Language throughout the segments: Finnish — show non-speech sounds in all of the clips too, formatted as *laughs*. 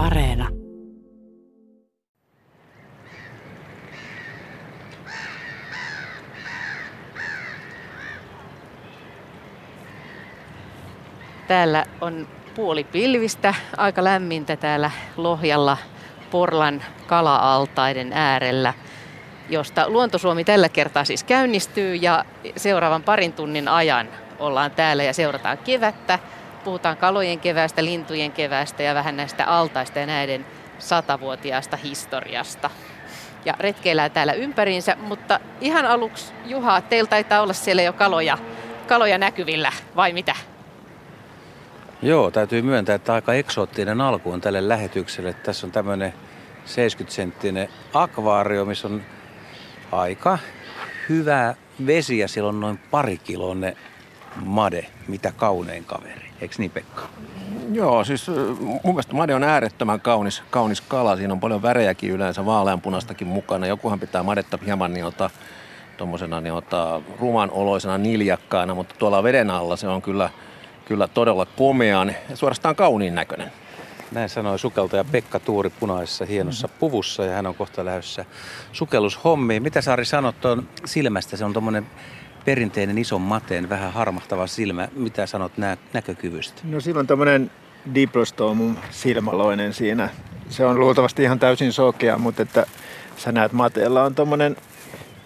Areena. Täällä on puoli pilvistä, aika lämmintä täällä Lohjalla Porlan kala-altaiden äärellä, josta Luontosuomi tällä kertaa siis käynnistyy ja seuraavan parin tunnin ajan ollaan täällä ja seurataan kevättä. Puhutaan kalojen keväästä, lintujen keväästä ja vähän näistä altaista ja näiden satavuotiaasta historiasta. Ja retkeillään täällä ympäriinsä, mutta ihan aluksi Juha, teillä taitaa olla siellä jo kaloja, kaloja näkyvillä, vai mitä? Joo, täytyy myöntää, että aika eksoottinen alku on tälle lähetykselle. Tässä on tämmöinen 70-senttinen akvaario, missä on aika hyvä vesi ja siellä on noin pari kilonne made, mitä kaunein kaveri. Eikö niin Pekka? Joo, siis mun mielestä made on äärettömän kaunis, kaunis kala. Siinä on paljon värejäkin yleensä, vaaleanpunastakin mukana. Jokuhan pitää madetta hieman niin ota, tommosena niin ota, ruman oloisena niljakkaana, mutta tuolla veden alla se on kyllä, kyllä todella komean ja suorastaan kauniin näköinen. Näin sanoi sukeltaja Pekka Tuuri punaisessa hienossa mm-hmm. puvussa ja hän on kohta lähdössä sukellushommiin. Mitä Saari sanot tuon silmästä? Se on tuommoinen perinteinen iso mateen, vähän harmahtava silmä. Mitä sanot nä- näkökyvystä? No silloin tämmöinen diplostomum silmaloinen siinä. Se on luultavasti ihan täysin sokea, mutta että sä näet mateella on tuommoinen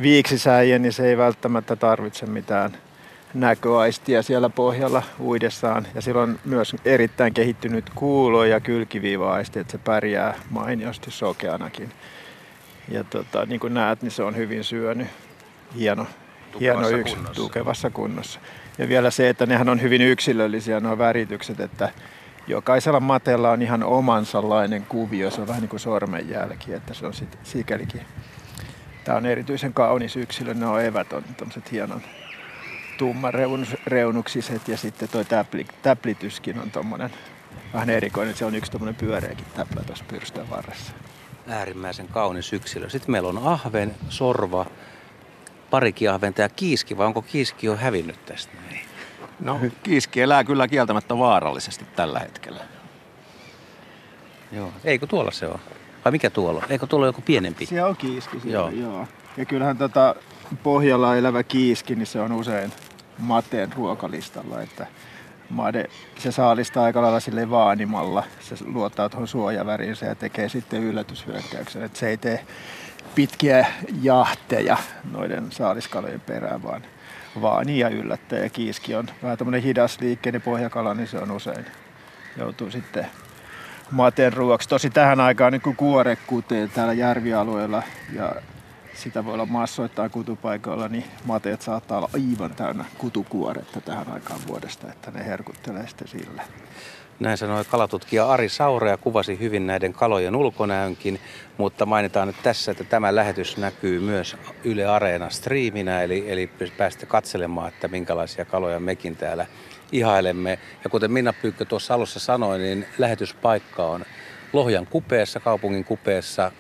viiksisäijä, niin se ei välttämättä tarvitse mitään näköaistia siellä pohjalla uidessaan. Ja sillä on myös erittäin kehittynyt kuulo- ja kylkiviiva-aisti, että se pärjää mainiosti sokeanakin. Ja tota, niin kuin näet, niin se on hyvin syönyt. Hieno, hieno yksi kunnossa. tukevassa kunnossa. Ja vielä se, että nehän on hyvin yksilöllisiä nuo väritykset, että jokaisella matella on ihan omansallainen kuvio, se on vähän niin kuin sormenjälki, että se on sit sikälikin. Tämä on erityisen kaunis yksilö, ne on evät on tämmöiset hienon tummareunuksiset ja sitten tuo täpli, täplityskin on tuommoinen vähän erikoinen. Se on yksi tuommoinen pyöreäkin täplä tuossa pyrstön varressa. Äärimmäisen kaunis yksilö. Sitten meillä on ahven, sorva, parikin ahventa ja kiiski, vai onko kiiski jo hävinnyt tästä? No, kiiski elää kyllä kieltämättä vaarallisesti tällä hetkellä. Joo. Eikö tuolla se on? Vai mikä tuolla on? Eikö tuolla joku pienempi? Se on kiiski. Siellä, joo. joo. Ja kyllähän tota pohjalla elävä kiiski, niin se on usein mateen ruokalistalla, että made, se saalistaa aika lailla sille vaanimalla. Se luottaa tuohon suojaväriinsä ja tekee sitten yllätyshyökkäyksen. Että se ei tee pitkiä jahteja noiden saaliskalojen perään, vaan vaani ja yllättää. Ja kiiski on vähän tämmöinen hidas liikkeinen pohjakala, niin se on usein joutuu sitten mateen ruoksi. Tosi tähän aikaan niin kuin kuore kutee täällä järvialueella ja sitä voi olla massoittain kutupaikoilla, niin mateet saattaa olla aivan täynnä kutukuoretta tähän aikaan vuodesta, että ne herkuttelee sitten sillä. Näin sanoi kalatutkija Ari Saure ja kuvasi hyvin näiden kalojen ulkonäönkin, mutta mainitaan nyt tässä, että tämä lähetys näkyy myös Yle Areena striiminä, eli, eli päästä katselemaan, että minkälaisia kaloja mekin täällä ihailemme. Ja kuten Minna Pyykkö tuossa alussa sanoi, niin lähetyspaikka on Lohjan kupeessa, kaupungin kupeessa,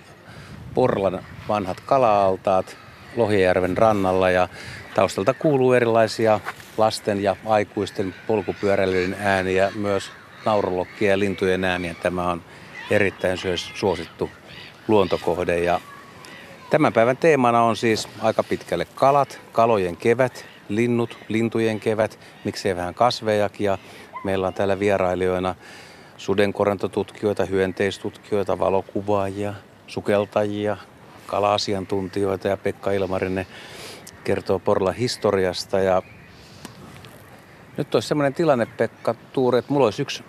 Porlan vanhat kala-altaat Lohjajärven rannalla ja taustalta kuuluu erilaisia lasten ja aikuisten polkupyöräilyiden ääniä, myös naurulokkia ja lintujen ääniä. Tämä on erittäin suosittu luontokohde. Ja tämän päivän teemana on siis aika pitkälle kalat, kalojen kevät, linnut, lintujen kevät, miksei vähän kasvejakin. Ja meillä on täällä vierailijoina sudenkorantotutkijoita, hyönteistutkijoita, valokuvaajia, sukeltajia, kala-asiantuntijoita. Ja Pekka Ilmarinen kertoo Porla historiasta. Ja nyt olisi semmoinen tilanne, Pekka Tuuri, että mulla olisi yksi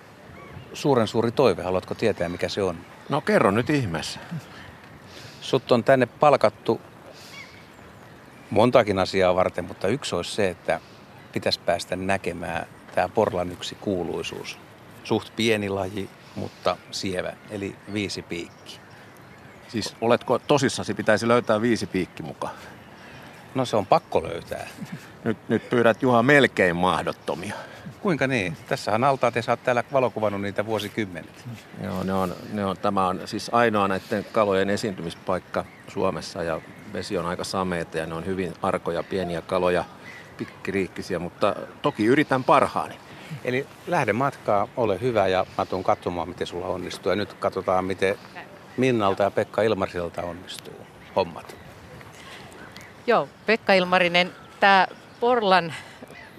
suuren suuri toive. Haluatko tietää, mikä se on? No kerro nyt ihmeessä. Sut on tänne palkattu montakin asiaa varten, mutta yksi olisi se, että pitäisi päästä näkemään tämä Porlan yksi kuuluisuus. Suht pieni laji, mutta sievä, eli viisi piikki. Siis oletko tosissasi, pitäisi löytää viisi piikki mukaan? No se on pakko löytää. Nyt, nyt pyydät Juha melkein mahdottomia. Kuinka niin? Tässähän altaat ja sä oot täällä valokuvannut niitä vuosikymmenet. Joo, ne on, ne on, tämä on siis ainoa näiden kalojen esiintymispaikka Suomessa ja vesi on aika sameita ja ne on hyvin arkoja, pieniä kaloja, pikkiriikkisiä, mutta toki yritän parhaani. Eli lähde matkaa, ole hyvä ja mä tuun katsomaan, miten sulla onnistuu. Ja nyt katsotaan, miten Minnalta ja Pekka Ilmariselta onnistuu hommat. Joo, Pekka Ilmarinen, tämä Porlan,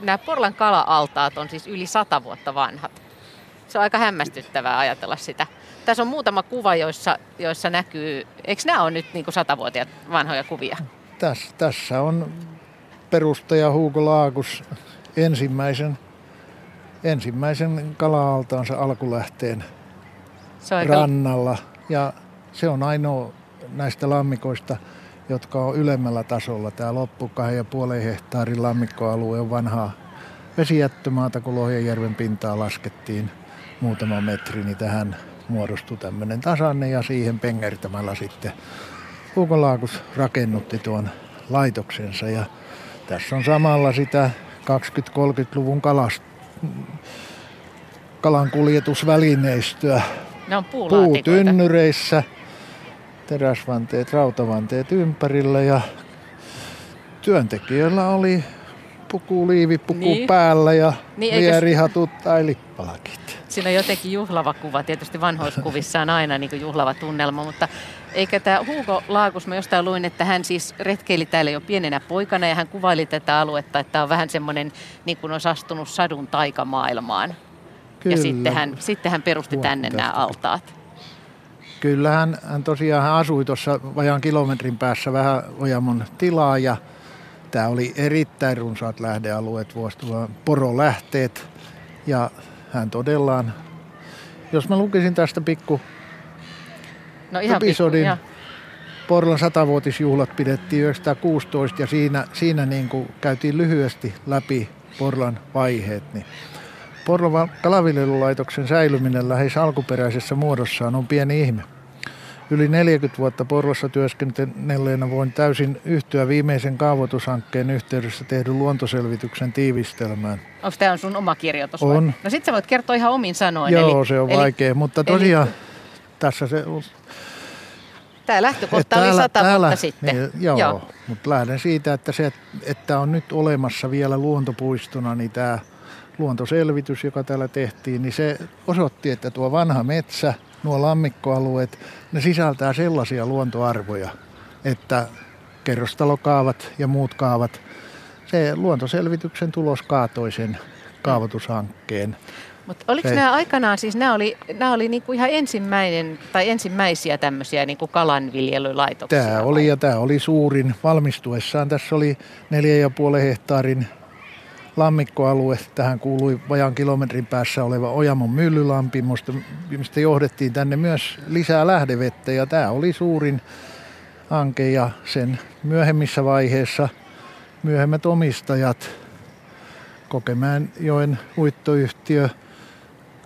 nämä Porlan kala-altaat on siis yli sata vuotta vanhat. Se on aika hämmästyttävää ajatella sitä. Tässä on muutama kuva, joissa, joissa näkyy, eikö nämä ole nyt niin satavuotiaat vanhoja kuvia? Tässä, tässä on perustaja Hugo Laakus ensimmäisen, ensimmäisen kala-altaansa alkulähteen se on rannalla. Ja se on ainoa näistä lammikoista, jotka on ylemmällä tasolla. Tämä loppu 2,5 hehtaarin lammikkoalue on vanhaa vesijättömaata, kun Lohjajärven pintaa laskettiin muutama metri, niin tähän muodostui tämmöinen tasanne ja siihen pengertämällä sitten Huukolaakus rakennutti tuon laitoksensa. Ja tässä on samalla sitä 20-30-luvun kalast, kalankuljetusvälineistöä. Ne on puutynnyreissä, teräsvanteet, rautavanteet ympärillä ja työntekijöillä oli puku, liivipuku niin. päällä ja niin, vierihatut tai lippalakit. Siinä on jotenkin juhlava kuva. Tietysti vanhoiskuvissa on aina niin juhlava tunnelma, mutta eikä tämä Hugo Laakus, mä jostain luin, että hän siis retkeili täällä jo pienenä poikana ja hän kuvaili tätä aluetta, että on vähän semmoinen, niin kuin olisi astunut sadun taikamaailmaan. Kyllä. Ja sitten hän, sitten hän perusti tänne nämä altaat. Kyllä, hän, tosiaan hän asui tuossa vajaan kilometrin päässä vähän Ojamon tilaa ja tämä oli erittäin runsaat lähdealueet, porolähteet. Ja hän todellaan, jos mä lukisin tästä pikku no ihan episodin, pikku, Porlan satavuotisjuhlat pidettiin 1916 ja siinä, siinä niin kuin käytiin lyhyesti läpi Porlan vaiheet, niin Porlovan kalaviljelulaitoksen säilyminen lähes alkuperäisessä muodossaan on pieni ihme. Yli 40 vuotta Porvossa työskennelleenä voin täysin yhtyä viimeisen kaavoitushankkeen yhteydessä tehdyn luontoselvityksen tiivistelmään. Onko tämä sun oma kirjoitus? Vai? On. No sit sä voit kertoa ihan omin sanoin. Joo, eli, se on eli, vaikea, mutta tosiaan eli, tässä se... Tämä lähtökohta täällä, oli sata täällä, vuotta sitten. Niin, joo, joo, mutta lähden siitä, että se, että on nyt olemassa vielä luontopuistona, niin tämä luontoselvitys, joka täällä tehtiin, niin se osoitti, että tuo vanha metsä, nuo lammikkoalueet, ne sisältää sellaisia luontoarvoja, että kerrostalokaavat ja muut kaavat, se luontoselvityksen tulos kaatoi sen kaavoitushankkeen. Mutta oliko se, nämä aikanaan, siis nämä oli, nämä oli niinku ihan ensimmäinen, tai ensimmäisiä tämmöisiä niinku kalanviljelylaitoksia? Tämä vai? oli ja tämä oli suurin. Valmistuessaan tässä oli 4,5 hehtaarin lammikkoalue. Tähän kuului vajan kilometrin päässä oleva Ojamon myllylampi, mistä johdettiin tänne myös lisää lähdevettä ja tämä oli suurin hanke ja sen myöhemmissä vaiheissa myöhemmät omistajat, Kokemäenjoen uittoyhtiö,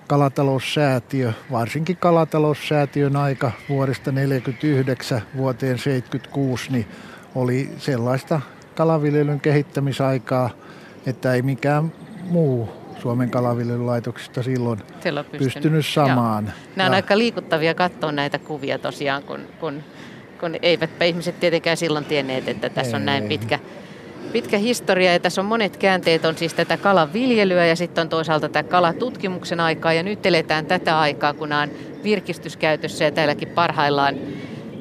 kalataloussäätiö, varsinkin kalataloussäätiön aika vuodesta 1949 vuoteen 1976, niin oli sellaista kalaviljelyn kehittämisaikaa – että ei mikään muu Suomen kalaviljelylaitoksista silloin, pystynyt, pystynyt samaan. Joo. Nämä on ja... aika liikuttavia katsoa näitä kuvia tosiaan, kun, kun, kun eivät ihmiset tietenkään silloin tienneet, että tässä ei. on näin pitkä, pitkä historia ja tässä on monet käänteet, on siis tätä kalaviljelyä ja sitten on toisaalta tätä kalatutkimuksen aikaa ja nyt eletään tätä aikaa, kun on virkistyskäytössä ja täälläkin parhaillaan,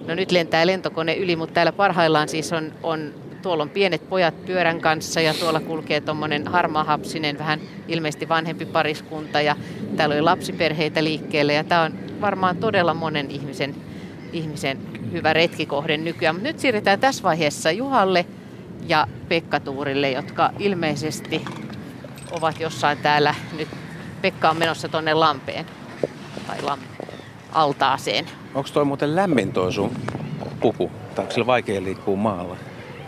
no nyt lentää lentokone yli, mutta täällä parhaillaan siis on, on tuolla on pienet pojat pyörän kanssa ja tuolla kulkee tuommoinen harmahapsinen, vähän ilmeisesti vanhempi pariskunta ja täällä oli lapsiperheitä liikkeelle ja tämä on varmaan todella monen ihmisen, ihmisen hyvä retkikohde nykyään. Mutta nyt siirretään tässä vaiheessa Juhalle ja Pekka Tuurille, jotka ilmeisesti ovat jossain täällä. Nyt Pekka on menossa tuonne Lampeen tai lam, altaaseen. Onko toi muuten lämmin toi sun puku? Tai onko sillä vaikea liikkua maalla?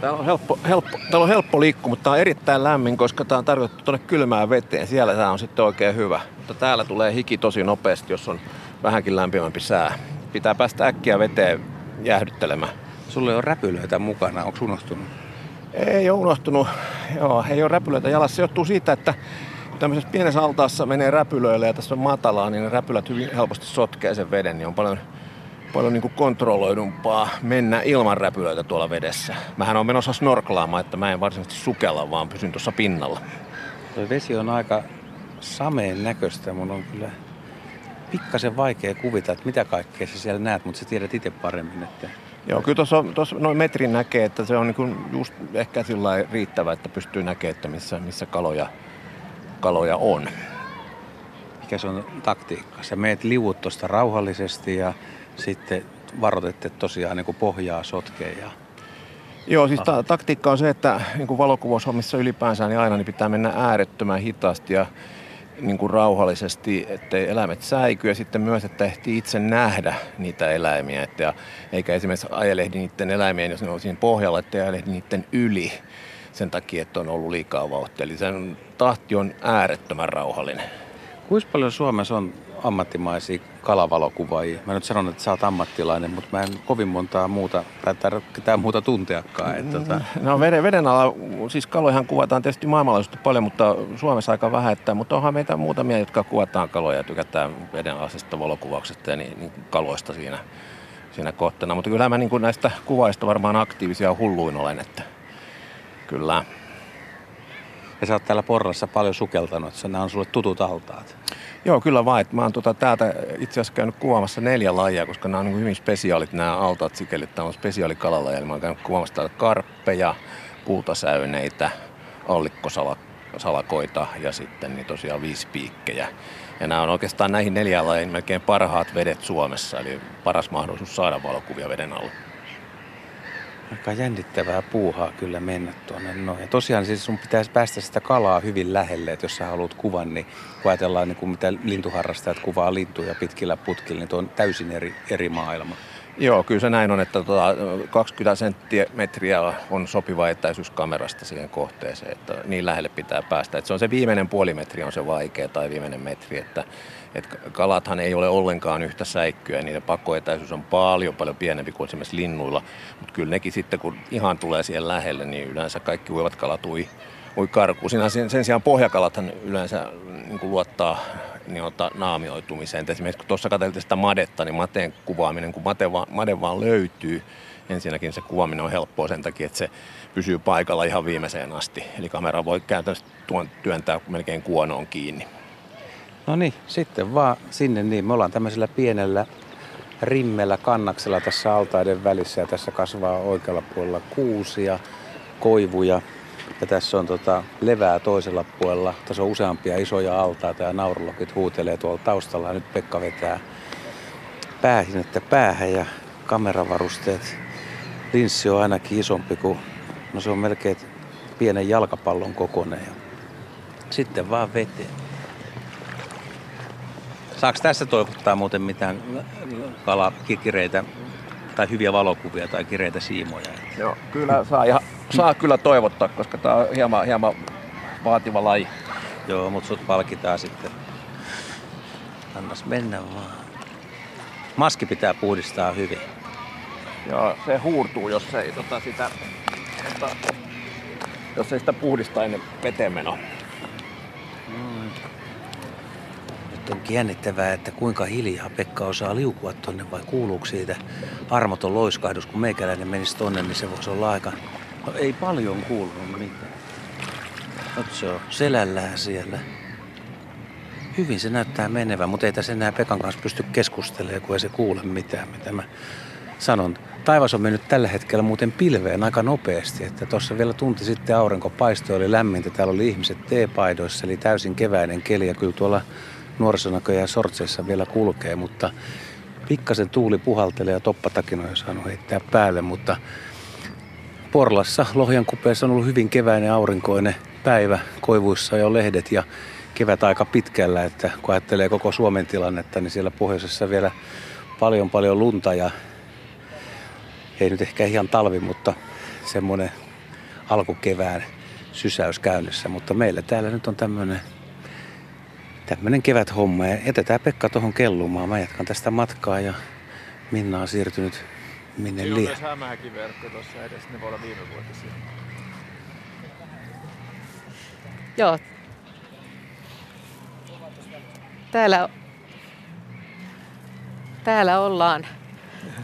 Täällä on helppo, helppo, täällä on helppo liikkua, mutta tämä on erittäin lämmin, koska tämä on tarkoitettu tuonne kylmään veteen. Siellä tämä on sitten oikein hyvä. Mutta täällä tulee hiki tosi nopeasti, jos on vähänkin lämpimämpi sää. Pitää päästä äkkiä veteen jäähdyttelemään. Sulla on räpylöitä mukana, onko unohtunut? Ei ole unohtunut. Joo, ei ole räpylöitä jalassa. Se johtuu siitä, että tämmöisessä pienessä altaassa menee räpylöille ja tässä on matalaa, niin ne räpylät hyvin helposti sotkee sen veden, niin on paljon paljon niin kuin kontrolloidumpaa mennä ilman räpylöitä tuolla vedessä. Mähän on menossa snorklaamaan, että mä en varsinaisesti sukella, vaan pysyn tuossa pinnalla. Tuo vesi on aika sameen näköistä. Mun on kyllä pikkasen vaikea kuvita, että mitä kaikkea sä siellä näet, mutta sä tiedät itse paremmin. Että... Joo, kyllä tuossa, tuossa noin metrin näkee, että se on niin just ehkä sillä riittävä, että pystyy näkemään, että missä, missä kaloja, kaloja on. Mikä se on taktiikka? Sä meet liuut tuosta rauhallisesti ja sitten varoitette tosiaan niin kuin pohjaa sotkeen ja Joo, siis ta- taktiikka on se, että niin kuin valokuvaushommissa ylipäänsä niin aina niin pitää mennä äärettömän hitaasti ja niin kuin rauhallisesti, ettei eläimet säiky ja sitten myös, että ehtii itse nähdä niitä eläimiä. Että, eikä esimerkiksi ajelehdi niiden eläimien, jos ne on siinä pohjalla, että ajelehdi niiden yli sen takia, että on ollut liikaa vauhtia. Eli sen tahti on äärettömän rauhallinen. Kuinka paljon Suomessa on ammattimaisia kalavalokuvaajia? Mä nyt sanon, että sä oot ammattilainen, mutta mä en kovin montaa muuta, tai ketään muuta tunteakaan. Että, tota... No veden, veden alla, siis kalojahan kuvataan tietysti maailmanlaajuisesti paljon, mutta Suomessa aika vähän, että, mutta onhan meitä muutamia, jotka kuvataan kaloja ja tykätään vedenalaisesta valokuvauksesta ja niin, niin kaloista siinä, siinä kohteena. Mutta kyllä mä niin kuin näistä kuvaista varmaan aktiivisia hulluin olen, että kyllä. Ja sä oot täällä Porrassa paljon sukeltanut, että nämä on sulle tutut altaat. Joo, kyllä vaan. Mä oon tuota, täältä itse asiassa käynyt kuvaamassa neljä lajia, koska nämä on niin hyvin spesiaalit nämä altaat sikelit. Tämä on spesiaalikalalaji. Mä oon käynyt kuvaamassa täällä karppeja, kultasäyneitä, allikkosalakoita ja sitten niin tosiaan viisipiikkejä. Ja nämä on oikeastaan näihin neljään lajiin melkein parhaat vedet Suomessa, eli paras mahdollisuus saada valokuvia veden alla. Aika jännittävää puuhaa kyllä mennä tuonne noin. Ja tosiaan siis sun pitäisi päästä sitä kalaa hyvin lähelle, että jos sä haluat kuvan, niin kun ajatellaan niin kuin mitä lintuharrastajat kuvaa lintuja pitkillä putkilla, niin tuo on täysin eri, eri maailma. Joo, kyllä se näin on, että tuota, 20 senttimetriä on sopiva etäisyys kamerasta siihen kohteeseen, että niin lähelle pitää päästä. Että se on se viimeinen puoli metri on se vaikea tai viimeinen metri, että, että kalathan ei ole ollenkaan yhtä säikkyä ja niiden pakkoetäisyys on paljon paljon pienempi kuin esimerkiksi linnuilla, mutta kyllä nekin sitten kun ihan tulee siihen lähelle, niin yleensä kaikki uivat kalat ui, ui karkuun. Sen, sen sijaan pohjakalathan yleensä niin kuin luottaa niin ota, naamioitumiseen. Esimerkiksi kun tuossa katseltiin sitä madetta, niin mateen kuvaaminen, kun mate vaan, made vaan löytyy, ensinnäkin se kuvaaminen on helppoa sen takia, että se pysyy paikalla ihan viimeiseen asti. Eli kamera voi käytännössä tuon työntää melkein kuonoon kiinni. No niin, sitten vaan sinne niin. Me ollaan tämmöisellä pienellä rimmellä kannaksella tässä altaiden välissä ja tässä kasvaa oikealla puolella kuusia, koivuja, ja tässä on tota, levää toisella puolella. Tässä on useampia isoja altaita ja naurulokit huutelee tuolla taustalla. Ja nyt Pekka vetää päähin että päähän ja kameravarusteet. Linssi on ainakin isompi kuin, no se on melkein pienen jalkapallon kokoinen. Sitten vaan veteen. Saako tässä toivottaa muuten mitään kalakireitä tai hyviä valokuvia tai kireitä siimoja? Joo, kyllä saa ihan saa kyllä toivottaa, koska tämä on hieman, hieman vaativa laji. Joo, mutta sut palkitaan sitten. Annas mennä vaan. Maski pitää puhdistaa hyvin. Joo, se huurtuu, jos ei tota sitä, tota, jos ei sitä puhdista ennen veteen. Mm. Nyt on jännittävää, että kuinka hiljaa Pekka osaa liukua tonne vai kuuluuko siitä armoton loiskahdus, kun meikäläinen menisi tonne, niin se voisi olla aika No ei paljon kuulunut mitään. Nyt se on selällään siellä. Hyvin se näyttää menevän, mutta ei tässä enää Pekan kanssa pysty keskustelemaan, kun ei se kuule mitään, mitä mä sanon. Taivas on mennyt tällä hetkellä muuten pilveen aika nopeasti, että tuossa vielä tunti sitten aurinko paistoi, oli lämmintä, täällä oli ihmiset teepaidoissa, eli täysin keväinen keli ja kyllä tuolla nuorisonäköjä ja sortseissa vielä kulkee, mutta pikkasen tuuli puhaltelee ja toppatakinoja saanut heittää päälle, mutta Porlassa Lohjan kupeessa on ollut hyvin keväinen aurinkoinen päivä. Koivuissa jo lehdet ja kevät aika pitkällä, että kun ajattelee koko Suomen tilannetta, niin siellä pohjoisessa vielä paljon paljon lunta ja ei nyt ehkä ihan talvi, mutta semmoinen alkukevään sysäys käynnissä. Mutta meillä täällä nyt on tämmöinen tämmöinen kevät homma ja jätetään Pekka tuohon kellumaan. Mä jatkan tästä matkaa ja Minna on siirtynyt minne Siinä on liian. myös hämähäkiverkko tuossa edessä, ne voi olla viime vuotisia. Joo. Täällä, täällä ollaan,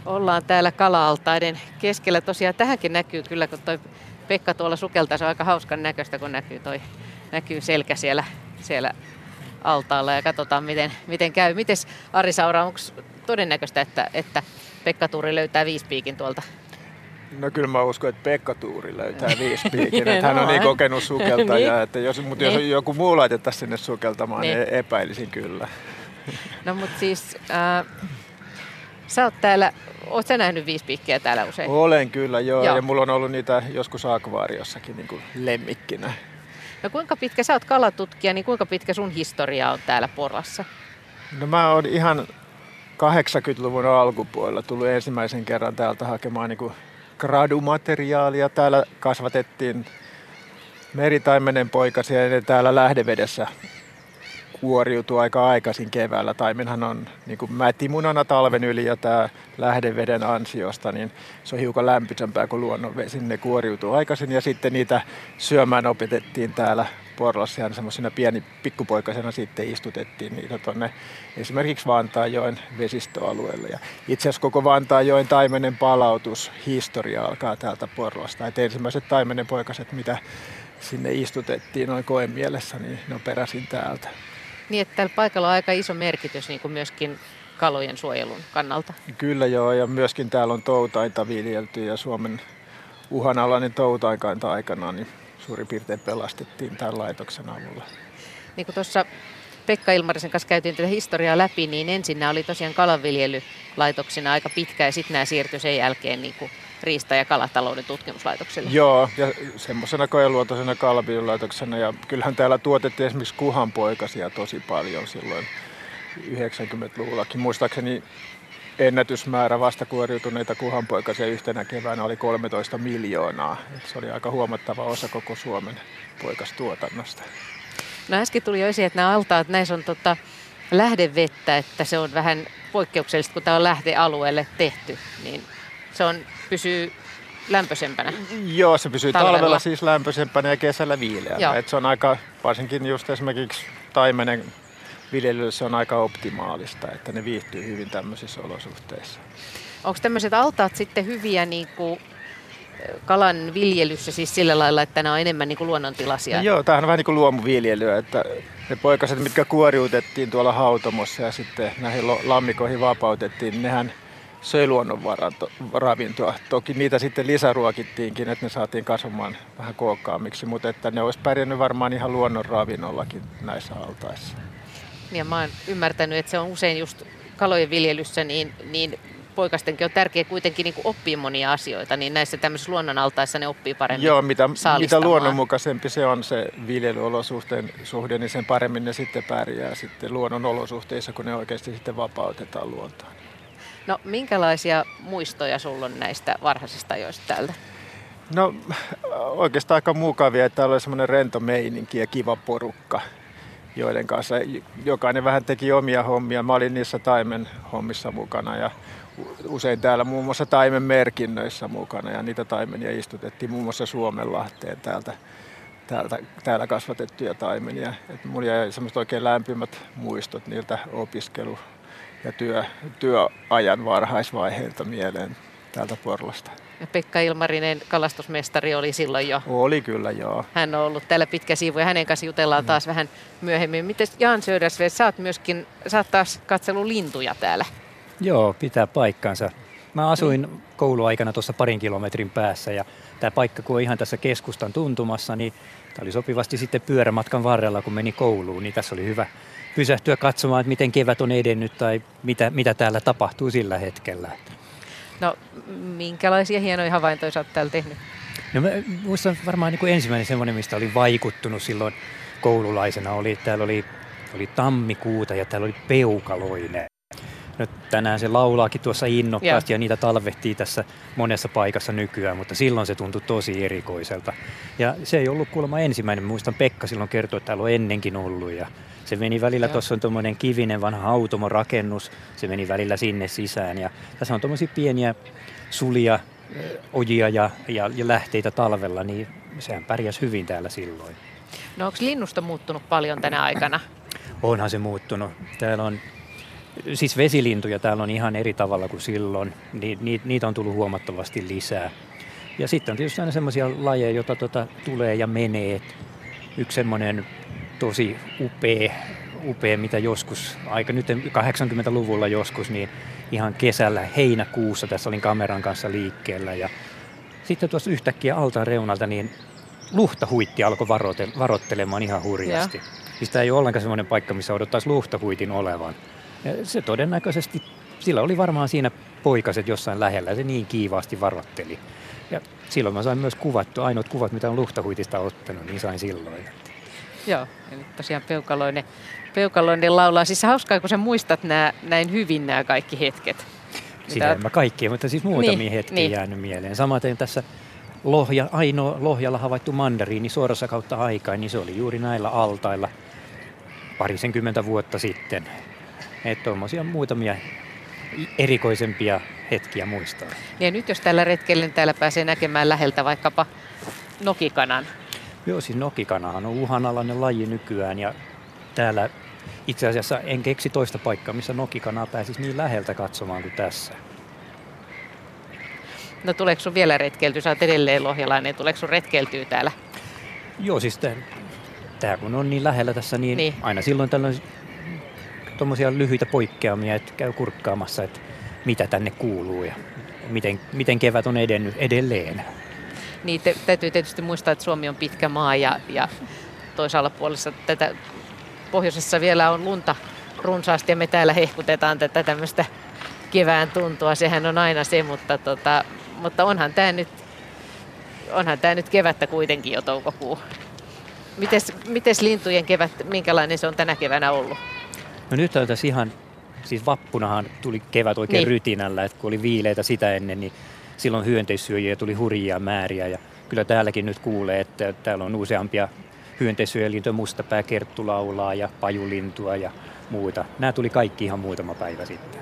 ollaan täällä kala-altaiden keskellä. Tosiaan tähänkin näkyy kyllä, kun toi Pekka tuolla sukeltaa, se on aika hauskan näköistä, kun näkyy, toi, näkyy selkä siellä, siellä altaalla ja katsotaan miten, miten käy. Miten Ari Saura, onko todennäköistä, että, että Pekka Tuuri löytää viispiikin tuolta No kyllä mä uskon, että Pekka Tuuri löytää viispiikin. *laughs* että hän on niin kokenut sukeltaja, niin. että jos, mutta niin. jos joku muu laitettaisiin sinne sukeltamaan, niin, niin epäilisin kyllä. *laughs* No mutta siis, äh, sä oot täällä, oot sä nähnyt viispiikkiä täällä usein? Olen kyllä, joo. joo. Ja mulla on ollut niitä joskus akvaariossakin niin kuin lemmikkinä. No kuinka pitkä, sä oot kalatutkija, niin kuinka pitkä sun historia on täällä Porlassa? No mä oon ihan 80-luvun alkupuolella tullut ensimmäisen kerran täältä hakemaan niin gradumateriaalia. Täällä kasvatettiin meritaimenen poikasia ja ne täällä lähdevedessä kuoriutuu aika aikaisin keväällä. Taimenhan on niin kuin mätimunana talven yli ja tämä lähdeveden ansiosta, niin se on hiukan lämpöisempää kuin luonnonvesi. Ne kuoriutuu aikaisin ja sitten niitä syömään opetettiin täällä Porlassa ihan semmoisena pieni pikkupoikasena sitten istutettiin niitä tuonne esimerkiksi Vantaajoen vesistöalueelle. Ja itse asiassa koko Vantaajoen taimenen palautushistoria alkaa täältä Porlasta. Et ensimmäiset taimenen poikaset, mitä sinne istutettiin noin koen mielessä, niin ne on peräisin täältä. Niin, että tällä paikalla on aika iso merkitys niin kuin myöskin kalojen suojelun kannalta. Kyllä joo, ja myöskin täällä on toutainta viljelty ja Suomen uhanalainen toutainkainta aikanaan niin suurin piirtein pelastettiin tämän laitoksen avulla. Niin kuin tuossa Pekka Ilmarisen kanssa käytiin tätä historiaa läpi, niin ensin nämä oli tosiaan kalanviljelylaitoksina aika pitkä ja sitten nämä siirtyi sen jälkeen niin kuin riista- ja kalatalouden tutkimuslaitokselle. Joo, ja semmoisena koeluotoisena kalanviljelylaitoksena. Ja kyllähän täällä tuotettiin esimerkiksi kuhanpoikasia tosi paljon silloin 90-luvullakin. Muistaakseni ennätysmäärä vastakuoriutuneita kuhanpoikasia yhtenä keväänä oli 13 miljoonaa. Se oli aika huomattava osa koko Suomen poikastuotannosta. No äsken tuli jo esiin, että nämä altaat, näissä on tota lähdevettä, että se on vähän poikkeuksellista, kun tämä on lähdealueelle tehty, niin se on, pysyy lämpöisempänä. Joo, se pysyy talvella, talvella siis lämpöisempänä ja kesällä viileänä. Et se on aika, varsinkin just esimerkiksi taimenen viljelylle se on aika optimaalista, että ne viihtyy hyvin tämmöisissä olosuhteissa. Onko tämmöiset altaat sitten hyviä niin kuin kalan viljelyssä siis sillä lailla, että nämä on enemmän niin kuin luonnontilaisia? No joo, tämähän on vähän niin kuin luomuviljelyä, että ne poikaset, mitkä kuoriutettiin tuolla hautomossa ja sitten näihin lammikoihin vapautettiin, niin nehän söi luonnonravintoa. Toki niitä sitten lisäruokittiinkin, että ne saatiin kasvamaan vähän kookkaammiksi, mutta että ne olisi pärjännyt varmaan ihan luonnonravinnollakin näissä altaissa. Ja mä oon ymmärtänyt, että se on usein just kalojen viljelyssä, niin, niin poikastenkin on tärkeää kuitenkin niin oppia monia asioita, niin näissä tämmöisissä luonnonaltaissa ne oppii paremmin Joo, mitä, mitä luonnonmukaisempi se on se viljelyolosuhteen suhde, niin sen paremmin ne sitten pärjää sitten luonnonolosuhteissa, kun ne oikeasti sitten vapautetaan luontoon. No minkälaisia muistoja sulla on näistä varhaisista ajoista täältä? No oikeastaan aika mukavia, että täällä oli semmoinen rento meininki ja kiva porukka joiden kanssa jokainen vähän teki omia hommia. Mä olin niissä taimen hommissa mukana ja usein täällä muun muassa taimen merkinnöissä mukana ja niitä taimenia istutettiin muun muassa Suomenlahteen täältä, täältä, täällä kasvatettuja taimenia. Et mulla jäi oikein lämpimät muistot niiltä opiskelu- ja työ, työajan varhaisvaiheilta mieleen täältä Porlasta. Ja Pekka Ilmarinen, kalastusmestari, oli silloin jo. Oli kyllä, joo. Hän on ollut täällä pitkä siivu ja hänen kanssa jutellaan mm. taas vähän myöhemmin. Miten Jan Södersved, sä oot myöskin, sä oot taas katsellut lintuja täällä. Joo, pitää paikkansa. Mä asuin mm. kouluaikana tuossa parin kilometrin päässä ja tämä paikka kun on ihan tässä keskustan tuntumassa, niin tämä oli sopivasti sitten pyörämatkan varrella, kun meni kouluun, niin tässä oli hyvä pysähtyä katsomaan, että miten kevät on edennyt tai mitä, mitä täällä tapahtuu sillä hetkellä. No, minkälaisia hienoja havaintoja sä oot täällä tehnyt? No mä muistan varmaan niin kuin ensimmäinen semmoinen, mistä oli vaikuttunut silloin koululaisena, oli, täällä oli, oli tammikuuta ja täällä oli peukaloinen. No, tänään se laulaakin tuossa innokkaasti ja. ja niitä talvehtii tässä monessa paikassa nykyään, mutta silloin se tuntui tosi erikoiselta. Ja se ei ollut kuulemma ensimmäinen. Muistan Pekka silloin kertoi, että täällä on ennenkin ollut ja se meni välillä, tuossa on tuommoinen kivinen vanha automorakennus, se meni välillä sinne sisään ja tässä on tuommoisia pieniä sulia, ojia ja, ja, ja lähteitä talvella, niin sehän pärjäsi hyvin täällä silloin. No onko linnusta muuttunut paljon tänä aikana? Onhan se muuttunut. Täällä on siis vesilintuja täällä on ihan eri tavalla kuin silloin. Ni, ni, niitä on tullut huomattavasti lisää. Ja sitten on tietysti aina semmoisia lajeja, joita tota tulee ja menee. Yksi semmoinen tosi upea, upea, mitä joskus, aika nyt 80-luvulla joskus, niin ihan kesällä heinäkuussa tässä olin kameran kanssa liikkeellä ja sitten tuossa yhtäkkiä altaan reunalta niin luhtahuitti alkoi varoittelemaan ihan hurjasti. Siis tämä ei ole ollenkaan sellainen paikka, missä odottaisi luhtahuitin olevan. Ja se todennäköisesti, sillä oli varmaan siinä poikaset jossain lähellä se niin kiivaasti varoitteli. Ja silloin mä sain myös kuvattu, ainoat kuvat, mitä on luhtahuitista ottanut, niin sain silloin. *laughs* Joo, eli tosiaan peukaloinen, peukaloinen laulaa. Siis hauskaa, kun sä muistat nää, näin hyvin nämä kaikki hetket. Sitä en mä kaikkia, mutta siis muutamia niin, hetkiä niin. jäänyt mieleen. Samaten tässä Lohja, ainoa Lohjalla havaittu mandariini suorassa kautta aikaa, niin se oli juuri näillä altailla parisenkymmentä vuotta sitten. Että tuommoisia muutamia erikoisempia hetkiä muistaa. Ja nyt jos tällä retkellä niin täällä pääsee näkemään läheltä vaikkapa nokikanan. Joo, siis nokikanahan on uhanalainen laji nykyään ja täällä itse asiassa en keksi toista paikkaa, missä nokikanaa pääsisi niin läheltä katsomaan kuin tässä. No tuleeko sun vielä retkeltyä? Sä oot edelleen lohjalainen. Tuleeko sun retkeltyä täällä? Joo, siis tämä kun on niin lähellä tässä, niin, niin. aina silloin tällöin tuommoisia lyhyitä poikkeamia, että käy kurkkaamassa, että mitä tänne kuuluu ja miten, miten kevät on edennyt edelleen. Niin, te, täytyy tietysti muistaa, että Suomi on pitkä maa ja, ja toisaalla puolessa tätä pohjoisessa vielä on lunta runsaasti ja me täällä hehkutetaan tätä tämmöistä kevään tuntua. Sehän on aina se, mutta, tota, mutta onhan tämä nyt onhan tämä nyt kevättä kuitenkin jo toukokuu. Mites, mites lintujen kevät, minkälainen se on tänä keväänä ollut? No nyt on tässä ihan, siis vappunahan tuli kevät oikein niin. rytinällä, että kun oli viileitä sitä ennen, niin silloin hyönteissyöjiä tuli hurjia määriä ja kyllä täälläkin nyt kuulee, että täällä on useampia hyönteissyöjälintoja, mustapää, kerttulaulaa ja pajulintua ja muuta. Nämä tuli kaikki ihan muutama päivä sitten.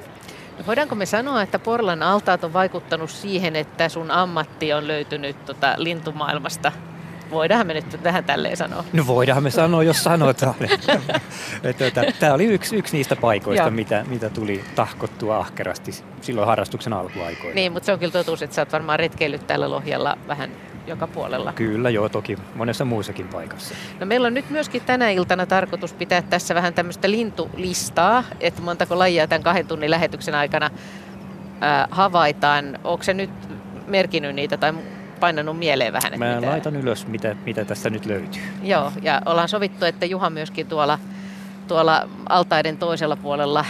No voidaanko me sanoa, että Porlan altaat on vaikuttanut siihen, että sun ammatti on löytynyt tota lintumaailmasta? Voidaan me nyt tähän tälleen sanoa. No voidaan me sanoa, jos sanotaan. Tämä *laughs* oli yksi, yksi niistä paikoista, mitä, mitä tuli tahkottua ahkerasti silloin harrastuksen alkuaikoina. Niin, mutta se on kyllä totuus, että sä oot varmaan retkeillyt tällä Lohjalla vähän joka puolella. Kyllä, joo, toki monessa muussakin paikassa. No meillä on nyt myöskin tänä iltana tarkoitus pitää tässä vähän tämmöistä lintulistaa, että montako lajia tämän kahden tunnin lähetyksen aikana ää, havaitaan. Onko se nyt merkinnyt niitä tai painanut mieleen vähän? Että Mä mitä... laitan ylös, mitä, mitä tästä nyt löytyy. Joo, ja ollaan sovittu, että Juha myöskin tuolla tuolla altaiden toisella puolella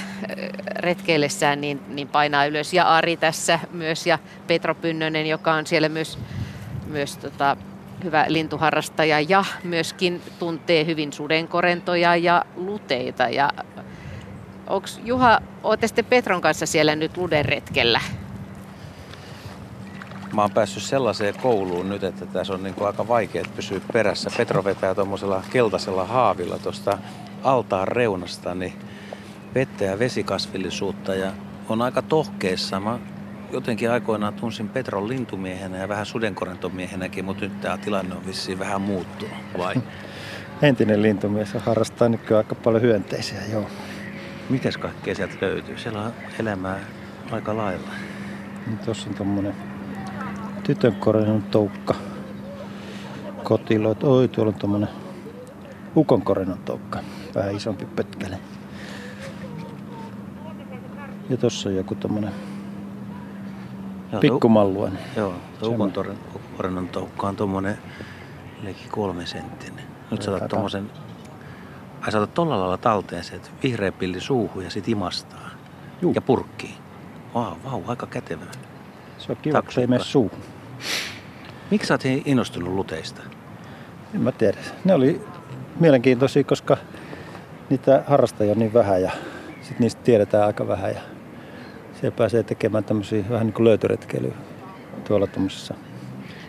retkeillessään niin, niin painaa ylös. Ja Ari tässä myös ja Petro Pynnönen, joka on siellä myös myös tota, hyvä lintuharrastaja ja myöskin tuntee hyvin sudenkorentoja ja luteita. Ja onks, Juha, olette sitten Petron kanssa siellä nyt ludenretkellä? Mä oon päässyt sellaiseen kouluun nyt, että tässä on niin aika vaikea pysyä perässä. Petro vetää tuommoisella keltaisella haavilla tuosta altaan reunasta niin vettä ja vesikasvillisuutta ja on aika tohkeessa. Mä jotenkin aikoinaan tunsin Petron lintumiehenä ja vähän sudenkorentomiehenäkin, mutta nyt tämä tilanne on vissiin vähän muuttunut, vai? *laughs* Entinen lintumies harrastaa nykyään aika paljon hyönteisiä, joo. Mitäs kaikkea sieltä löytyy? Siellä on elämää aika lailla. Tuossa on tommonen tytönkorennon toukka. Kotiloit. Oi, tuolla on tommonen ukonkorennon toukka. Vähän isompi pötkäle. Ja tossa on joku tommonen Pikkumalluan. Joo, ukontorennon toukka on tuommoinen leikki kolme senttinen. Nyt sä otat tuommoisen, ai sä otat tolla lailla talteen se, että vihreä pilli suuhun ja sit imastaa. Juu. Ja purkkii. Vau, wow, vau, wow, aika kätevä. Se on kiva, ei mene suuhun. Miksi sä oot innostunut luteista? En mä tiedä. Ne oli mielenkiintoisia, koska niitä harrastajia on niin vähän ja sit niistä tiedetään aika vähän. Ja siellä pääsee tekemään tämmöisiä vähän niin kuin löytöretkeilyä tuolla tuommoisessa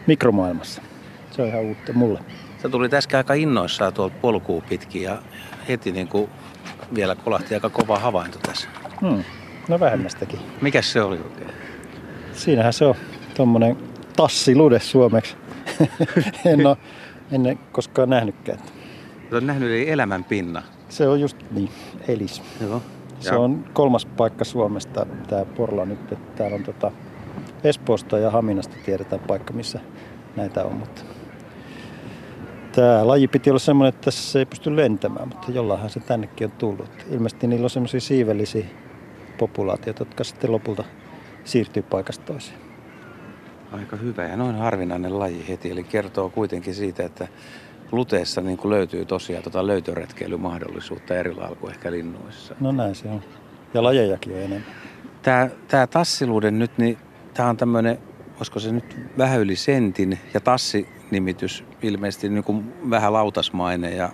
mikromaailmassa. Se on ihan uutta mulle. Sä tuli äsken aika innoissaan tuolta polkuu pitkin ja heti niin kuin vielä kolahti aika kova havainto tässä. Hmm. No vähemmästäkin. Mikäs se oli oikein? Siinähän se on tuommoinen tassilude suomeksi. *laughs* en ole ennen koskaan nähnytkään. Olet nähnyt eli elämän pinna. Se on just niin, elis. Joo. Se ja. on kolmas paikka Suomesta, tämä Porla nyt. Täällä on tota Espoosta ja Haminasta tiedetään paikka, missä näitä on. Mutta Tämä laji piti olla semmoinen, että se ei pysty lentämään, mutta jollainhan se tännekin on tullut. Ilmeisesti niillä on semmoisia siivellisiä populaatioita, jotka sitten lopulta siirtyy paikasta toiseen. Aika hyvä ja noin harvinainen laji heti, eli kertoo kuitenkin siitä, että luteessa niin kuin löytyy tosiaan tota löytöretkeilymahdollisuutta eri lailla kuin ehkä linnuissa. No näin se on. Ja lajejakin on enemmän. Tämä, tämä tassiluuden nyt, niin tämä on tämmöinen, olisiko se nyt vähän yli sentin ja tassi-nimitys ilmeisesti niin kuin vähän lautasmainen ja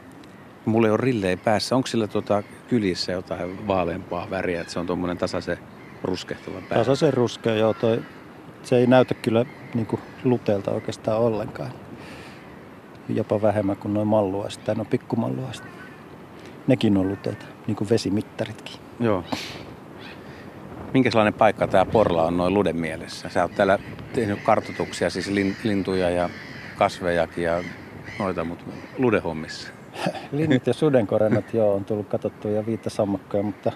mulla ei ole rillei päässä. Onko sillä tuota kylissä jotain vaaleampaa väriä, että se on tuommoinen tasaisen ruskehtava pää? Tasaisen ruskea, joo. Toi, se ei näytä kyllä niin kuin luteelta oikeastaan ollenkaan. Jopa vähemmän kuin noin malluaiset tai no pikkumalluaiset. Nekin on luteita, niin kuin vesimittaritkin. Joo. Minkälainen paikka tämä Porla on noin luden mielessä? Sä oot täällä tehnyt kartoituksia, siis lin, lintuja ja kasvejakin ja noita, mutta ludehommissa. *laughs* Linnut ja sudenkorennot, joo, on tullut katsottua ja viittasammakkoja, mutta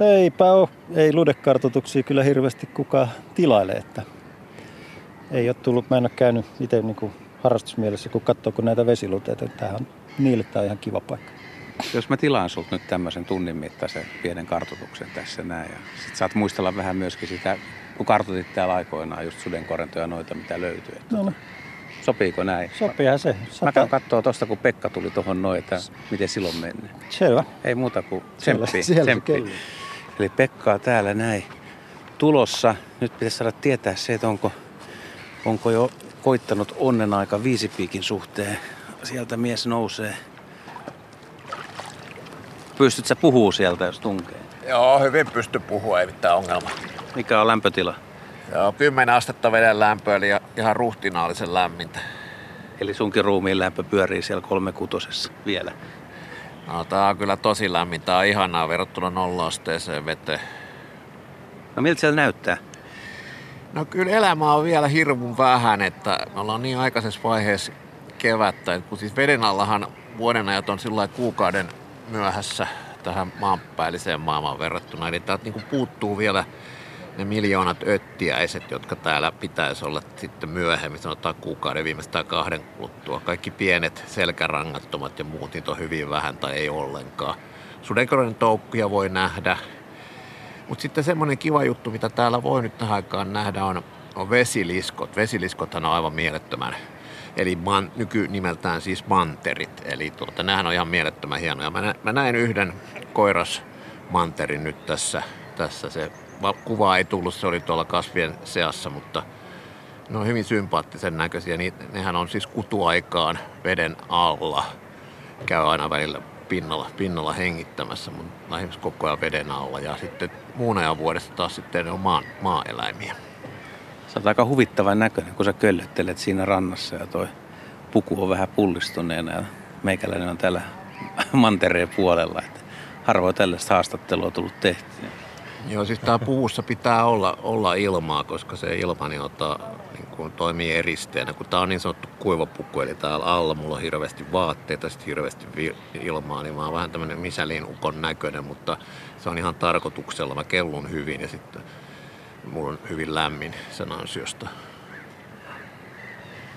eipä ole, ei ludekartoituksia kyllä hirveästi kukaan tilaile, että ei ole tullut, mä en ole käynyt itse niin kuin harrastusmielessä, kun katsoo kun näitä vesiluteita, että tämähän on, niille tämä on ihan kiva paikka. Jos mä tilaan sulta nyt tämmöisen tunnin mittaisen pienen kartoituksen tässä näin ja sit saat muistella vähän myöskin sitä, kun kartoitit täällä aikoinaan just sudenkorentoja noita, mitä löytyy. Että No, no Sopiiko näin? sopiihan se. Mä Sata... käyn kattoo tosta, kun Pekka tuli tuohon noin, että miten silloin mennyt. Selvä. Ei muuta kuin tsemppi. siellä se tsemppi. Eli Pekka on täällä näin tulossa. Nyt pitäisi saada tietää se, että onko, onko jo koittanut onnen aika viisipiikin suhteen. Sieltä mies nousee. Pystyt sä puhuu sieltä, jos tunkee? Joo, hyvin pysty puhua, ei mitään ongelmaa. Mikä on lämpötila? Joo, 10 astetta veden lämpöä, eli ihan ruhtinaallisen lämmintä. Eli sunkin ruumiin lämpö pyörii siellä kolmekutosessa vielä. No, tää on kyllä tosi lämmin. Tää on ihanaa verrattuna nolla-asteeseen veteen. No miltä siellä näyttää? No kyllä elämä on vielä hirvun vähän, että me ollaan niin aikaisessa vaiheessa kevättä, että kun siis veden allahan vuodenajat on sillä kuukauden myöhässä tähän maanpäälliseen maailmaan verrattuna. Eli täältä niin puuttuu vielä ne miljoonat öttiäiset, jotka täällä pitäisi olla sitten myöhemmin, sanotaan kuukauden viimeistään kahden kuluttua. Kaikki pienet selkärangattomat ja muut, niitä on hyvin vähän tai ei ollenkaan. Sudenkoren toukkuja voi nähdä, mutta sitten semmoinen kiva juttu, mitä täällä voi nyt tähän aikaan nähdä, on, on vesiliskot. Vesiliskothan on aivan mielettömän, eli man, nykynimeltään siis manterit. Eli tuota, nämähän on ihan mielettömän hienoja. Mä, nä, mä näin yhden koirasmanterin nyt tässä. tässä se va- kuva ei tullut, se oli tuolla kasvien seassa, mutta ne on hyvin sympaattisen näköisiä. Nehän on siis kutuaikaan veden alla. Käy aina välillä pinnalla, pinnalla hengittämässä, mutta lähinnä koko ajan veden alla. Ja sitten muun ajan vuodesta taas sitten ne on maan, maaeläimiä. Sä aika huvittavan näköinen, kun sä köllöttelet siinä rannassa ja toi puku on vähän pullistuneena ja meikäläinen on täällä *laughs* mantereen puolella. Että harvoin tällaista haastattelua tullut tehtyä. Joo, siis tää puussa pitää olla, olla ilmaa, koska se ilma niin ottaa, niin kuin toimii eristeenä. Kun tää on niin sanottu kuivapuku, eli täällä alla mulla on hirveästi vaatteita, sitten hirveästi ilmaa, niin mä oon vähän tämmönen Michelin ukon näköinen, mutta se on ihan tarkoituksella. Mä kellun hyvin ja sitten mulla on hyvin lämmin sen ansiosta.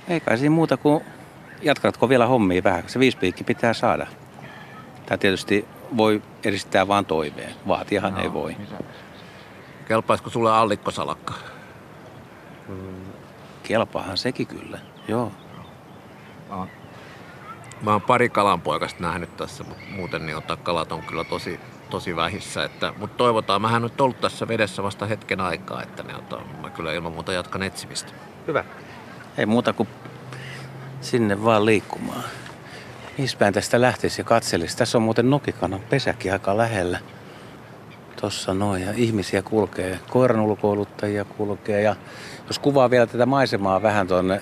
Ei kai siinä muuta kuin jatkatko vielä hommia vähän, se viispiikki pitää saada. Tämä tietysti voi edistää vaan toiveen, vaatiahan ei voi. Kelpaisiko sulle allikkosalakka? Kelpaahan sekin kyllä, joo. Mä oon pari kalanpoikasta nähnyt tässä, mutta muuten niin ottaa kalat on kyllä tosi, tosi vähissä. Että, mutta toivotaan, mähän nyt ollut tässä vedessä vasta hetken aikaa, että ne ottaa, mä kyllä ilman muuta jatkan etsimistä. Hyvä. Ei muuta kuin sinne vaan liikkumaan. Mispäin tästä lähtisi ja katselisi. Tässä on muuten Nokikannan pesäkin aika lähellä. Tossa noin ja ihmisiä kulkee, koiran ulkoiluttajia kulkee ja jos kuvaa vielä tätä maisemaa vähän tuonne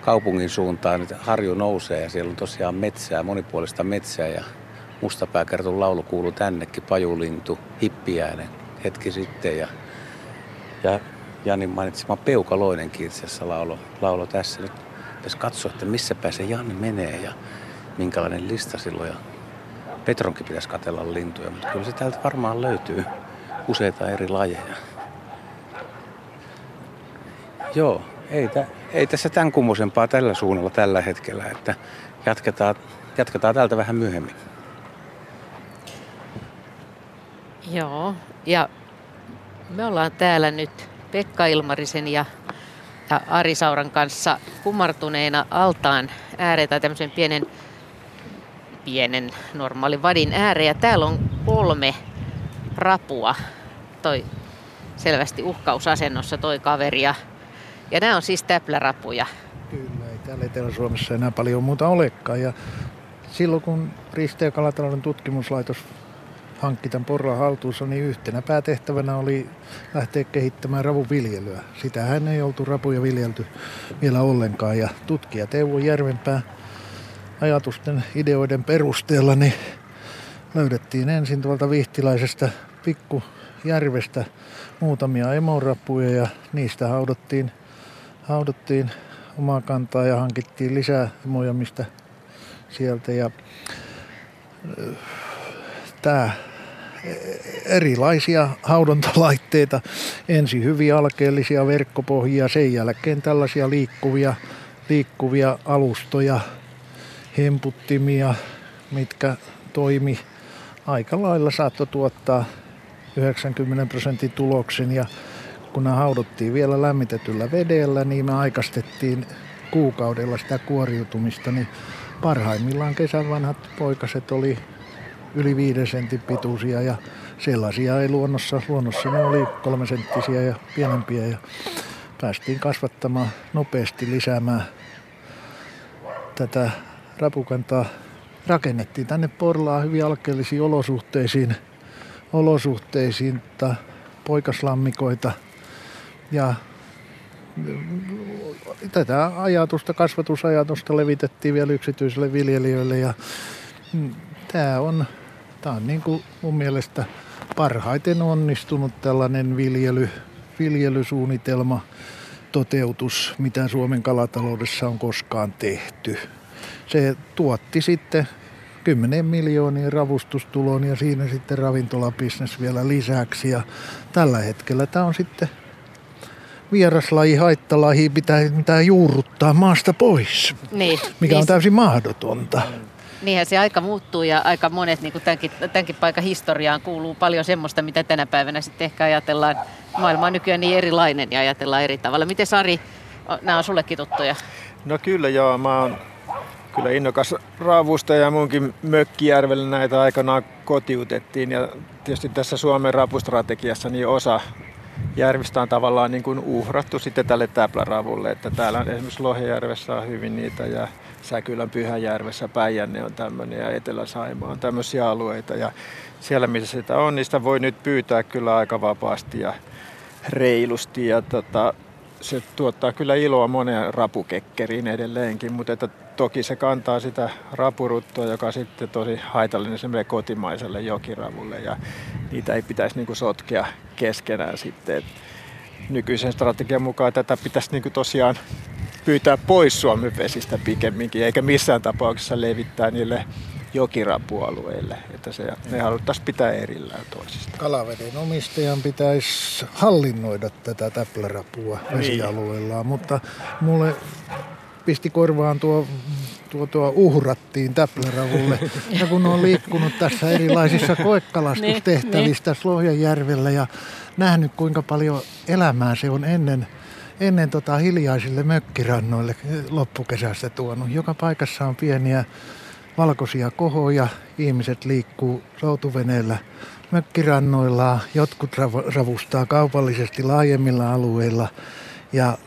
kaupungin suuntaan, niin harju nousee ja siellä on tosiaan metsää, monipuolista metsää ja mustapääkertun laulu kuuluu tännekin, pajulintu, hippiäinen hetki sitten ja, ja Janin mainitsema Peukaloinenkin itse asiassa laulo, laulo tässä. Nyt pitäisi katsoa, että missä se Janni menee ja minkälainen lista silloin. Ja Petronkin pitäisi katella lintuja, mutta kyllä se täältä varmaan löytyy useita eri lajeja. Joo, ei, tä, ei tässä tämän kummosempaa tällä suunnalla tällä hetkellä. Että jatketaan, jatketaan täältä vähän myöhemmin. Joo, ja me ollaan täällä nyt Pekka Ilmarisen ja, ja Ari Sauran kanssa kumartuneena altaan ääreen tai tämmöisen pienen, pienen normaalin vadin ääreen. Ja täällä on kolme rapua. Toi selvästi uhkausasennossa toi kaveri. Ja, ja nämä on siis täplärapuja. Kyllä, ei täällä Etelä-Suomessa enää paljon muuta olekaan. Ja silloin kun Riiste- ja kalatalouden tutkimuslaitos hankki tämän porran haltuunsa, niin yhtenä päätehtävänä oli lähteä kehittämään ravuviljelyä. Sitähän ei oltu rapuja viljelty vielä ollenkaan. Ja tutkija Teuvo Järvenpää ajatusten, ideoiden perusteella niin löydettiin ensin tuolta vihtiläisestä pikkujärvestä muutamia emorapuja ja niistä haudottiin, haudottiin omaa kantaa ja hankittiin lisää emoja, mistä sieltä. Ja tämä erilaisia haudontalaitteita. Ensin hyvin alkeellisia verkkopohjia, sen jälkeen tällaisia liikkuvia, liikkuvia alustoja, hemputtimia, mitkä toimi aika lailla saattoi tuottaa 90 prosentin tuloksen ja kun nämä haudottiin vielä lämmitetyllä vedellä, niin me aikastettiin kuukaudella sitä kuoriutumista, niin parhaimmillaan kesän vanhat poikaset oli yli viiden sentin pituisia ja sellaisia ei luonnossa. Luonnossa ne oli kolme senttisiä ja pienempiä ja päästiin kasvattamaan nopeasti lisäämään tätä rapukantaa. Rakennettiin tänne Porlaa hyvin alkeellisiin olosuhteisiin, olosuhteisiin poikaslammikoita ja tätä ajatusta, kasvatusajatusta levitettiin vielä yksityisille viljelijöille ja tämä on Tämä on niin kuin mun mielestä parhaiten onnistunut tällainen viljely, viljelysuunnitelma, toteutus, mitä Suomen kalataloudessa on koskaan tehty. Se tuotti sitten 10 miljoonia ravustustulon ja siinä sitten ravintolabisnes vielä lisäksi. Ja tällä hetkellä tämä on sitten vieraslaji, haittalaji, pitää, pitää juurruttaa maasta pois, niin, mikä niin, on täysin mahdotonta. Niinhän se aika muuttuu ja aika monet niin kuin tämänkin, tämänkin paikan historiaan kuuluu paljon semmoista, mitä tänä päivänä sitten ehkä ajatellaan. Maailma on nykyään niin erilainen ja ajatellaan eri tavalla. Miten Sari, nämä on sullekin tuttuja? No kyllä joo, mä oon kyllä innokas raavusta ja munkin mökkijärvelle näitä aikanaan kotiutettiin. Ja tietysti tässä Suomen rapustrategiassa niin osa järvistä on tavallaan niin kuin uhrattu sitten tälle täpläravulle. Että täällä on esimerkiksi Lohjärvessä on hyvin niitä ja Säkylän Pyhäjärvessä, Päijänne on tämmöinen ja Etelä-Saimaa on tämmöisiä alueita. Ja siellä missä sitä on, niistä voi nyt pyytää kyllä aika vapaasti ja reilusti. Ja tota, se tuottaa kyllä iloa moneen rapukekkeriin edelleenkin, mutta että toki se kantaa sitä rapuruttoa, joka sitten tosi haitallinen semmoille kotimaiselle jokiravulle ja niitä ei pitäisi niin sotkea keskenään sitten. Et nykyisen strategian mukaan tätä pitäisi niin tosiaan pyytää pois Suomen vesistä pikemminkin, eikä missään tapauksessa levittää niille jokirapualueille, että se, ne haluttaisiin pitää erillään toisista. Kalaveden omistajan pitäisi hallinnoida tätä täplärapua niin. vesialueellaan, mutta mulle pisti korvaan tuo, tuo, tuo uhrattiin täpläravulle. *laughs* Ja kun on liikkunut tässä erilaisissa *laughs* koekalastustehtävissä niin, Lohjanjärvellä ja nähnyt kuinka paljon elämää se on ennen ennen tota hiljaisille mökkirannoille loppukesästä tuonut. Joka paikassa on pieniä valkoisia kohoja, ihmiset liikkuu soutuveneellä mökkirannoillaan, jotkut ravustaa kaupallisesti laajemmilla alueilla ja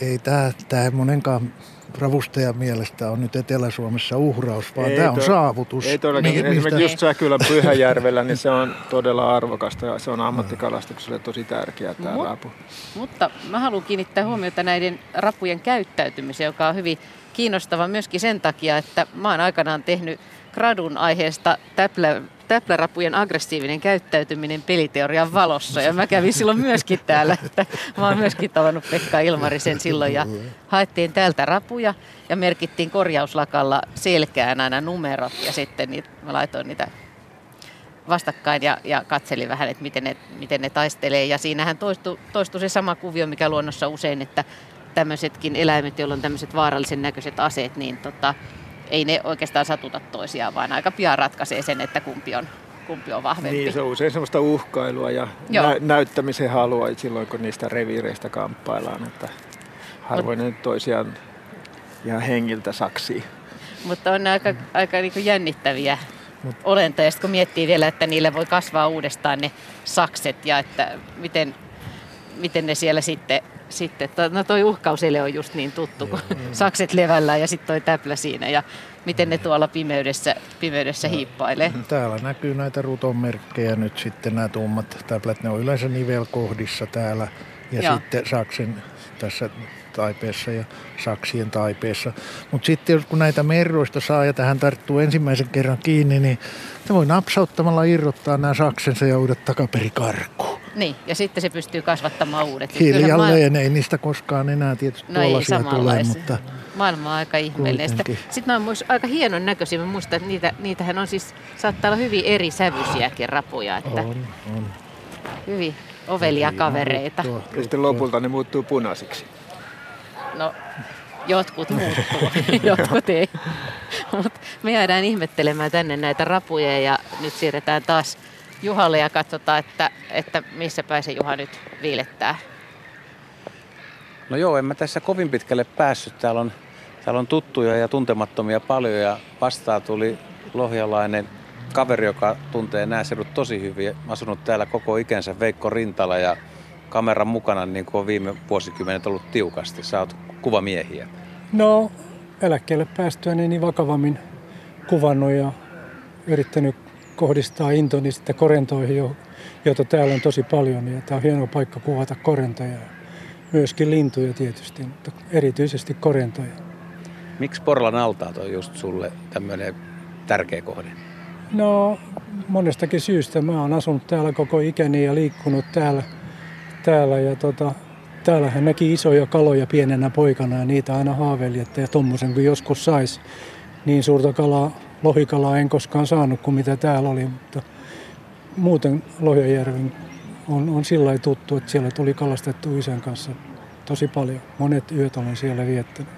ei tämä, monenkaan ravustajan mielestä on nyt Etelä-Suomessa uhraus, vaan ei tämä on to, saavutus. Ei todellakaan. Mi- Esimerkiksi just Säkylän Pyhäjärvellä, niin se on todella arvokasta ja se on ammattikalastukselle tosi tärkeää tämä Mut, rapu. Mutta mä haluan kiinnittää huomiota näiden rapujen käyttäytymiseen, joka on hyvin kiinnostava myöskin sen takia, että mä oon aikanaan tehnyt gradun aiheesta täplä, täplärapujen aggressiivinen käyttäytyminen peliteorian valossa. Ja mä kävin silloin myöskin täällä, että mä oon myöskin tavannut Pekka Ilmarisen silloin. Ja haettiin täältä rapuja ja merkittiin korjauslakalla selkään aina numerot. Ja sitten niitä, mä laitoin niitä vastakkain ja, ja katselin vähän, että miten ne, miten ne taistelee. Ja siinähän toistui, toistui se sama kuvio, mikä luonnossa usein, että tämmöisetkin eläimet, joilla on tämmöiset vaarallisen näköiset aseet, niin tota, ei ne oikeastaan satuta toisiaan, vaan aika pian ratkaisee sen, että kumpi on, kumpi on vahvempi. Niin, se on usein semmoista uhkailua ja nä- näyttämisen halua silloin, kun niistä reviireistä kamppaillaan. Että harvoin Mut, ne toisiaan ihan hengiltä saksii. Mutta on aika, aika niin jännittäviä Mut. olentoja, kun miettii vielä, että niille voi kasvaa uudestaan ne sakset ja että miten, miten ne siellä sitten sitten, no toi uhkausele on just niin tuttu, kun *laughs* sakset levällä ja sitten toi täplä siinä ja miten ne tuolla pimeydessä, pimeydessä no, hiippailee. *laughs* Täällä näkyy näitä rutonmerkkejä nyt sitten nämä tummat täplät, ne on yleensä nivelkohdissa täällä ja Joo. sitten saksen tässä taipeessa ja saksien taipeessa. Mutta sitten kun näitä merroista saa ja tähän tarttuu ensimmäisen kerran kiinni, niin se voi napsauttamalla irrottaa nämä saksensa ja uudet takaperi karkuun. Niin, ja sitten se pystyy kasvattamaan uudet. Hiljalleen, ei niistä koskaan enää tietysti no tuollaisia tule, mutta... Maailma on aika ihmeellinen. Sitten on myös aika hienon näköisiä. Mä muistan, että niitä, niitähän on siis, saattaa olla hyvin eri sävyisiäkin rapuja. Että on, on. Hyvin ovelia kavereita. Ja sitten lopulta ne muuttuu punaisiksi. No, jotkut muuttuu, *laughs* jotkut ei. Mut me jäädään ihmettelemään tänne näitä rapuja ja nyt siirretään taas Juhalle ja katsotaan, että, että missä pääsee Juha nyt viilettää. No joo, en mä tässä kovin pitkälle päässyt. Täällä on, täällä on tuttuja ja tuntemattomia paljon ja vastaa tuli lohjalainen kaveri, joka tuntee nämä sedut tosi hyvin. Asunut täällä koko ikänsä Veikko Rintala ja kameran mukana niin kuin on viime vuosikymmenet ollut tiukasti. Sä oot kuvamiehiä. No, eläkkeelle päästyä niin vakavammin kuvannut ja yrittänyt kohdistaa intoni sitten korentoihin, joita täällä on tosi paljon. Ja tämä on hieno paikka kuvata korentoja. Myöskin lintuja tietysti, mutta erityisesti korentoja. Miksi Porlan altaat on just sulle tämmöinen tärkeä kohde? No monestakin syystä. Mä oon asunut täällä koko ikäni ja liikkunut täällä. Täällä ja tota, täällähän näki isoja kaloja pienenä poikana ja niitä aina haaveili, että tommosen kun joskus sais niin suurta kalaa lohikalaa en koskaan saanut kuin mitä täällä oli, mutta muuten Lohjajärven on, on sillä tuttu, että siellä tuli kalastettu isän kanssa tosi paljon. Monet yöt olen siellä viettänyt.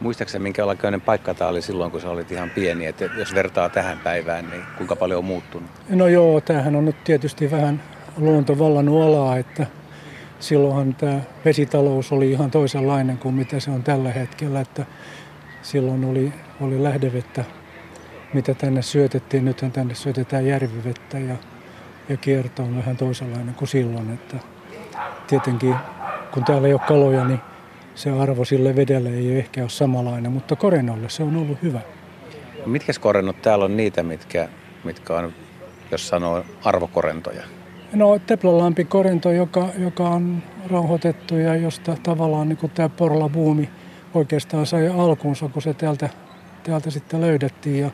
Muistaakseni minkälainen paikka tämä oli silloin, kun sä olit ihan pieni? Että jos vertaa tähän päivään, niin kuinka paljon on muuttunut? No joo, tämähän on nyt tietysti vähän luontovallannut alaa, että silloinhan tämä vesitalous oli ihan toisenlainen kuin mitä se on tällä hetkellä. Että silloin oli, oli lähdevettä mitä tänne syötettiin. Nythän tänne syötetään järvivettä ja, ja kierto on vähän toisenlainen kuin silloin. Että tietenkin kun täällä ei ole kaloja, niin se arvo sille vedelle ei ehkä ole samanlainen, mutta korennolle se on ollut hyvä. Mitkä korennot täällä on niitä, mitkä, mitkä on, jos sanoo, arvokorentoja? No Teplalampi korento, joka, joka on rauhoitettu ja josta tavallaan niin tämä porla-buumi oikeastaan sai alkuunsa, kun se täältä täältä sitten löydettiin. Ja,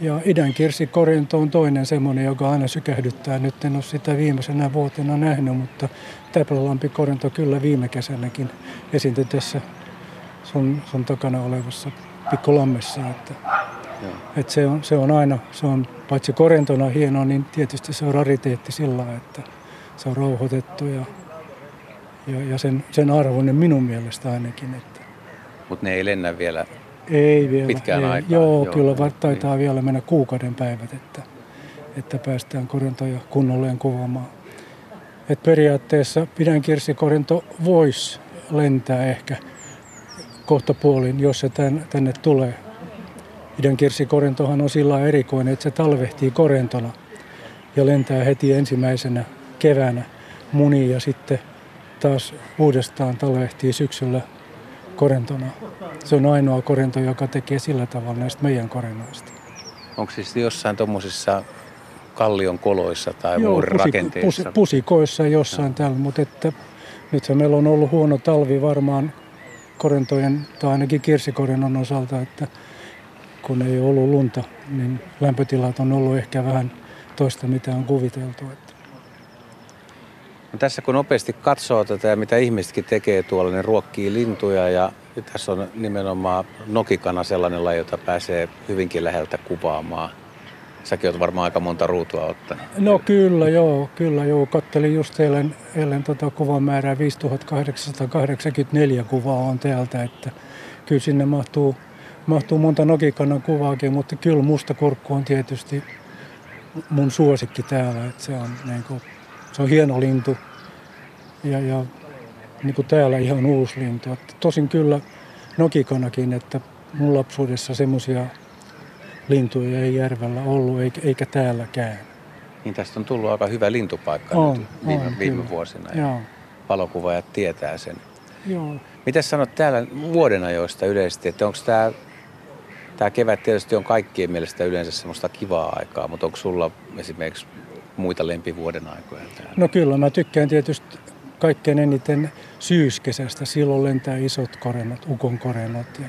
ja idän kirsikorento on toinen semmoinen, joka aina sykähdyttää. Nyt en ole sitä viimeisenä vuotena nähnyt, mutta Täplälampi korento kyllä viime kesänäkin esiintyi tässä sun, sun takana olevassa pikkulammessa. Että, että se, on, se on aina, se on paitsi korentona hieno, niin tietysti se on rariteetti sillä että se on rauhoitettu ja, ja, ja sen, sen arvoinen minun mielestä ainakin. Että. Mutta ne ei lennä vielä ei vielä. Pitkään ei. aikaa. Joo, Joo, kyllä niin. taitaa vielä mennä kuukauden päivät, että, että päästään korintoja kunnolleen kuvaamaan. Et periaatteessa pidän kirsikorento voisi lentää ehkä kohta puolin, jos se tän, tänne tulee. Pidän kirsikorentohan on sillä erikoinen, että se talvehtii korentona ja lentää heti ensimmäisenä keväänä muniin ja sitten taas uudestaan talvehtii syksyllä korentona. Se on ainoa korento, joka tekee sillä tavalla näistä meidän korennoista. Onko siis jossain tuommoisissa kallion koloissa tai Joo, muurirakenteissa? Pusi, pusikoissa jossain no. täällä, mutta että nythän meillä on ollut huono talvi varmaan korentojen tai ainakin kirsikorennon osalta, että kun ei ollut lunta, niin lämpötilat on ollut ehkä vähän toista, mitä on kuviteltu. Että. No tässä kun nopeasti katsoo tätä ja mitä ihmisetkin tekee tuolla, niin ruokkii lintuja ja tässä on nimenomaan nokikana sellainen laji, jota pääsee hyvinkin läheltä kuvaamaan. Säkin olet varmaan aika monta ruutua ottanut. No kyllä joo, kyllä joo. Kattelin just eilen, eilen tota kuvan määrää 5884 kuvaa on täältä, että kyllä sinne mahtuu mahtuu monta nokikannan kuvaakin, mutta kyllä musta kurkku on tietysti mun suosikki täällä. Että se, on, niin kuin, se on hieno lintu ja, ja niin kuin täällä ihan uusi lintu. Että tosin kyllä nokikanakin, että mun lapsuudessa semmoisia lintuja ei järvellä ollut eikä, eikä täälläkään. Niin tästä on tullut aika hyvä lintupaikka On, nyt viime, on, viime kyllä. vuosina. Ja Joo, valokuvaajat tietää sen. joo. Mitä sanot täällä vuodenajoista yleisesti, että onko tämä Tämä kevät tietysti on kaikkien mielestä yleensä semmoista kivaa aikaa, mutta onko sulla esimerkiksi muita lempivuoden aikoja täällä? No kyllä, mä tykkään tietysti kaikkein eniten syyskesästä. Silloin lentää isot korennot, ukon korennot. Ja,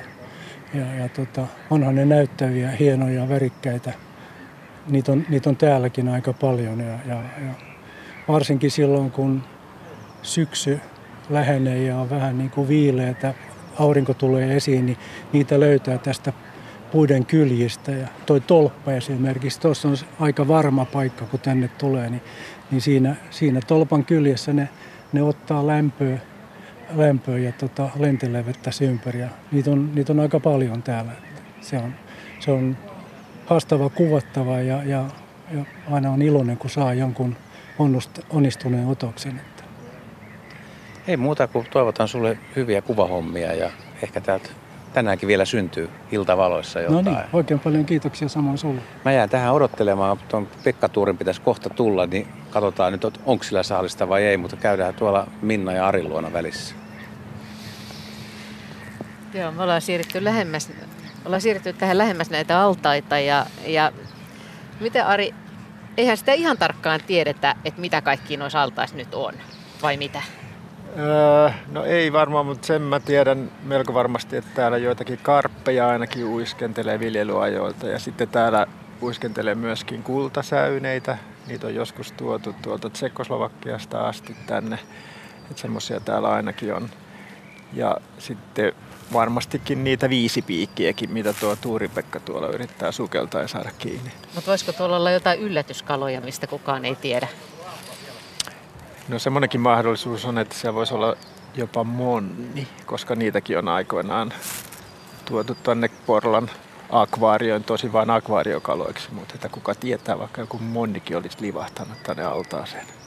ja, ja tota, onhan ne näyttäviä, hienoja, värikkäitä. Niitä on, niitä on täälläkin aika paljon. Ja, ja, ja varsinkin silloin, kun syksy lähenee ja on vähän niin kuin viileätä, aurinko tulee esiin, niin niitä löytää tästä puiden kyljistä. Ja toi tolppa esimerkiksi, tuossa on aika varma paikka, kun tänne tulee, niin, niin siinä, siinä tolpan kyljessä ne, ne ottaa lämpöä, lämpöä ja tota, lentelee vettä ympäri. Ja niitä, on, niitä on aika paljon täällä. Se on, se on haastava kuvattava ja, ja, ja aina on iloinen, kun saa jonkun onnust, onnistuneen otoksen. Että Ei muuta kuin toivotan sulle hyviä kuvahommia ja ehkä täältä tänäänkin vielä syntyy iltavaloissa No jotain. niin, oikein paljon kiitoksia samoin sulle. Mä jään tähän odottelemaan, tuon Pekka Tuurin pitäisi kohta tulla, niin katsotaan nyt, onko sillä saalista vai ei, mutta käydään tuolla Minna ja Arin luona välissä. Joo, me ollaan siirrytty lähemmäs, ollaan siirrytty tähän lähemmäs näitä altaita ja, ja miten Ari, eihän sitä ihan tarkkaan tiedetä, että mitä kaikki noissa altaissa nyt on, vai mitä? Öö, no ei varmaan, mutta sen mä tiedän melko varmasti, että täällä joitakin karppeja ainakin uiskentelee viljelyajoilta. Ja sitten täällä uiskentelee myöskin kultasäyneitä. Niitä on joskus tuotu tuolta Tsekoslovakiasta asti tänne. Että semmoisia täällä ainakin on. Ja sitten varmastikin niitä viisipiikkiäkin, mitä tuo Tuuri-Pekka tuolla yrittää sukeltaa ja saada kiinni. Mutta voisiko tuolla olla jotain yllätyskaloja, mistä kukaan ei tiedä? No semmoinenkin mahdollisuus on, että siellä voisi olla jopa monni, koska niitäkin on aikoinaan tuotu tuonne Porlan akvaarioon, tosi vain akvaariokaloiksi, mutta että kuka tietää, vaikka joku monnikin olisi livahtanut tänne altaaseen.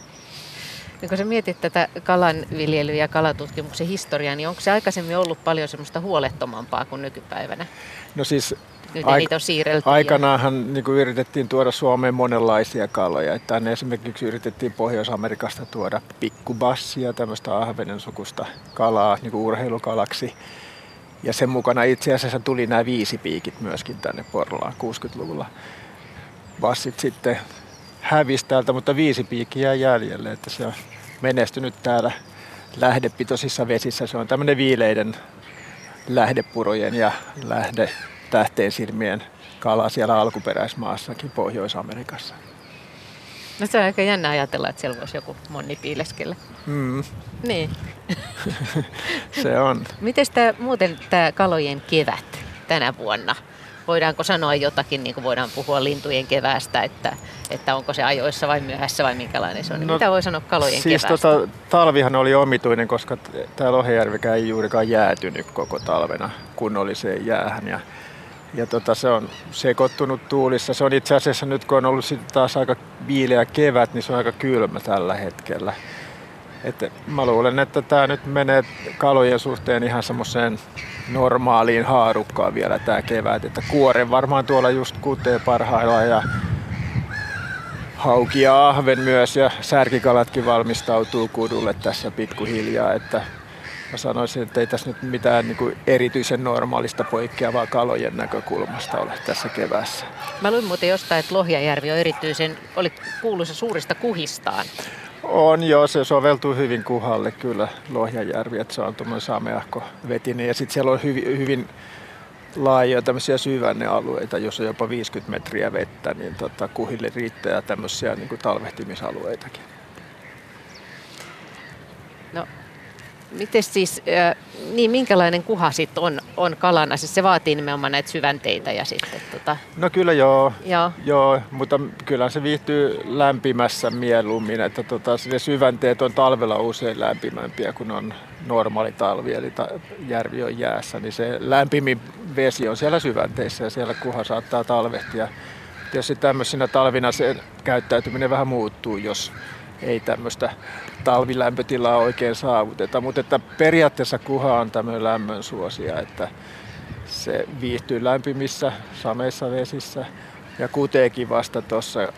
Niin kun sä mietit tätä kalanviljelyä ja kalatutkimuksen historiaa, niin onko se aikaisemmin ollut paljon semmoista huolettomampaa kuin nykypäivänä? No siis Nyt Aik- niitä on siirrelty. ja- aikanaanhan niin kuin yritettiin tuoda Suomeen monenlaisia kaloja. Että tänne esimerkiksi yritettiin Pohjois-Amerikasta tuoda pikkubassia, tämmöistä ahvenen sukusta kalaa niin kuin urheilukalaksi. Ja sen mukana itse asiassa tuli nämä viisipiikit myöskin tänne Porlaan 60-luvulla. Bassit sitten hävisi täältä, mutta viisi piikkiä jäljelle, että se on menestynyt täällä lähdepitoisissa vesissä. Se on tämmöinen viileiden lähdepurojen ja lähde tähteen silmien kala siellä alkuperäismaassakin Pohjois-Amerikassa. No se on aika jännä ajatella, että siellä voisi joku monni piileskellä. Mm, Niin. *laughs* se on. Miten tämä muuten tämä kalojen kevät tänä vuonna? Voidaanko sanoa jotakin, niin kuin voidaan puhua lintujen keväästä, että, että onko se ajoissa vai myöhässä vai minkälainen se on? No, No, Mitä voi sanoa kalojen Siis keväästä? tota, talvihan oli omituinen, koska tämä Lohijärvikään ei juurikaan jäätynyt koko talvena kunnolliseen jäähän. Ja, ja tota, se on sekoittunut tuulissa. Se on itse asiassa nyt, kun on ollut sitten taas aika viileä kevät, niin se on aika kylmä tällä hetkellä. Et mä luulen, että tämä nyt menee kalojen suhteen ihan semmoiseen normaaliin haarukkaan vielä tämä kevät. Että kuoren varmaan tuolla just kutee parhaillaan ja hauki ja ahven myös ja särkikalatkin valmistautuu kudulle tässä pikkuhiljaa. Että mä sanoisin, että ei tässä nyt mitään niin kuin erityisen normaalista poikkeavaa kalojen näkökulmasta ole tässä keväässä. Mä luin muuten jostain, että Lohjajärvi on erityisen, oli kuuluisa suurista kuhistaan. On joo, se soveltuu hyvin kuhalle kyllä Lohjajärvi, että se on tuommoinen sameahko vetinen. Ja sitten siellä on hyvin, hyvin laajoja tämmöisiä syvännealueita, jos on jopa 50 metriä vettä, niin tota, kuhille riittää tämmöisiä niin talvehtimisalueitakin. No, Miten siis, niin minkälainen kuha sitten on, on kalana? Siis se vaatii nimenomaan näitä syvänteitä ja sitten tota... No kyllä joo, joo. joo mutta kyllä se viihtyy lämpimässä mieluummin, että tota, ne syvänteet on talvella usein lämpimämpiä kuin on normaali talvi, eli ta- järvi on jäässä, niin se lämpimin vesi on siellä syvänteissä ja siellä kuha saattaa talvehtia. Tietysti tämmöisenä talvina se käyttäytyminen vähän muuttuu, jos ei tämmöistä talvilämpötilaa oikein saavuteta, mutta että periaatteessa kuha on tämmöinen lämmön suosia, että se viihtyy lämpimissä sameissa vesissä ja kuteekin vasta tuossa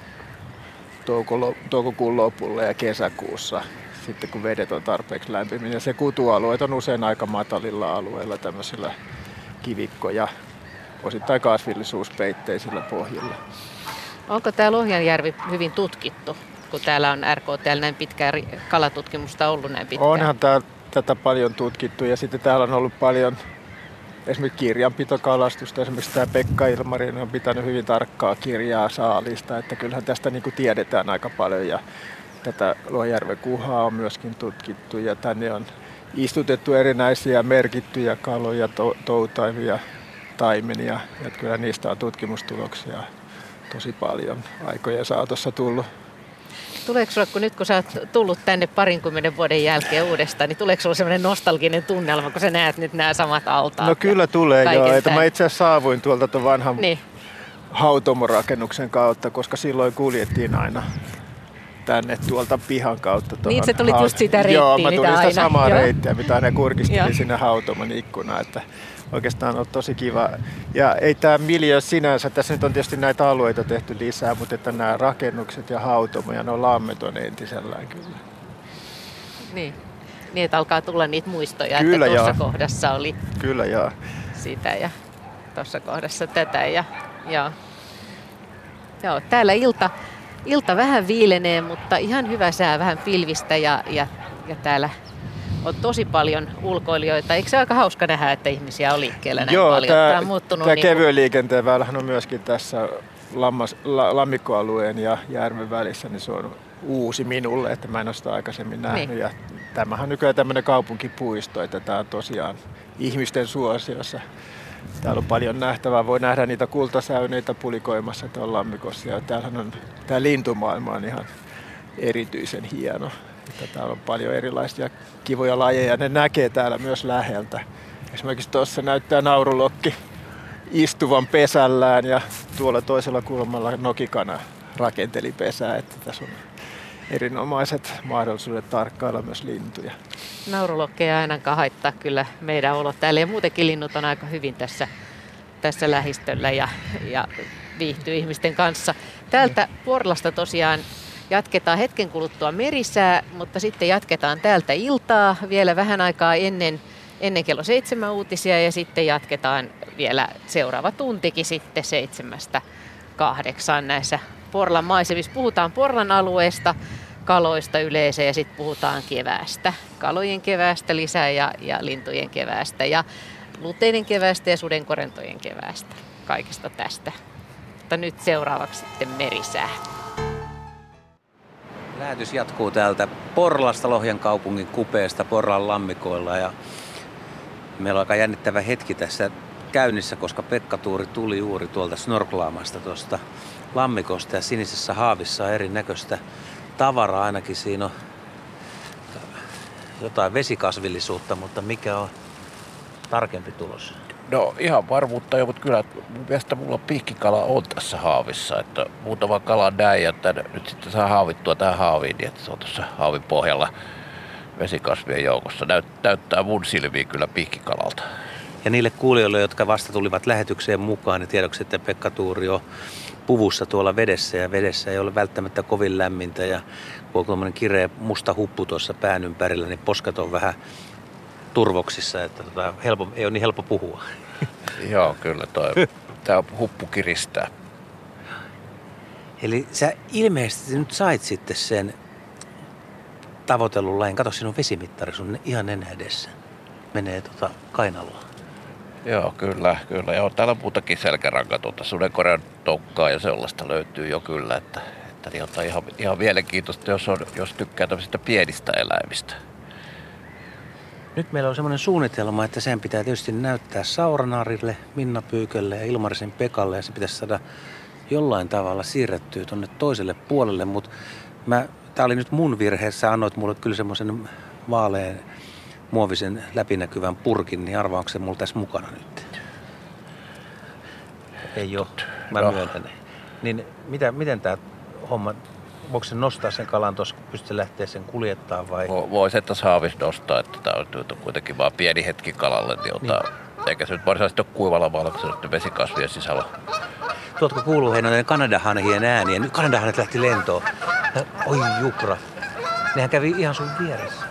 toukokuun lopulla ja kesäkuussa sitten kun vedet on tarpeeksi lämpimiä. Ja se kutualueet on usein aika matalilla alueilla tämmöisillä kivikko- ja osittain kasvillisuuspeitteisillä pohjilla. Onko tämä Lohjanjärvi hyvin tutkittu? Kun täällä on RKT näin pitkään kalatutkimusta ollut näin pitkään? Onhan tää, tätä paljon tutkittu ja sitten täällä on ollut paljon esimerkiksi kirjanpitokalastusta. Esimerkiksi tämä Pekka Ilmarin on pitänyt hyvin tarkkaa kirjaa saalista, että kyllähän tästä niin tiedetään aika paljon ja tätä Lohjärven kuhaa on myöskin tutkittu ja tänne on istutettu erinäisiä merkittyjä kaloja, to, toutaimia, taimenia ja kyllä niistä on tutkimustuloksia tosi paljon aikojen saatossa tullut. Tuleeko sinulle, kun nyt kun sä oot tullut tänne parinkymmenen vuoden jälkeen uudestaan, niin tuleeko sinulle sellainen nostalginen tunnelma, kun sä näet nyt nämä samat altaat? No kyllä tulee joo, että mä itse asiassa saavuin tuolta tuon vanhan niin. hautomorakennuksen kautta, koska silloin kuljettiin aina tänne tuolta pihan kautta. Niin, se tuli just sitä reittiä, Joo, mä tulin sitä aina. samaa Joo. reittiä, mitä aina kurkistelin sinne hautomon ikkunaan. Että oikeastaan on tosi kiva. Ja ei tämä miljö sinänsä, tässä nyt on tietysti näitä alueita tehty lisää, mutta että nämä rakennukset ja hautomo ja no lammet on entisellään kyllä. Niin. Niin, että alkaa tulla niitä muistoja, kyllä että tuossa kohdassa oli kyllä joo. sitä ja tuossa kohdassa tätä. Ja, ja. Joo, täällä ilta, ilta vähän viilenee, mutta ihan hyvä sää, vähän pilvistä ja, ja, ja täällä on tosi paljon ulkoilijoita. Eikö se aika hauska nähdä, että ihmisiä on liikkeellä näin Joo, paljon? Tämä, tämä, muuttunut tämä niin kevyen liikenteen väylähän on myöskin tässä lammas, la, lammikkoalueen ja järven välissä, niin se on uusi minulle, että mä en ole sitä aikaisemmin nähnyt. Niin. Ja tämähän on nykyään tämmöinen kaupunkipuisto, että tämä on tosiaan ihmisten suosiossa. Täällä on paljon nähtävää. Voi nähdä niitä kultasäyneitä pulikoimassa tuolla lammikossa. Ja täällähän on, tämä lintumaailma on ihan erityisen hieno. Että täällä on paljon erilaisia kivoja lajeja. Ne näkee täällä myös läheltä. Esimerkiksi tuossa näyttää naurulokki istuvan pesällään ja tuolla toisella kulmalla nokikana rakenteli pesää. Että tässä on erinomaiset mahdollisuudet tarkkailla myös lintuja. Naurulokkeja ainakaan haittaa kyllä meidän olot täällä ja muutenkin linnut on aika hyvin tässä, tässä lähistöllä ja, ja viihtyy ihmisten kanssa. Täältä Porlasta tosiaan Jatketaan hetken kuluttua merisää, mutta sitten jatketaan täältä iltaa vielä vähän aikaa ennen, ennen kello seitsemän uutisia ja sitten jatketaan vielä seuraava tuntikin sitten seitsemästä kahdeksaan näissä Porlan maisemissa. Puhutaan Porlan alueesta, kaloista yleensä ja sitten puhutaan keväästä. Kalojen keväästä lisää ja, ja lintujen keväästä ja luteiden keväästä ja sudenkorentojen keväästä. Kaikesta tästä. Mutta nyt seuraavaksi sitten merisää. Lähetys jatkuu täältä Porlasta, Lohjan kaupungin kupeesta, Porlan lammikoilla. Ja meillä on aika jännittävä hetki tässä käynnissä, koska Pekka Tuuri tuli juuri tuolta snorklaamasta tuosta lammikosta. Ja sinisessä haavissa on erinäköistä tavaraa, ainakin siinä on jotain vesikasvillisuutta, mutta mikä on tarkempi tulos? No ihan varmuutta jo, mutta kyllä mielestä mulla piikkikala on tässä haavissa, että muutama kala näin, että nyt sitten saa haavittua tähän haaviin, niin että se on tuossa haavin pohjalla vesikasvien joukossa. Näyt, näyttää mun silmiin kyllä piikkikalalta. Ja niille kuulijoille, jotka vasta tulivat lähetykseen mukaan, niin tiedoksi, että Pekka Tuuri on puvussa tuolla vedessä ja vedessä ei ole välttämättä kovin lämmintä ja kun on kireä musta huppu tuossa pään ympärillä, niin poskat on vähän turvoksissa, että tota, helpo, ei ole niin helppo puhua. *laughs* Joo, kyllä toi, tämä huppu kiristää. Eli sä ilmeisesti nyt sait sitten sen tavoitellun lain. Kato, sinun vesimittari sun ihan nenä edessä. Menee tota kainaloa. Joo, kyllä, kyllä. Joo, täällä on muutakin selkäranka tuota sudenkorean tokkaa ja sellaista löytyy jo kyllä, että, että niin on ihan, ihan mielenkiintoista, jos, on, jos tykkää tämmöisistä pienistä eläimistä. Nyt meillä on semmoinen suunnitelma, että sen pitää tietysti näyttää Sauranarille, Minna Pyykölle ja Ilmarisen Pekalle ja se pitäisi saada jollain tavalla siirrettyä tuonne toiselle puolelle, mutta mä, tää oli nyt mun virhe, sä annoit mulle kyllä semmoisen vaaleen muovisen läpinäkyvän purkin, niin arvaa, onko se mulla tässä mukana nyt? Ei ole, mä No. myöntän. Niin mitä, miten tämä homma, voiko se nostaa sen kalan tuossa, kun pystyy lähteä sen kuljettaa vai? Vo- Voisi että haavis nostaa, että tämä on nyt kuitenkin vaan pieni hetki kalalle, niin, ota, eikä se nyt varsinaisesti ole kuivalla vaan, se on vesikasvien sisällä. Tuotko kuuluu hei noiden Kanadahanhien ääniä? Nyt Kanadahanhet lähti lentoon. Ja- Oi jukra. Nehän kävi ihan sun vieressä.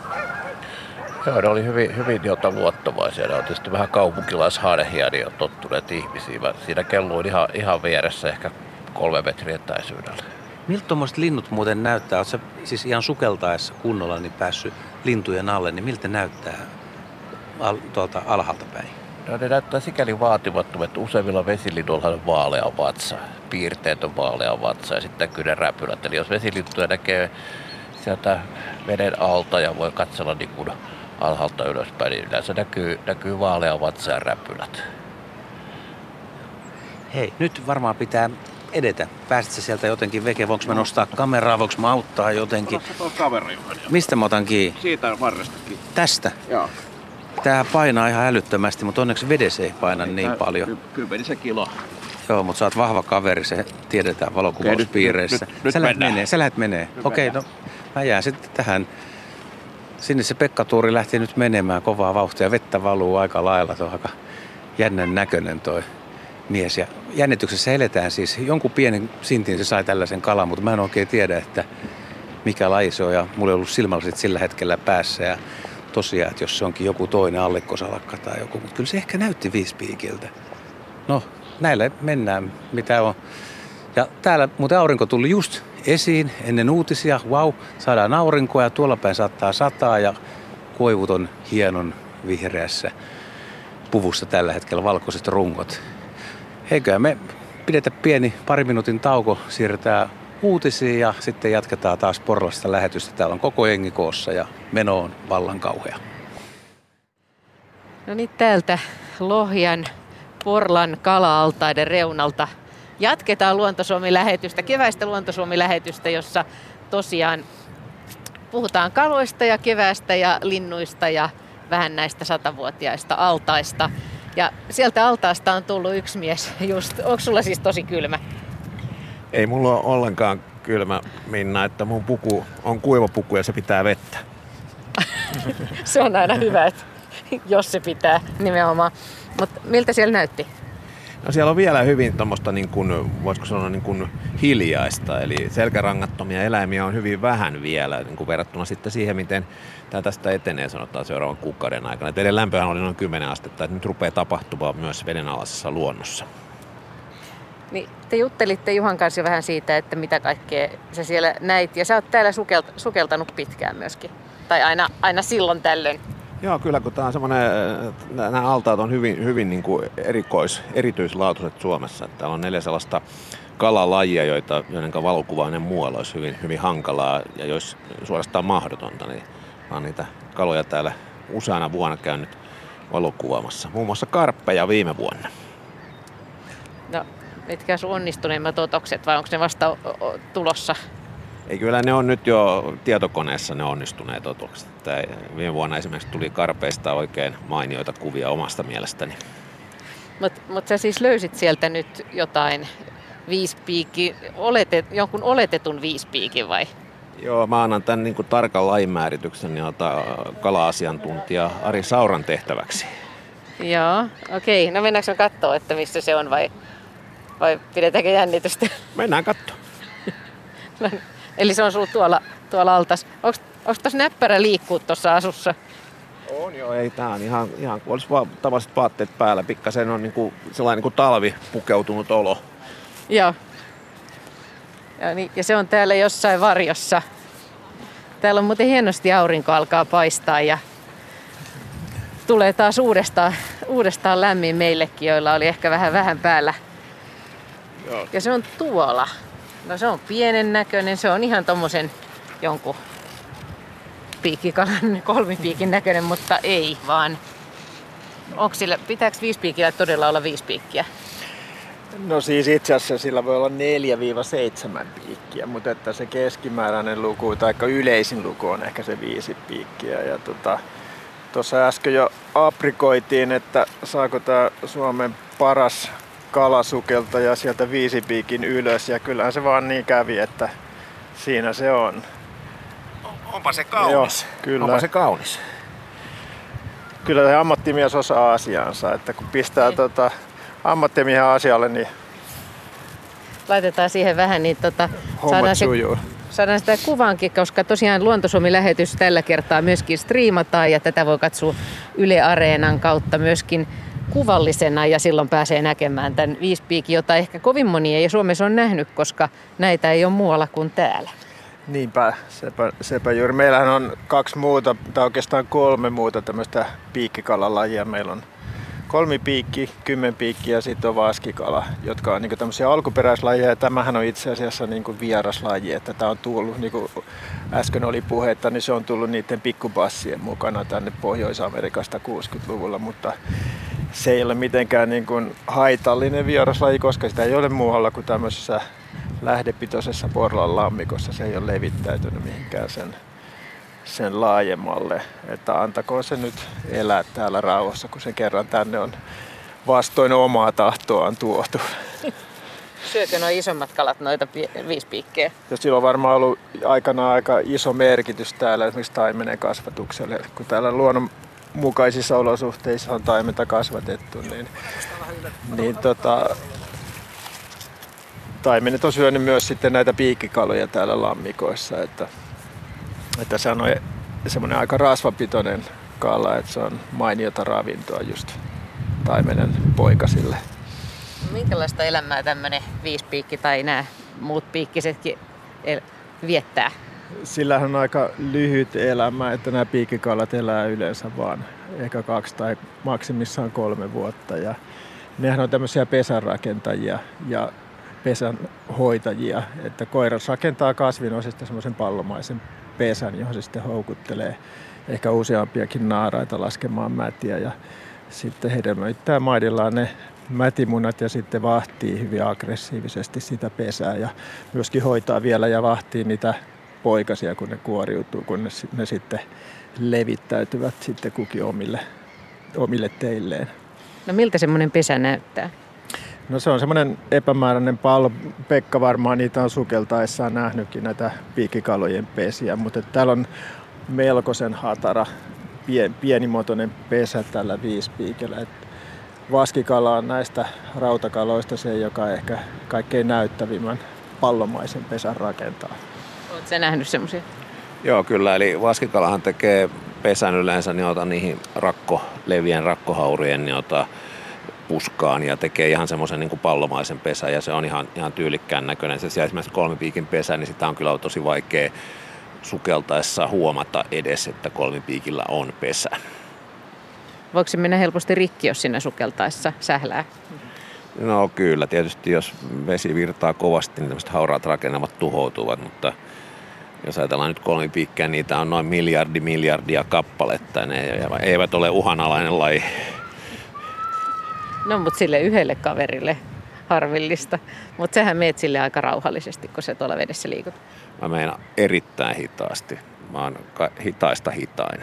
Joo, ne oli hyvin, hyvin jota luottavaisia. Ne on tietysti vähän kaupunkilaishaadehia, niin on tottuneet ihmisiin. Mä Siinä kelluin ihan, ihan vieressä ehkä kolme metriä etäisyydellä. Miltä tuommoiset linnut muuten näyttää? Oletko siis ihan sukeltaessa kunnolla niin päässyt lintujen alle, niin miltä näyttää al- tuolta alhaalta päin? No, ne näyttää sikäli vaatimattomat, että useimmilla vesilinnuilla on vaalea vatsa, piirteetön vaalea vatsa ja sitten näkyy ne räpylät. Eli jos vesilintuja näkee sieltä veden alta ja voi katsella niin kuin alhaalta ylöspäin, niin yleensä näkyy, näkyy vaalea vatsa ja räpylät. Hei, nyt varmaan pitää edetä. Pääsit sä sieltä jotenkin veke? Voinko mä nostaa kameraa? Voinko mä auttaa jotenkin? kaveri. Mistä mä otan kiinni? Siitä varrestakin. Tästä. Joo. Tää painaa ihan älyttömästi, mutta onneksi vedessä ei paina niin paljon. Kymmenisen kiloa. Joo, mutta sä oot vahva kaveri, se tiedetään valokuvauspiireissä. Okei, nyt- nyt- nyt sä mennään. menee, sä lähdet menee. Okei, no mä jään sitten tähän. Sinne se Pekka-tuuri lähti nyt menemään kovaa vauhtia. Vettä valuu aika lailla. Tuo on aika jännän näköinen toi mies. Ja jännityksessä eletään siis. Jonkun pienen sintin se sai tällaisen kalan, mutta mä en oikein tiedä, että mikä laji se on. Ja mulla ei ollut silmälasit sillä hetkellä päässä. Ja tosiaan, että jos se onkin joku toinen allekkosalakka tai joku. Mutta kyllä se ehkä näytti viispiikiltä. No, näillä mennään, mitä on. Ja täällä muuten aurinko tuli just esiin ennen uutisia. Wow, saadaan aurinkoa ja tuolla päin saattaa sataa ja koivut on hienon vihreässä puvussa tällä hetkellä valkoiset rungot. Eiköhän me pidetä pieni pari minuutin tauko, siirretään uutisiin ja sitten jatketaan taas Porlasta lähetystä. Täällä on koko jengi koossa ja meno on vallan kauhea. No niin, täältä Lohjan Porlan kala-altaiden reunalta jatketaan Luontosuomi-lähetystä, keväistä Luontosuomi-lähetystä, jossa tosiaan puhutaan kaloista ja keväästä ja linnuista ja vähän näistä satavuotiaista altaista. Ja sieltä altaasta on tullut yksi mies just. Onko sulla siis tosi kylmä? Ei mulla ole ollenkaan kylmä, Minna, että mun puku on kuiva puku ja se pitää vettä. *laughs* Se on aina hyvä, että jos se pitää nimenomaan. Mutta miltä siellä näytti? No siellä on vielä hyvin tuommoista, niin kuin, voisiko sanoa, niin kuin hiljaista. Eli selkärangattomia eläimiä on hyvin vähän vielä niin kuin verrattuna sitten siihen, miten tämä tästä etenee sanotaan seuraavan kuukauden aikana. Teidän lämpöhän oli noin 10 astetta, että nyt rupeaa tapahtumaan myös vedenalaisessa luonnossa. Niin te juttelitte Juhan kanssa vähän siitä, että mitä kaikkea sä siellä näit. Ja sä oot täällä sukelt- sukeltanut pitkään myöskin. Tai aina, aina silloin tällöin. Joo, kyllä kun tämä on semmoinen, nämä altaat on hyvin, hyvin niin kuin erikois, erityislaatuiset Suomessa. Että Täällä on neljä sellaista kalalajia, joita, joiden valokuvainen muualla olisi hyvin, hyvin hankalaa ja jos suorastaan mahdotonta, niin mä oon niitä kaloja täällä useana vuonna käynyt valokuvaamassa. Muun muassa karppeja viime vuonna. No, mitkä sun onnistuneimmat otokset vai onko ne vasta o- o- tulossa? Ei kyllä ne on nyt jo tietokoneessa ne onnistuneet otokset. Että viime vuonna esimerkiksi tuli karpeista oikein mainioita kuvia omasta mielestäni. Mutta mut sä siis löysit sieltä nyt jotain viispiikki, oletet, jonkun oletetun viispiikin vai? Joo, mä annan tämän niin kuin tarkan lajinmäärityksen jota kala-asiantuntija Ari Sauran tehtäväksi. Joo, okei. No mennäänkö me katsoa, että missä se on vai, vai pidetäänkö jännitystä? Mennään katsomaan. *laughs* Eli se on sulla tuolla, tuolla altas. Onko tuossa näppärä liikkuu tuossa asussa? On joo, ei tää on ihan, ihan kun olisi vaan tavalliset vaatteet päällä. Pikkasen on niin kuin, sellainen niin kuin talvi pukeutunut olo. Joo. Ja, niin, ja se on täällä jossain varjossa. Täällä on muuten hienosti aurinko alkaa paistaa ja tulee taas uudestaan, uudestaan lämmin meillekin, joilla oli ehkä vähän vähän päällä. Joo. Ja se on tuolla. No se on pienen näköinen, se on ihan tommosen jonkun viisipiikkikalan kolmipiikin näköinen, mutta ei vaan. Onko sillä, pitääkö viisipiikillä todella olla viisi piikkiä? No siis itse asiassa sillä voi olla 4-7 piikkiä, mutta että se keskimääräinen luku tai yleisin luku on ehkä se viisi piikkiä. Ja tota, tuossa äsken jo aprikoitiin, että saako tämä Suomen paras kalasukeltaja sieltä viisi piikin ylös ja kyllähän se vaan niin kävi, että siinä se on. Onpa se kaunis. Joo, kyllä. Onpa se kaunis. Kyllä se ammattimies osaa asiansa, että kun pistää tota, ammattimiehen asialle, niin Laitetaan siihen vähän, niin tota, saadaan, se, saadaan sitä kuvaankin, koska tosiaan Luontosuomi-lähetys tällä kertaa myöskin striimataan ja tätä voi katsoa Yle Areenan kautta myöskin kuvallisena ja silloin pääsee näkemään tämän viispiikin, jota ehkä kovin moni ei Suomessa on nähnyt, koska näitä ei ole muualla kuin täällä. Niinpä, sepä, sepä juuri. Meillähän on kaksi muuta, tai oikeastaan kolme muuta tämmöistä piikkikalalajia. Meillä on kolmipiikki, kymmenpiikki ja sitten on vaskikala, jotka on niinku tämmöisiä alkuperäislajeja. Ja tämähän on itse asiassa niinku vieraslaji, että tämä on tullut, niin kuin äsken oli puhetta, niin se on tullut niiden pikkubassien mukana tänne Pohjois-Amerikasta 60-luvulla, mutta se ei ole mitenkään niin kuin haitallinen vieraslaji, koska sitä ei ole muualla kuin tämmöisessä lähdepitoisessa Porlan lammikossa. Se ei ole levittäytynyt mihinkään sen, sen laajemmalle. Että antakoon se nyt elää täällä rauhassa, kun se kerran tänne on vastoin omaa tahtoaan tuotu. *laughs* Syökö nuo isommat kalat noita pi- viispiikkejä? Ja sillä on varmaan ollut aikana aika iso merkitys täällä esimerkiksi taimenen kasvatukselle. Kun täällä luonnon mukaisissa olosuhteissa on taimenta kasvatettu, niin, niin tota, taimenet on syönyt myös sitten näitä piikkikaloja täällä lammikoissa. Että, että se on semmoinen aika rasvapitoinen kala, että se on mainiota ravintoa just taimenen poikasille. Minkälaista elämää tämmöinen viispiikki tai nämä muut piikkisetkin viettää? Sillähän on aika lyhyt elämä, että nämä piikkikalat elää yleensä vaan ehkä kaksi tai maksimissaan kolme vuotta. Ja nehän on tämmöisiä pesänrakentajia ja pesän hoitajia, että koiras rakentaa kasvinosista semmoisen pallomaisen pesän, johon se sitten houkuttelee ehkä useampiakin naaraita laskemaan mätiä ja sitten hedelmöittää maidillaan ne mätimunat ja sitten vahtii hyvin aggressiivisesti sitä pesää ja myöskin hoitaa vielä ja vahtii niitä poikasia, kun ne kuoriutuu, kun ne, ne sitten levittäytyvät sitten kukin omille, omille teilleen. No miltä semmoinen pesä näyttää? No se on semmoinen epämääräinen pallo. Pekka varmaan niitä on sukeltaessaan nähnytkin näitä piikkikalojen pesiä, mutta täällä on melkoisen hatara, pien, pienimuotoinen pesä tällä viispiikellä. Et vaskikala on näistä rautakaloista se, joka ehkä kaikkein näyttävimmän pallomaisen pesän rakentaa. Oletko nähnyt semmoisia? Joo, kyllä. Eli vaskikalahan tekee pesän yleensä niin ota niihin rakko, levien rakkohaurien niin ota, puskaan ja tekee ihan semmoisen niin pallomaisen pesän ja se on ihan, ihan tyylikkään näköinen. Se esimerkiksi kolmipiikin pesä, niin sitä on kyllä tosi vaikea sukeltaessa huomata edes, että kolmipiikillä on pesä. Voiko se mennä helposti rikki, jos sinne sukeltaessa sählää? No kyllä, tietysti jos vesi virtaa kovasti, niin tämmöiset hauraat rakennelmat tuhoutuvat, mutta jos ajatellaan nyt kolmipiikkejä, niitä on noin miljardi miljardia kappaletta, ne eivät ole uhanalainen laji. No, mutta sille yhdelle kaverille harvillista. Mutta sehän meet sille aika rauhallisesti, kun se tuolla vedessä liikut. Mä menen erittäin hitaasti. Mä oon hitaista hitain.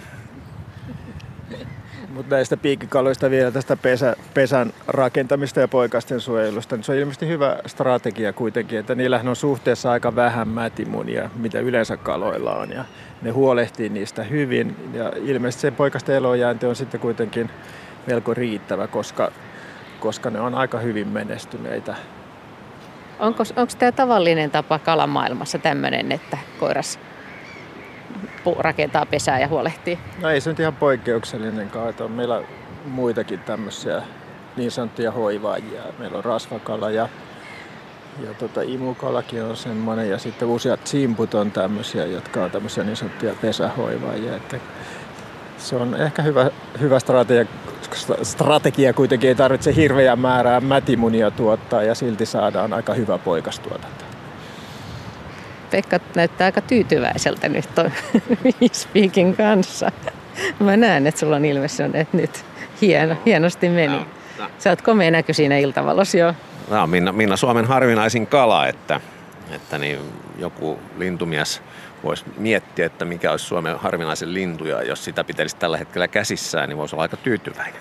Mutta näistä piikkikaloista vielä tästä pesä, pesän rakentamista ja poikasten suojelusta, niin se on ilmeisesti hyvä strategia kuitenkin, että niillähän on suhteessa aika vähän mätimunia, mitä yleensä kaloilla on. Ja ne huolehtii niistä hyvin ja ilmeisesti se poikasten elojäänti on sitten kuitenkin melko riittävä, koska, koska ne on aika hyvin menestyneitä. Onko, onko tämä tavallinen tapa kalamaailmassa tämmöinen, että koiras rakentaa pesää ja huolehtii? No ei se nyt ihan poikkeuksellinen että on meillä muitakin tämmöisiä niin sanottuja hoivaajia. Meillä on rasvakala ja, ja tota, imukalakin on semmoinen ja sitten useat simput on tämmöisiä, jotka on tämmöisiä niin sanottuja pesähoivaajia. Että se on ehkä hyvä, hyvä strategia, strategia kuitenkin ei tarvitse hirveän määrää mätimunia tuottaa ja silti saadaan aika hyvä poikastuotanto. Pekka näyttää aika tyytyväiseltä nyt tuon viispiikin kanssa. Mä näen, että sulla on ilme että nyt hieno, hienosti meni. Sä oot komea näky siinä iltavalossa jo. Tämä on Minna, Minna Suomen harvinaisin kala, että, että niin joku lintumies voisi miettiä, että mikä olisi Suomen harvinaisen lintu ja jos sitä pitäisi tällä hetkellä käsissään, niin voisi olla aika tyytyväinen.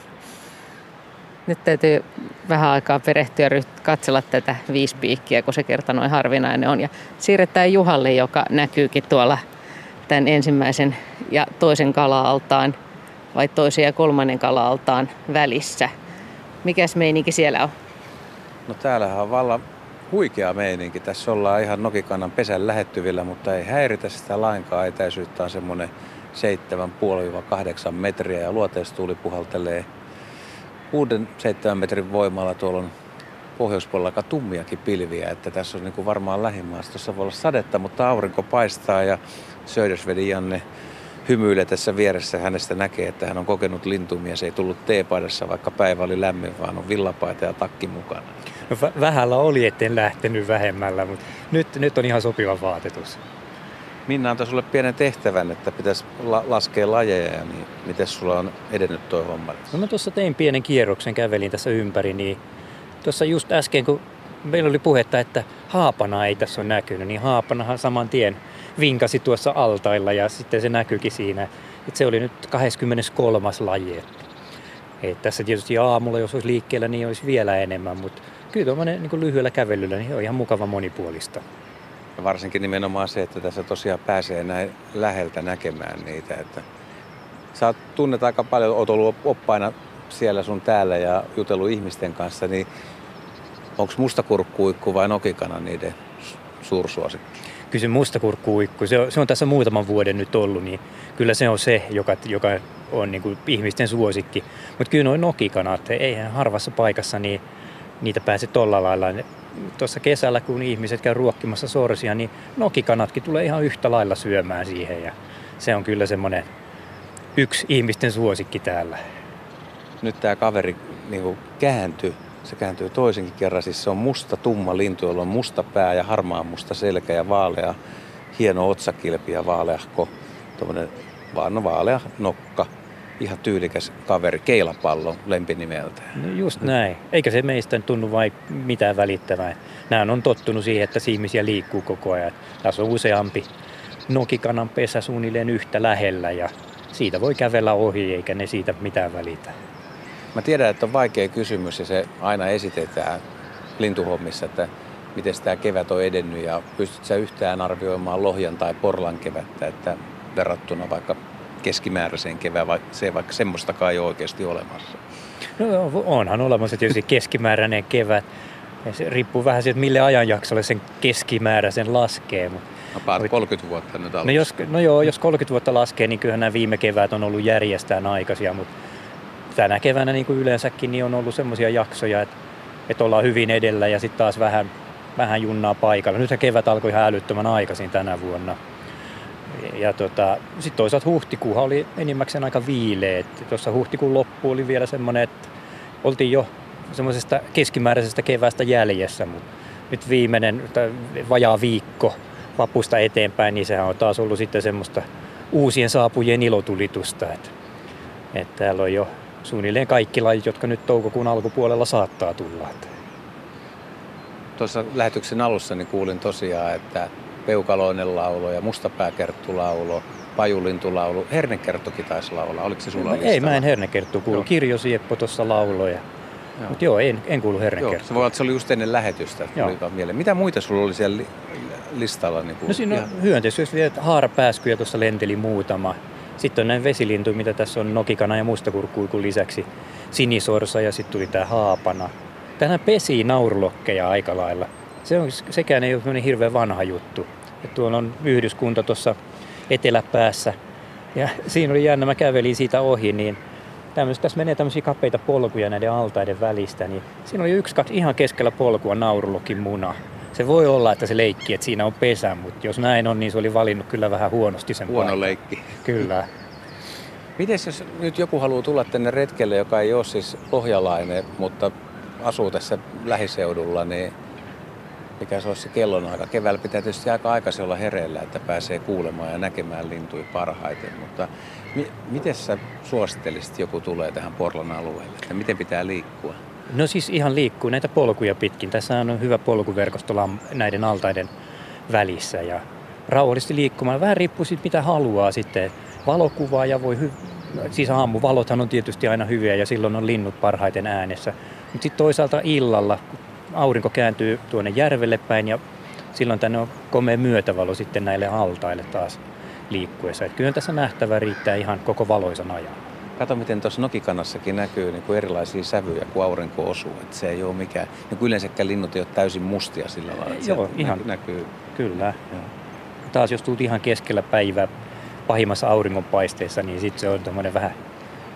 Nyt täytyy vähän aikaa perehtyä ja katsella tätä viispiikkiä, kun se kerta noin harvinainen on. Ja siirretään Juhalle, joka näkyykin tuolla tämän ensimmäisen ja toisen kala-altaan vai toisen ja kolmannen kala-altaan välissä. Mikäs meininki siellä on? No täällähän on vallan huikea meininki. Tässä ollaan ihan Nokikannan pesän lähettyvillä, mutta ei häiritä sitä lainkaan. Etäisyyttä on semmoinen 7,5-8 metriä ja luoteistuuli puhaltelee 6-7 metrin voimalla. Tuolla on pohjoispuolella aika tummiakin pilviä, että tässä on niin kuin varmaan lähimaastossa voi olla sadetta, mutta aurinko paistaa ja Södersvedin Janne hymyilee tässä vieressä. Hänestä näkee, että hän on kokenut lintumies. Ei tullut teepaidassa, vaikka päivä oli lämmin, vaan on villapaita ja takki mukana. No vähällä oli, etten lähtenyt vähemmällä, mutta nyt, nyt on ihan sopiva vaatetus. Minna antoi sulle pienen tehtävän, että pitäisi la- laskea lajeja, niin miten sulla on edennyt tuo homma? No mä tuossa tein pienen kierroksen, kävelin tässä ympäri, niin tuossa just äsken, kun meillä oli puhetta, että haapana ei tässä ole näkynyt, niin haapanahan saman tien vinkasi tuossa altailla ja sitten se näkyykin siinä. Että se oli nyt 23. laji. Et tässä tietysti aamulla, jos olisi liikkeellä, niin olisi vielä enemmän, mutta kyllä tuommoinen niin lyhyellä kävelyllä niin on ihan mukava monipuolista. Ja varsinkin nimenomaan se, että tässä tosiaan pääsee näin läheltä näkemään niitä. Että sä tunnet aika paljon, oot ollut oppaina siellä sun täällä ja jutellut ihmisten kanssa, niin onko mustakurkkuikku vai nokikana niiden suursuosikki? Kyllä se mustakurkkuikku, se on, se on tässä muutaman vuoden nyt ollut, niin kyllä se on se, joka, joka on niin kuin ihmisten suosikki. Mutta kyllä noin nokikanat, eihän harvassa paikassa niin niitä pääse tolla lailla. Tuossa kesällä, kun ihmiset käy ruokkimassa sorsia, niin nokikanatkin tulee ihan yhtä lailla syömään siihen. Ja se on kyllä semmoinen yksi ihmisten suosikki täällä. Nyt tämä kaveri niin kääntyi se kääntyy toisenkin kerran. Siis se on musta tumma lintu, jolla on musta pää ja harmaa musta selkä ja vaalea, hieno otsakilpi ja vaaleahko, tuommoinen vaan vaalea nokka. Ihan tyylikäs kaveri, keilapallo lempinimeltä. No just näin. Eikä se meistä tunnu vain mitään välittävää. Nämä on tottunut siihen, että ihmisiä liikkuu koko ajan. Tässä on useampi nokikanan pesä suunnilleen yhtä lähellä ja siitä voi kävellä ohi eikä ne siitä mitään välitä. Mä tiedän, että on vaikea kysymys ja se aina esitetään lintuhommissa, että miten tämä kevät on edennyt ja pystytkö sä yhtään arvioimaan lohjan tai porlan kevättä, että verrattuna vaikka keskimääräiseen se vaikka semmoistakaan ei ole oikeasti olemassa? No onhan olemassa tietysti keskimääräinen kevät. Ja se riippuu vähän siitä, mille ajanjaksolle sen keskimääräisen laskee. No, 30 vuotta nyt No, jos, no joo, jos 30 vuotta laskee, niin kyllähän nämä viime kevät on ollut järjestään aikaisia, mutta tänä keväänä niin kuin yleensäkin niin on ollut semmoisia jaksoja, että, että ollaan hyvin edellä ja sitten taas vähän, vähän junnaa paikalla. Nyt kevät alkoi ihan älyttömän aikaisin tänä vuonna. Ja tota, sitten toisaalta huhtikuuhan oli enimmäkseen aika viileä. Tuossa huhtikuun loppu oli vielä semmoinen, että oltiin jo semmoisesta keskimääräisestä kevästä jäljessä, mutta nyt viimeinen vajaa viikko vapusta eteenpäin, niin sehän on taas ollut sitten semmoista uusien saapujien ilotulitusta. Että, että täällä on jo suunnilleen kaikki lajit, jotka nyt toukokuun alkupuolella saattaa tulla. Tuossa lähetyksen alussa niin kuulin tosiaan, että peukaloinen laulo ja mustapääkerttulaulo, pajulintulaulu, hernekerttokin taisi laulaa. Oliko se sulla no, Ei, mä en hernekerttu kuulu. Kirjo Sieppo tuossa lauloja. Mutta joo, en, en kuulu hernekerttu. Joo, se voi olla, että se oli just ennen lähetystä. Mieleen. Mitä muita sulla oli siellä listalla? Niin kuin, no siinä on hyönteissyys vielä haarapääskyjä tuossa lenteli muutama. Sitten on näin vesilintuja, mitä tässä on nokikana ja mustakurkkuikun lisäksi. Sinisorsa ja sitten tuli tämä haapana. Tänään pesi naurulokkeja aika lailla. Se on, sekään ei ole hirveän vanha juttu. Et tuolla on yhdyskunta tuossa eteläpäässä. Ja siinä oli jännä, mä kävelin siitä ohi, niin tämmöis, tässä menee tämmöisiä kapeita polkuja näiden altaiden välistä, niin siinä oli yksi, kaksi ihan keskellä polkua naurulokin muna se voi olla, että se leikki, että siinä on pesä, mutta jos näin on, niin se oli valinnut kyllä vähän huonosti sen Huono paikan. leikki. Kyllä. Miten jos nyt joku haluaa tulla tänne retkelle, joka ei ole siis pohjalainen, mutta asuu tässä lähiseudulla, niin mikä se olisi se kellonaika. Keväällä pitää tietysti aika aikaisin olla hereillä, että pääsee kuulemaan ja näkemään lintuja parhaiten. Mutta mi- miten sä suosittelisit, joku tulee tähän Porlan alueelle, että miten pitää liikkua? No siis ihan liikkuu näitä polkuja pitkin. Tässä on hyvä polkuverkosto näiden altaiden välissä ja rauhallisesti liikkumaan. Vähän riippuu siitä, mitä haluaa sitten. Valokuvaa ja voi hy- siis aamuvalothan on tietysti aina hyviä ja silloin on linnut parhaiten äänessä. Mutta sitten toisaalta illalla, aurinko kääntyy tuonne järvelle päin ja silloin tänne on komea myötävalo sitten näille altaille taas liikkuessa. Et kyllä tässä nähtävä riittää ihan koko valoisan ajan. Kato, miten tuossa nokikannassakin näkyy niin kuin erilaisia sävyjä, kun aurinko osuu. Että se ei ole mikään, niin kuin yleensäkään linnut ei ole täysin mustia sillä lailla. Joo, ihan. näkyy. Kyllä. Joo. Taas jos tulet ihan keskellä päivää pahimmassa auringonpaisteessa, niin sitten se on tämmöinen vähän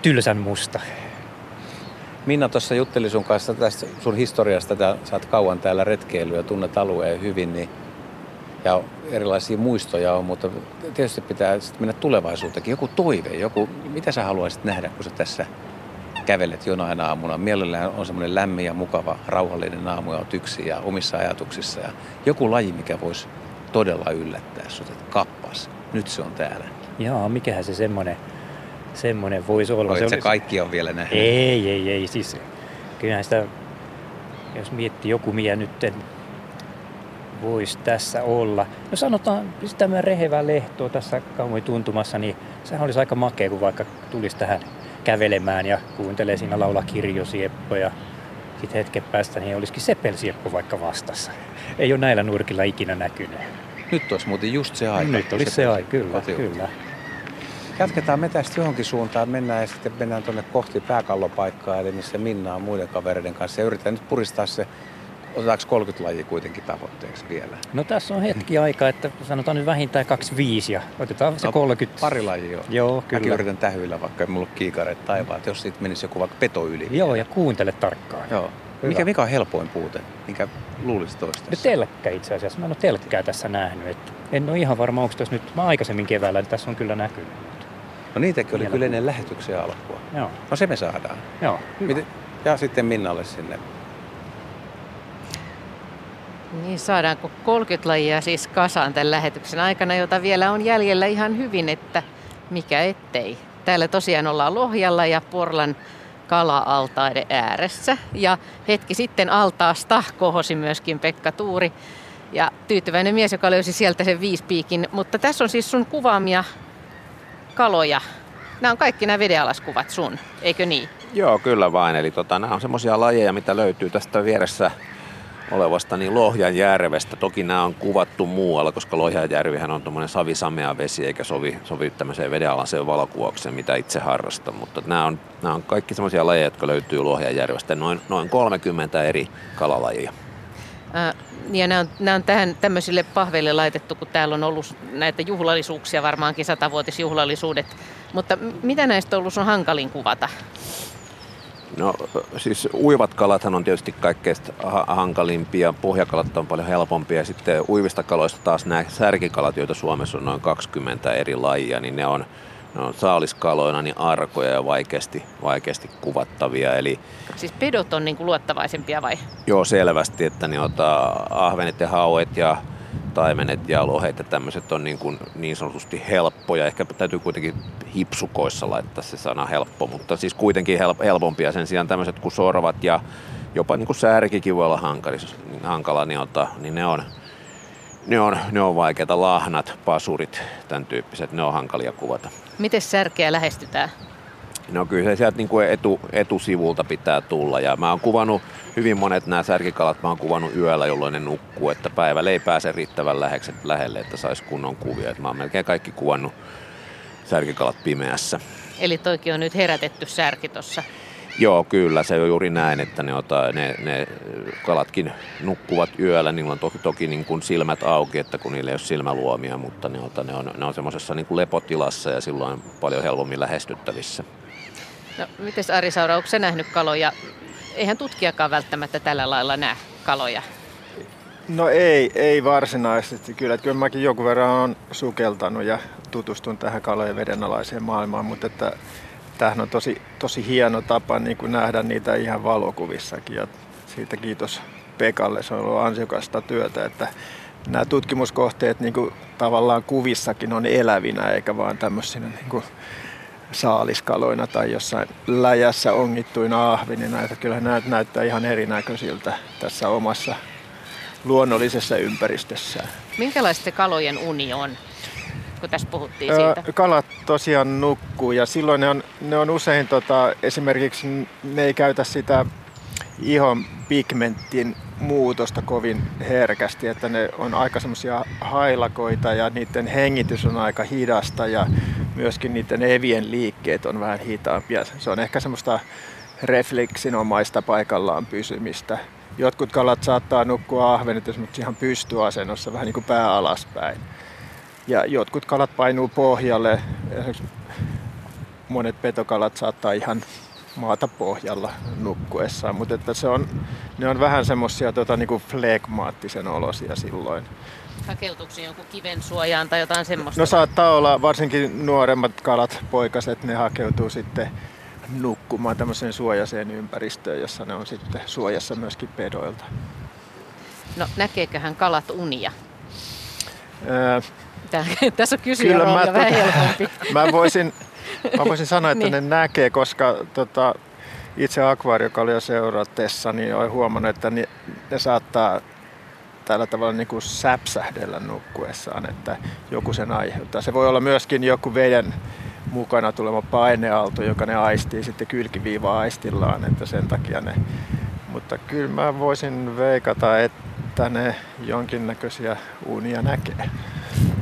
tylsän musta. Minna tuossa jutteli sun kanssa tästä sun historiasta, että sä oot kauan täällä retkeilyä, tunnet alueen hyvin, niin ja erilaisia muistoja on, mutta tietysti pitää sitten mennä tulevaisuuteenkin. Joku toive, joku, mitä sä haluaisit nähdä, kun sä tässä kävelet jonain aamuna. Mielellään on semmoinen lämmin ja mukava, rauhallinen aamu ja oot yksin ja omissa ajatuksissa. Ja joku laji, mikä voisi todella yllättää sut, että kappas, nyt se on täällä. Jaa, mikähän se semmoinen, semmoinen voisi olla. Vai se se olisi- kaikki on vielä nähnyt? Ei, ei, ei. Siis, kyllähän sitä, jos miettii joku, mikä nyt voisi tässä olla. No sanotaan, tämä rehevä lehto tässä kaupungin tuntumassa, niin sehän olisi aika makea, kun vaikka tulisi tähän kävelemään ja kuuntelee siinä laulaa kirjosieppo ja sitten hetken päästä niin olisikin sepelsieppo vaikka vastassa. Ei ole näillä nurkilla ikinä näkynyt. Nyt olisi muuten just se aika. Nyt olisi se aika, kyllä, kotiutuu. kyllä. Jatketaan me tästä johonkin suuntaan, mennään ja sitten mennään tuonne kohti pääkallopaikkaa, eli missä Minna on muiden kavereiden kanssa. Ja yritetään nyt puristaa se, otetaanko 30 lajia kuitenkin tavoitteeksi vielä? No tässä on hetki aikaa, että sanotaan nyt vähintään 25 ja otetaan se No, 30. Pari lajia on. Joo, Mäkin kyllä. yritän tähyillä, vaikka ei mulla kiikareet taivaat, jos siitä menisi joku vaikka peto yli. Joo, ja kuuntele tarkkaan. Joo. Hyvä. Mikä, mikä on helpoin puute? Mikä luulisi toista? No telkkä itse asiassa. Mä en ole telkkää tässä nähnyt. Että en ole ihan varma, onko tässä nyt, mä aikaisemmin keväällä, niin tässä on kyllä näkynyt. No niitäkin oli kyllä ennen lähetyksen alkua. Joo, No se me saadaan. joo. Miten? Ja sitten Minnalle sinne. Niin saadaanko 30 lajia siis kasaan tämän lähetyksen aikana, jota vielä on jäljellä ihan hyvin, että mikä ettei. Täällä tosiaan ollaan Lohjalla ja Porlan kala-altaiden ääressä. Ja hetki sitten altaasta kohosi myöskin Pekka Tuuri. Ja tyytyväinen mies, joka löysi sieltä sen viispiikin. Mutta tässä on siis sun kuvaamia kaloja. Nämä on kaikki nämä vedenalaskuvat sun, eikö niin? Joo, kyllä vain. Eli tota, nämä on semmoisia lajeja, mitä löytyy tästä vieressä olevasta niin Lohjanjärvestä. Toki nämä on kuvattu muualla, koska Lohjanjärvihän on tuommoinen savisamea vesi, eikä sovi, sovi tämmöiseen vedenalaiseen valokuvaukseen, mitä itse harrastan. Mutta nämä on, nämä on kaikki semmoisia lajeja, jotka löytyy Lohjanjärvestä. Noin, noin 30 eri kalalajia. Ja nämä on, nämä on tähän tämmöisille pahveille laitettu, kun täällä on ollut näitä juhlallisuuksia, varmaankin satavuotisjuhlallisuudet. Mutta mitä näistä on ollut sun hankalin kuvata? No siis uivat kalathan on tietysti kaikkein ha- hankalimpia, pohjakalat on paljon helpompia. Sitten uivista kaloista taas nämä särkikalat, joita Suomessa on noin 20 eri lajia, niin ne on, ne on saaliskaloina niin arkoja ja vaikeasti, vaikeasti kuvattavia. Eli Siis pedot on niin kuin luottavaisempia vai? joo selvästi, että niin ota, ahvenet ja hauet ja taimenet ja lohet ja tämmöiset on niin, kuin niin sanotusti helppoja. Ehkä täytyy kuitenkin hipsukoissa laittaa se sana helppo, mutta siis kuitenkin help, helpompia sen sijaan tämmöiset kuin sorvat ja jopa niin kuin särkikin voi olla hankalis, hankala, niin, ota, niin ne on, ne on, ne on vaikeita. Lahnat, pasurit, tämän tyyppiset, ne on hankalia kuvata. Miten särkeä lähestytään? No kyllä se sieltä niin kuin etu, etusivulta pitää tulla ja mä oon kuvannut hyvin monet nämä särkikalat, mä oon kuvannut yöllä, jolloin ne nukkuu, että päivällä ei pääse riittävän läheksi, lähelle, että saisi kunnon kuvia. Et mä oon melkein kaikki kuvannut särkikalat pimeässä. Eli toikin on nyt herätetty särki tuossa. Joo, kyllä, se on juuri näin, että ne, ota, ne, ne kalatkin nukkuvat yöllä, niillä on toki, toki niin kuin silmät auki, että kun niillä ei ole silmäluomia, mutta ne, ota, ne on, ne on semmoisessa niin kuin lepotilassa ja silloin paljon helpommin lähestyttävissä. No, mites Ari Saura, onko sä nähnyt kaloja? Eihän tutkijakaan välttämättä tällä lailla näe kaloja. No ei, ei varsinaisesti kyllä. Että kyllä mäkin jonkun verran on sukeltanut ja tutustun tähän kalojen vedenalaiseen maailmaan, mutta että tämähän on tosi, tosi hieno tapa niin kuin nähdä niitä ihan valokuvissakin ja siitä kiitos Pekalle. Se on ollut ansiokasta työtä, että nämä tutkimuskohteet niin kuin tavallaan kuvissakin on elävinä eikä vaan tämmöisinä niin kuin saaliskaloina tai jossain läjässä ongittuina ahvinina. Että kyllä nämä näyttää ihan erinäköisiltä tässä omassa luonnollisessa ympäristössään. Minkälaista kalojen uni on? Kun tässä puhuttiin siitä? Kalat tosiaan nukkuu ja silloin ne on, ne on usein tota, esimerkiksi ne ei käytä sitä ihon pigmentin muutosta kovin herkästi, että ne on aika semmoisia hailakoita ja niiden hengitys on aika hidasta ja myöskin niiden evien liikkeet on vähän hitaampia. Se on ehkä semmoista refleksinomaista paikallaan pysymistä. Jotkut kalat saattaa nukkua ahvenet esimerkiksi ihan pystyasennossa, vähän niin kuin pää alaspäin. Ja jotkut kalat painuu pohjalle. Monet petokalat saattaa ihan maata pohjalla nukkuessaan, mutta että se on, ne on vähän semmoisia tota, niinku flegmaattisen olosia silloin. Hakeutuuko jonkun kiven suojaan tai jotain semmoista? No saattaa olla, varsinkin nuoremmat kalat, poikaset, ne hakeutuu sitten nukkumaan tämmöiseen suojaseen ympäristöön, jossa ne on sitten suojassa myöskin pedoilta. No näkeeköhän kalat unia? Öö, *laughs* tässä on kysyjä Kyllä, mä, vähän helpompi. *laughs* mä, voisin, mä voisin sanoa, että niin. ne näkee, koska tota, itse akvaariokalia seuratessa niin olen huomannut, että ne, ne saattaa tällä tavalla niin kuin säpsähdellä nukkuessaan, että joku sen aiheuttaa. Se voi olla myöskin joku veden mukana tulema paineaalto, joka ne aistii sitten kylkiviiva aistillaan, että sen takia ne... Mutta kyllä mä voisin veikata, että ne jonkinnäköisiä unia näkee.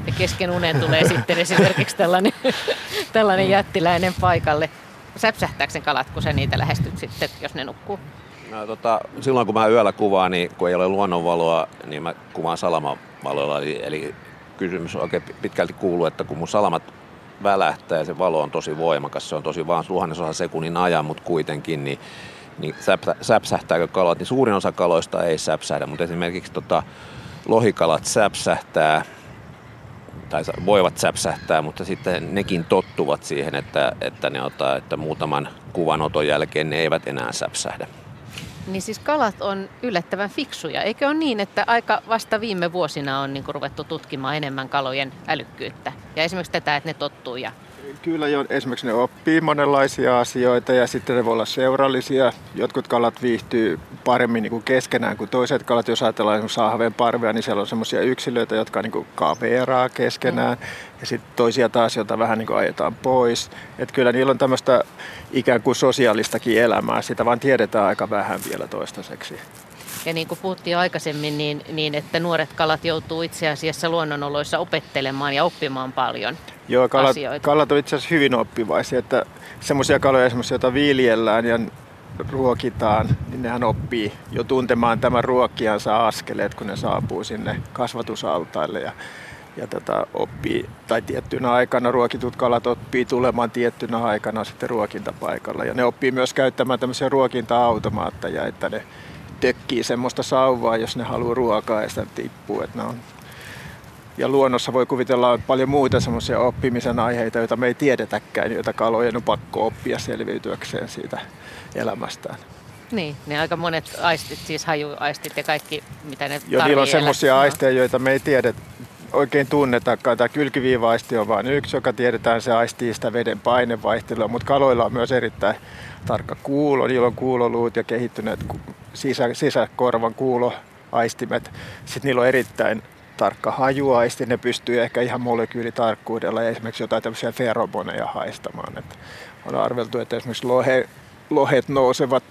Ja kesken unen tulee sitten esimerkiksi tällainen, tällainen jättiläinen paikalle. Säpsähtääkö sen kalat, kun sä niitä lähestyt sitten, jos ne nukkuu? No, tota, silloin kun mä yöllä kuvaan, niin kun ei ole luonnonvaloa, niin mä kuvaan salamavaloilla. Eli, eli kysymys oikein pitkälti kuuluu, että kun mun salamat välähtää ja se valo on tosi voimakas, se on tosi vaan tuhannesosa sekunnin ajan, mutta kuitenkin, niin, niin säpsähtääkö kalat, niin suurin osa kaloista ei säpsähdä, mutta esimerkiksi tota, lohikalat säpsähtää tai voivat säpsähtää, mutta sitten nekin tottuvat siihen, että, että, ne ottaa, että muutaman kuvanoton jälkeen ne eivät enää säpsähdä. Niin siis kalat on yllättävän fiksuja. Eikö ole niin, että aika vasta viime vuosina on niin ruvettu tutkimaan enemmän kalojen älykkyyttä? Ja esimerkiksi tätä, että ne tottuu ja Kyllä jo, esimerkiksi ne oppii monenlaisia asioita ja sitten ne voi olla seurallisia. Jotkut kalat viihtyy paremmin niin kuin keskenään kuin toiset kalat. Jos ajatellaan esimerkiksi ahveen parvea, niin siellä on sellaisia yksilöitä, jotka niin kuin kaveraa keskenään. Mm. Ja sitten toisia taas, joita vähän niin kuin ajetaan pois. Et kyllä niillä on tämmöistä ikään kuin sosiaalistakin elämää. Sitä vaan tiedetään aika vähän vielä toistaiseksi. Ja niin kuin puhuttiin aikaisemmin, niin, niin että nuoret kalat joutuu itse asiassa luonnonoloissa opettelemaan ja oppimaan paljon Joo, kalat, asioita. kalat on itse asiassa hyvin oppivaisia, että semmoisia kaloja esimerkiksi, joita viljellään ja ruokitaan, niin nehän oppii jo tuntemaan tämän ruokkiansa askeleet, kun ne saapuu sinne kasvatusaltaille ja, ja tota, oppii, tai tiettynä aikana ruokitut kalat oppii tulemaan tiettynä aikana sitten ruokintapaikalla. Ja ne oppii myös käyttämään tämmöisiä ruokinta-automaatteja, että ne tökkii semmoista sauvaa, jos ne haluaa ruokaa ja sitä tippuu. Että ne on ja luonnossa voi kuvitella paljon muita semmoisia oppimisen aiheita, joita me ei tiedetäkään, joita kalojen on pakko oppia selviytyäkseen siitä elämästään. Niin, ne aika monet aistit, siis hajuaistit ja kaikki, mitä ne Joo, niillä on semmoisia aisteja, joita me ei tiedä oikein tunnetakaan. Tämä kylkiviiva-aisti on vain yksi, joka tiedetään, se aistii sitä veden painevaihtelua, mutta kaloilla on myös erittäin tarkka kuulo. Niillä on kuuloluut ja kehittyneet sisä, sisäkorvan kuuloaistimet. Sitten niillä on erittäin tarkka hajuaisti, ne pystyy ehkä ihan molekyylitarkkuudella ja esimerkiksi jotain tämmöisiä feromoneja haistamaan. Että on arveltu, että esimerkiksi lohe, lohet nousevat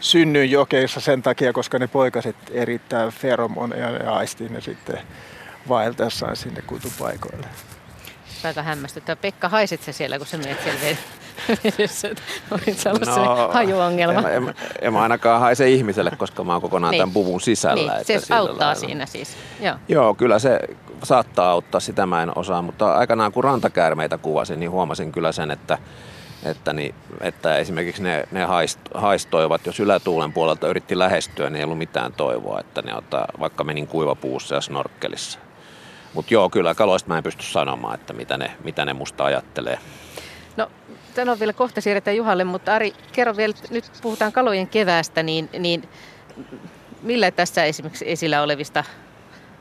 synnyin jokeissa sen takia, koska ne poikaset erittää feromoneja ja aistii ne sitten vaeltaessaan sinne kutupaikoille. Aika hämmästyttävä. Pekka, haisit se siellä, kun sä menet siellä vedessä? Olit no, hajuongelma? En, en, en mä ainakaan haise ihmiselle, koska mä oon kokonaan niin. tämän puvun sisällä. Niin, se auttaa lailla. siinä siis. Joo. Joo, kyllä se saattaa auttaa, sitä mä en osaa, mutta aikanaan kun rantakäärmeitä kuvasin, niin huomasin kyllä sen, että että, niin, että esimerkiksi ne, ne haist, haistoivat, jos ylätuulen puolelta yritti lähestyä, niin ei ollut mitään toivoa, että ne ottaa, vaikka menin kuivapuussa ja snorkkelissa. Mutta joo, kyllä kaloista mä en pysty sanomaan, että mitä ne, mitä ne musta ajattelee. No, on vielä kohta siirretään Juhalle, mutta Ari, kerro vielä, nyt puhutaan kalojen keväästä, niin, niin millä tässä esimerkiksi esillä olevista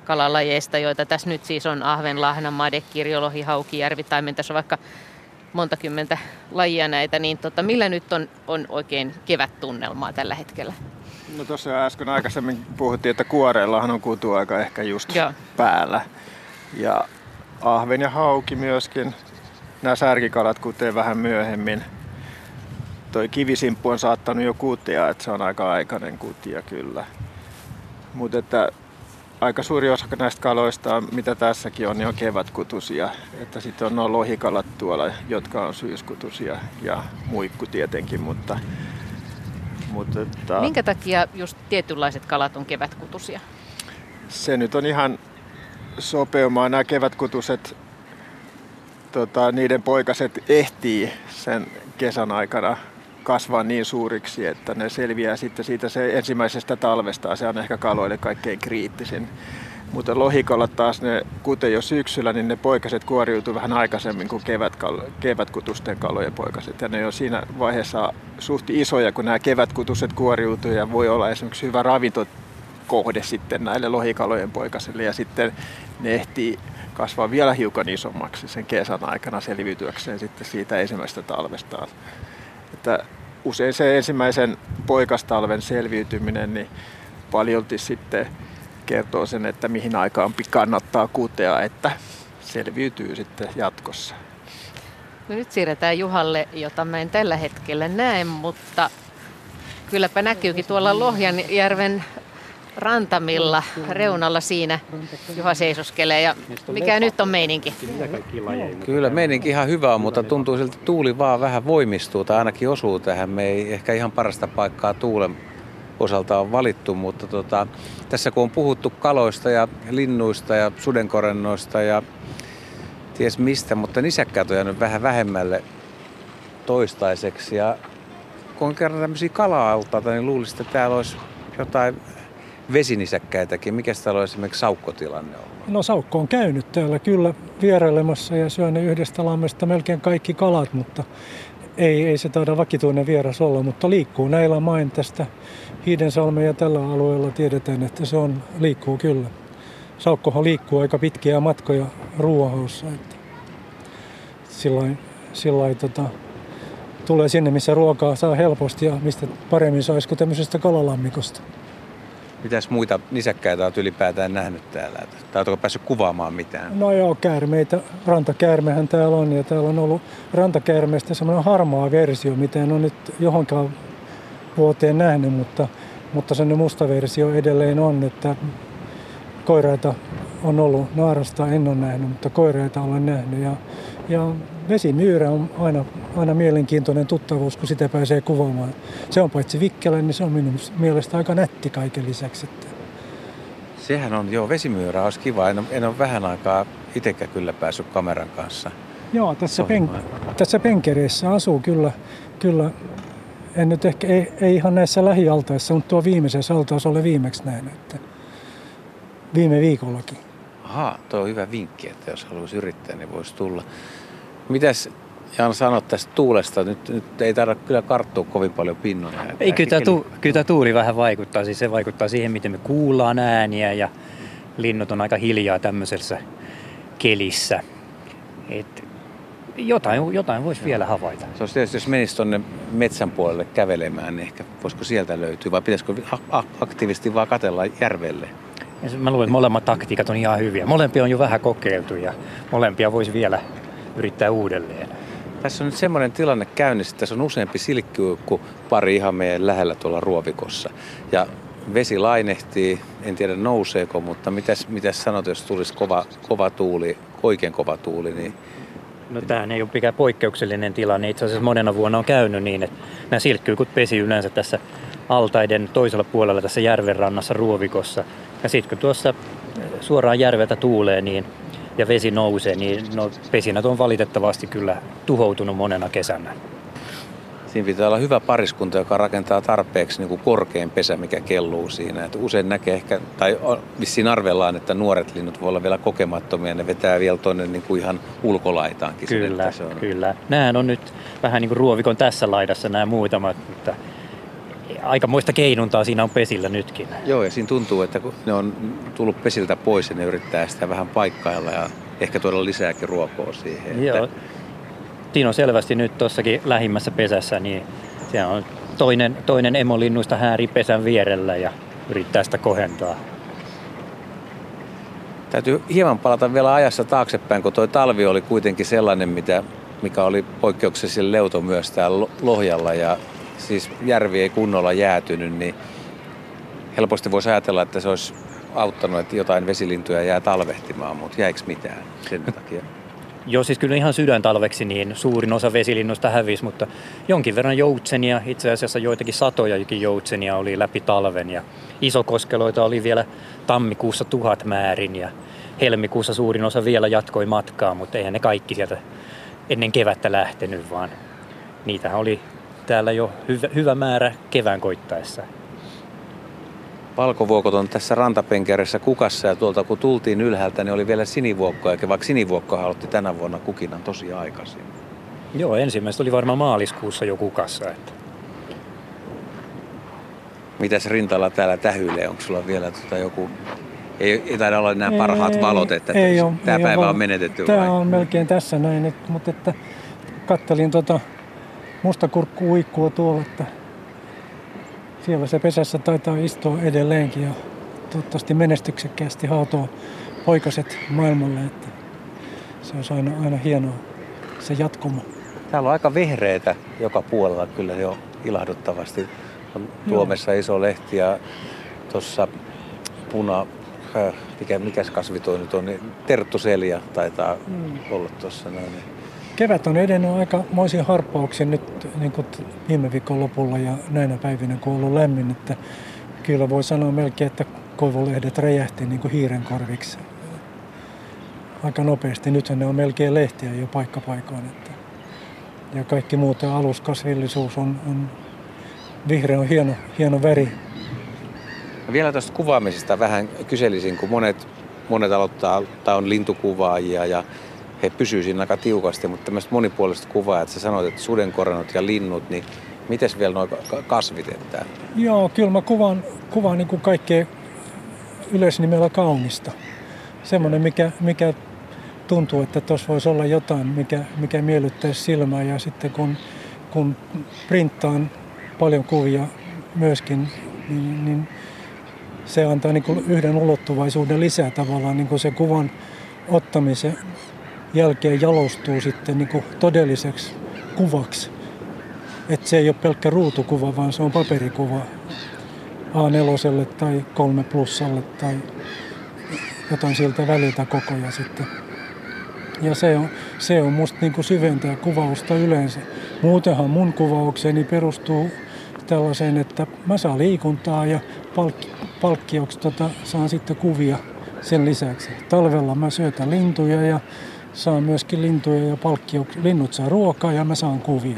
kalalajeista, joita tässä nyt siis on ahven, lahna, made, kirjolohi, hauki, järvi, taimen, tässä on vaikka monta kymmentä lajia näitä, niin tota, millä nyt on, on oikein kevättunnelmaa tällä hetkellä? No tuossa äsken aikaisemmin puhuttiin, että kuoreellahan on kutuaika ehkä just Joo. päällä. Ja ahven ja hauki myöskin. Nämä särkikalat kutee vähän myöhemmin. Toi kivisimppu on saattanut jo kutia, että se on aika aikainen kutia kyllä. Mutta että aika suuri osa näistä kaloista, mitä tässäkin on, niin on kevätkutusia. Että sitten on nuo lohikalat tuolla, jotka on syyskutusia ja muikku tietenkin, mutta, mutta että, Minkä takia just tietynlaiset kalat on kevätkutusia? Se nyt on ihan sopeumaan. Nämä kevätkutuset, tota, niiden poikaset ehtii sen kesän aikana kasvaa niin suuriksi, että ne selviää sitten siitä se ensimmäisestä talvesta. Se on ehkä kaloille kaikkein kriittisin. Mutta lohikalat taas, ne kuten jo syksyllä, niin ne poikaset kuoriutuu vähän aikaisemmin kuin kevätkal- kevätkutusten kalojen poikaset. Ja ne on siinä vaiheessa suht isoja, kun nämä kevätkutuset kuoriutuu ja voi olla esimerkiksi hyvä ravintokohde sitten näille lohikalojen poikasille. Ja sitten ne ehtii kasvaa vielä hiukan isommaksi sen kesän aikana selviytyäkseen sitten siitä ensimmäisestä talvestaan. Että usein se ensimmäisen poikastalven selviytyminen niin paljolti sitten kertoo sen, että mihin aikaan kannattaa kutea, että selviytyy sitten jatkossa. No nyt siirretään Juhalle, jota mä en tällä hetkellä näe, mutta kylläpä näkyykin tuolla Lohjanjärven rantamilla reunalla siinä Juha seisoskelee. Ja mikä nyt on meininki? Kyllä meininki ihan hyvä on, mutta tuntuu siltä, että tuuli vaan vähän voimistuu tai ainakin osuu tähän. Me ei ehkä ihan parasta paikkaa tuulen osalta on valittu, mutta tota, tässä kun on puhuttu kaloista ja linnuista ja sudenkorennoista ja ties mistä, mutta nisäkkäät on jäänyt vähän vähemmälle toistaiseksi. Ja kun on kerran tämmöisiä kala-altaita, niin luulisin, että täällä olisi jotain vesinisäkkäitäkin. Mikä täällä on esimerkiksi saukkotilanne ollut? No saukko on käynyt täällä kyllä vierailemassa ja syönyt yhdestä lammesta melkein kaikki kalat, mutta ei, ei se taida vakituinen vieras olla, mutta liikkuu näillä main tästä Hiidensalmen ja tällä alueella tiedetään, että se on, liikkuu kyllä. Saukkohan liikkuu aika pitkiä matkoja ruohoussa. Että sillain, sillain, tota, tulee sinne, missä ruokaa saa helposti ja mistä paremmin saisi kuin tämmöisestä kalalammikosta. Mitäs muita nisäkkäitä olet ylipäätään nähnyt täällä? Tai oletko päässyt kuvaamaan mitään? No joo, käärmeitä. Rantakäärmehän täällä on ja täällä on ollut rantakäärmeestä semmoinen harmaa versio, mitä en ole nyt johonkaan vuoteen nähnyt, mutta, mutta sen musta versio edelleen on, että koiraita on ollut, naarasta en ole nähnyt, mutta koiraita olen nähnyt ja, ja vesimyyrä on aina, aina mielenkiintoinen tuttavuus, kun sitä pääsee kuvaamaan. Se on paitsi vikkelä, niin se on minun mielestä aika nätti kaiken lisäksi. Että. Sehän on, joo, vesimyyrä olisi kiva. En, en ole vähän aikaa itsekään kyllä päässyt kameran kanssa. Joo, tässä, pen, tässä penkereissä asuu kyllä, kyllä en nyt ehkä, ei, ei ihan näissä lähialtaissa, mutta tuo viimeisessä altaassa olen viimeksi nähnyt, että viime viikollakin. Aha, tuo on hyvä vinkki, että jos haluaisi yrittää, niin voisi tulla. Mitäs Jan sanot tästä tuulesta? Nyt, nyt ei tarvitse kyllä karttua kovin paljon pinnoja. Ei, kyllä tämä, tu, kyllä tämä tuuli vähän vaikuttaa. Siis se vaikuttaa siihen, miten me kuullaan ääniä ja linnut on aika hiljaa tämmöisessä kelissä. Et jotain, jotain voisi vielä havaita. Se olisi tietysti, jos menisi tuonne metsän puolelle kävelemään, niin ehkä voisiko sieltä löytyä vai pitäisikö aktiivisesti vaan katella järvelle? Ja mä luulen, että molemmat taktiikat on ihan hyviä. Molempia on jo vähän kokeiltu ja molempia voisi vielä yrittää uudelleen. Tässä on nyt semmoinen tilanne käynnissä, että tässä on useampi silkkiuikku pari ihan meidän lähellä tuolla ruovikossa. Ja vesi lainehtii, en tiedä nouseeko, mutta mitäs, mitäs sanot, jos tulisi kova, kova tuuli, oikein kova tuuli, niin No tämä ei ole mikään poikkeuksellinen tilanne. Itse asiassa monena vuonna on käynyt niin, että nämä silkkyykut pesi yleensä tässä altaiden toisella puolella tässä järven rannassa ruovikossa. Ja sitten kun tuossa suoraan järveltä tuulee niin, ja vesi nousee, niin no, pesinät on valitettavasti kyllä tuhoutunut monena kesänä. Siinä pitää olla hyvä pariskunta, joka rakentaa tarpeeksi niin kuin korkein pesä, mikä kelluu siinä. Et usein näkee ehkä, tai vissiin arvellaan, että nuoret linnut voi olla vielä kokemattomia, ne vetää vielä tuonne niin kuin ihan ulkolaitaankin. Kyllä, se on. kyllä. Nämähän on nyt vähän niin kuin ruovikon tässä laidassa nämä muutamat, mutta aikamoista keinuntaa siinä on pesillä nytkin. Joo, ja siinä tuntuu, että kun ne on tullut pesiltä pois ja ne yrittää sitä vähän paikkailla ja ehkä tuoda lisääkin ruokoa siihen. Joo. Että... On selvästi nyt tuossakin lähimmässä pesässä, niin siellä on toinen, toinen emolinnuista hääri pesän vierellä ja yrittää sitä kohentaa. Täytyy hieman palata vielä ajassa taaksepäin, kun tuo talvi oli kuitenkin sellainen, mitä, mikä oli poikkeuksellisen leuto myös täällä Lohjalla ja siis järvi ei kunnolla jäätynyt, niin helposti voisi ajatella, että se olisi auttanut, että jotain vesilintuja jää talvehtimaan, mutta jäikö mitään sen takia? Joo, siis kyllä ihan sydäntalveksi niin suurin osa vesilinnusta hävisi, mutta jonkin verran joutsenia, itse asiassa joitakin satojakin joutsenia oli läpi talven ja isokoskeloita oli vielä tammikuussa tuhat määrin ja helmikuussa suurin osa vielä jatkoi matkaa, mutta eihän ne kaikki sieltä ennen kevättä lähtenyt, vaan niitä oli täällä jo hyvä, hyvä määrä kevään koittaessa. Valkovuokot on tässä rantapenkeressä kukassa ja tuolta kun tultiin ylhäältä, niin oli vielä sinivuokkoa, eikä vaikka sinivuokko aloitti tänä vuonna kukinan tosi aikaisin. Joo, ensimmäistä oli varmaan maaliskuussa jo kukassa. Että. Mitäs rintalla täällä tähyilee? Onko sulla vielä tota joku... Ei, ei taida olla nämä parhaat ei, valot, että ei ole, tämä ei päivä ole, on menetetty Tämä vai? on melkein tässä näin, että, mutta että kattelin tota mustakurkku uikkuu tuolla, että siellä se pesässä taitaa istua edelleenkin ja toivottavasti menestyksekkäästi hautoo poikaset maailmalle, että se on aina, aina hienoa se jatkumo. Täällä on aika vihreitä joka puolella kyllä jo ilahduttavasti. On Tuomessa iso lehti ja tuossa puna, äh, mikä, mikäs kasvi toi nyt on, niin terttuselia taitaa mm. olla tuossa noin. Kevät on edennyt aika moisin harppauksin nyt niin kuin viime viikon lopulla ja näinä päivinä, kun on ollut lämmin. Että kyllä voi sanoa melkein, että koivulehdet räjähti niin kuin hiiren korviksi aika nopeasti. Nythän ne on melkein lehtiä jo paikkapaikoin. Että ja kaikki muut aluskasvillisuus on, on vihreä on hieno, hieno väri. Vielä tuosta kuvaamisesta vähän kyselisin, kun monet, monet aloittaa tai on lintukuvaajia ja he pysyvät siinä aika tiukasti, mutta tämmöistä monipuolista kuvaa, että sä sanoit, että sudenkorannut ja linnut, niin miten vielä nuo kasvit? Että... Joo, kyllä mä kuvaan, kuvaan niin kuin kaikkea yleisnimellä kaunista. Semmoinen, mikä, mikä tuntuu, että tuossa voisi olla jotain, mikä, mikä miellyttäisi silmää. Ja sitten kun, kun printtaan paljon kuvia myöskin, niin, niin se antaa niin kuin yhden ulottuvaisuuden lisää tavallaan niin kuin se kuvan ottamisen jälkeen jalostuu sitten niin kuin todelliseksi kuvaksi. Että se ei ole pelkkä ruutukuva, vaan se on paperikuva A4 tai 3 plussalle tai jotain siltä väliltä kokoja sitten. Ja se on, se on musta niin kuin syventää kuvausta yleensä. Muutenhan mun kuvaukseni perustuu tällaiseen, että mä saan liikuntaa ja palkki, palkkioksi tota, saan sitten kuvia sen lisäksi. Talvella mä syötän lintuja ja saan myöskin lintuja ja palkkio. Linnut saa ruokaa ja mä saan kuvia.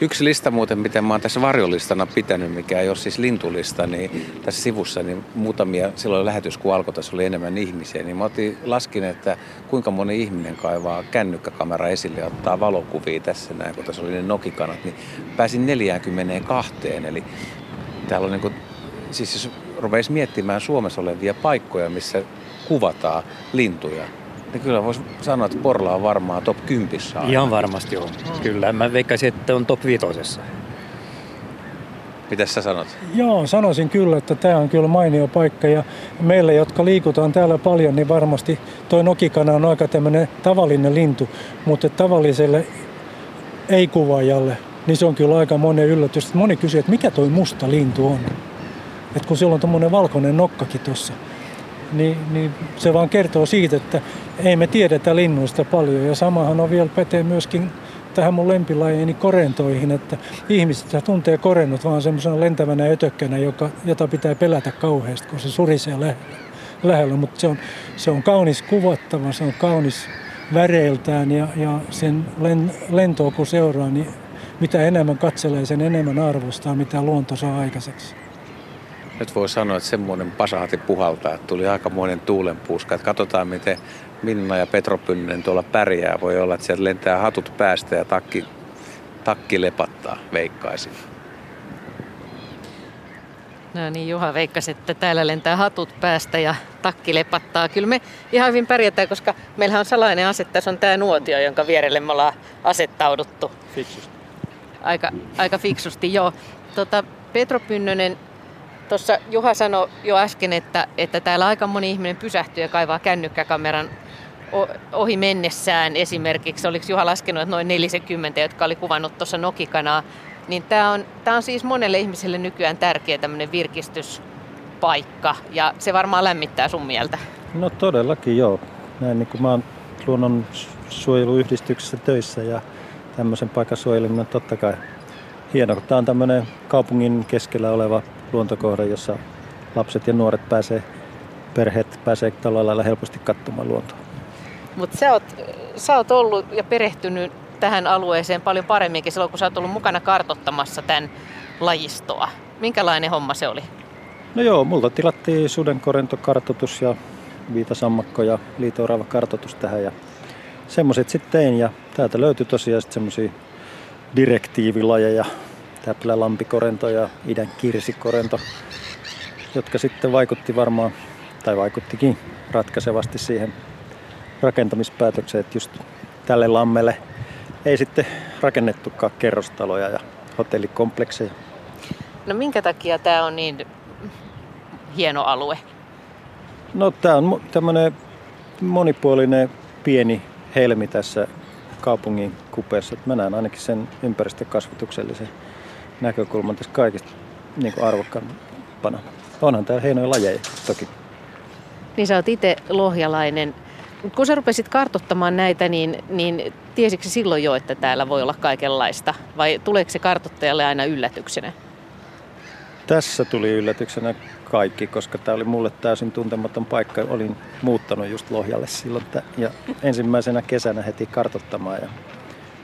Yksi lista muuten, miten mä oon tässä varjolistana pitänyt, mikä ei ole siis lintulista, niin tässä sivussa niin muutamia, silloin lähetys kun alkoi, tässä oli enemmän ihmisiä, niin mä otin, laskin, että kuinka moni ihminen kaivaa kännykkäkamera esille ja ottaa valokuvia tässä näin, kun tässä oli ne nokikanat, niin pääsin 42, eli täällä on niin kuin, siis jos rupeisi miettimään Suomessa olevia paikkoja, missä kuvataan lintuja, niin kyllä voisi sanoa, että Porla on varmaan top 10. Aina. Ihan varmasti on. Kyllä, mä veikkaisin, että on top 5. Mitäs sä sanot? Joo, sanoisin kyllä, että tämä on kyllä mainio paikka ja meille, jotka liikutaan täällä paljon, niin varmasti toi nokikana on aika tämmöinen tavallinen lintu, mutta tavalliselle ei-kuvaajalle, niin se on kyllä aika monen yllätys. Moni kysyy, että mikä toi musta lintu on? Et kun sillä on tuommoinen valkoinen nokkakin tuossa niin, niin se vaan kertoo siitä, että ei me tiedetä linnuista paljon. Ja samahan on vielä pätee myöskin tähän mun lempilajiini korentoihin, että ihmiset tuntee korennot vaan semmoisena lentävänä ötökkänä, joka, jota pitää pelätä kauheasti, kun se surisee lähellä. lähellä. Mutta se on, se on kaunis kuvattava, se on kaunis väreiltään ja, ja sen len, lentoa kun seuraa, niin mitä enemmän katselee, sen enemmän arvostaa, mitä luonto saa aikaiseksi nyt voi sanoa, että semmoinen pasaati puhaltaa, että tuli aikamoinen tuulenpuuska. Että katsotaan, miten Minna ja Petro Pynninen tuolla pärjää. Voi olla, että sieltä lentää hatut päästä ja takki, takki lepattaa, veikkaisin. No niin, Juha veikkasi, että täällä lentää hatut päästä ja takki lepattaa. Kyllä me ihan hyvin pärjätään, koska meillähän on salainen ase. Tässä on tämä nuotio, jonka vierelle me ollaan asettauduttu. Fiksusti. Aika, aika fiksusti, joo. Tota, Petro Pynnönen, tuossa Juha sanoi jo äsken, että, että täällä aika moni ihminen pysähtyy ja kaivaa kännykkäkameran ohi mennessään esimerkiksi. Oliko Juha laskenut, että noin 40, jotka oli kuvannut tuossa Nokikanaa niin tämä on, tämä on siis monelle ihmiselle nykyään tärkeä tämmöinen virkistyspaikka ja se varmaan lämmittää sun mieltä. No todellakin joo. Näin niin kuin mä oon luonnonsuojeluyhdistyksessä töissä ja tämmöisen paikan suojeleminen on totta kai hieno. Tämä on tämmöinen kaupungin keskellä oleva luontokohde, jossa lapset ja nuoret pääsee, perheet pääsee tällä lailla helposti katsomaan luontoa. Mutta sä, sä oot ollut ja perehtynyt tähän alueeseen paljon paremminkin silloin, kun sä oot ollut mukana kartottamassa tämän lajistoa. Minkälainen homma se oli? No joo, multa tilattiin sudenkorentokartoitus ja viitasammakko ja liitoorava kartoitus tähän ja semmoiset sitten tein ja täältä löytyi tosiaan sitten semmoisia direktiivilajeja, täplä lampikorento ja idän kirsikorento, jotka sitten vaikutti varmaan, tai vaikuttikin ratkaisevasti siihen rakentamispäätökseen, että just tälle lammelle ei sitten rakennettukaan kerrostaloja ja hotellikomplekseja. No minkä takia tämä on niin hieno alue? No tämä on tämmöinen monipuolinen pieni helmi tässä kaupungin kupeessa. Mä näen ainakin sen ympäristökasvatuksellisen näkökulman tässä kaikista niin arvokkaampana. Onhan täällä hienoja lajeja toki. Niin sä oot itse lohjalainen. Kun sä rupesit kartottamaan näitä, niin, niin tiesikö silloin jo, että täällä voi olla kaikenlaista? Vai tuleeko se kartottajalle aina yllätyksenä? Tässä tuli yllätyksenä kaikki, koska tämä oli mulle täysin tuntematon paikka. Olin muuttanut just Lohjalle silloin ja ensimmäisenä kesänä heti kartottamaan. Ja...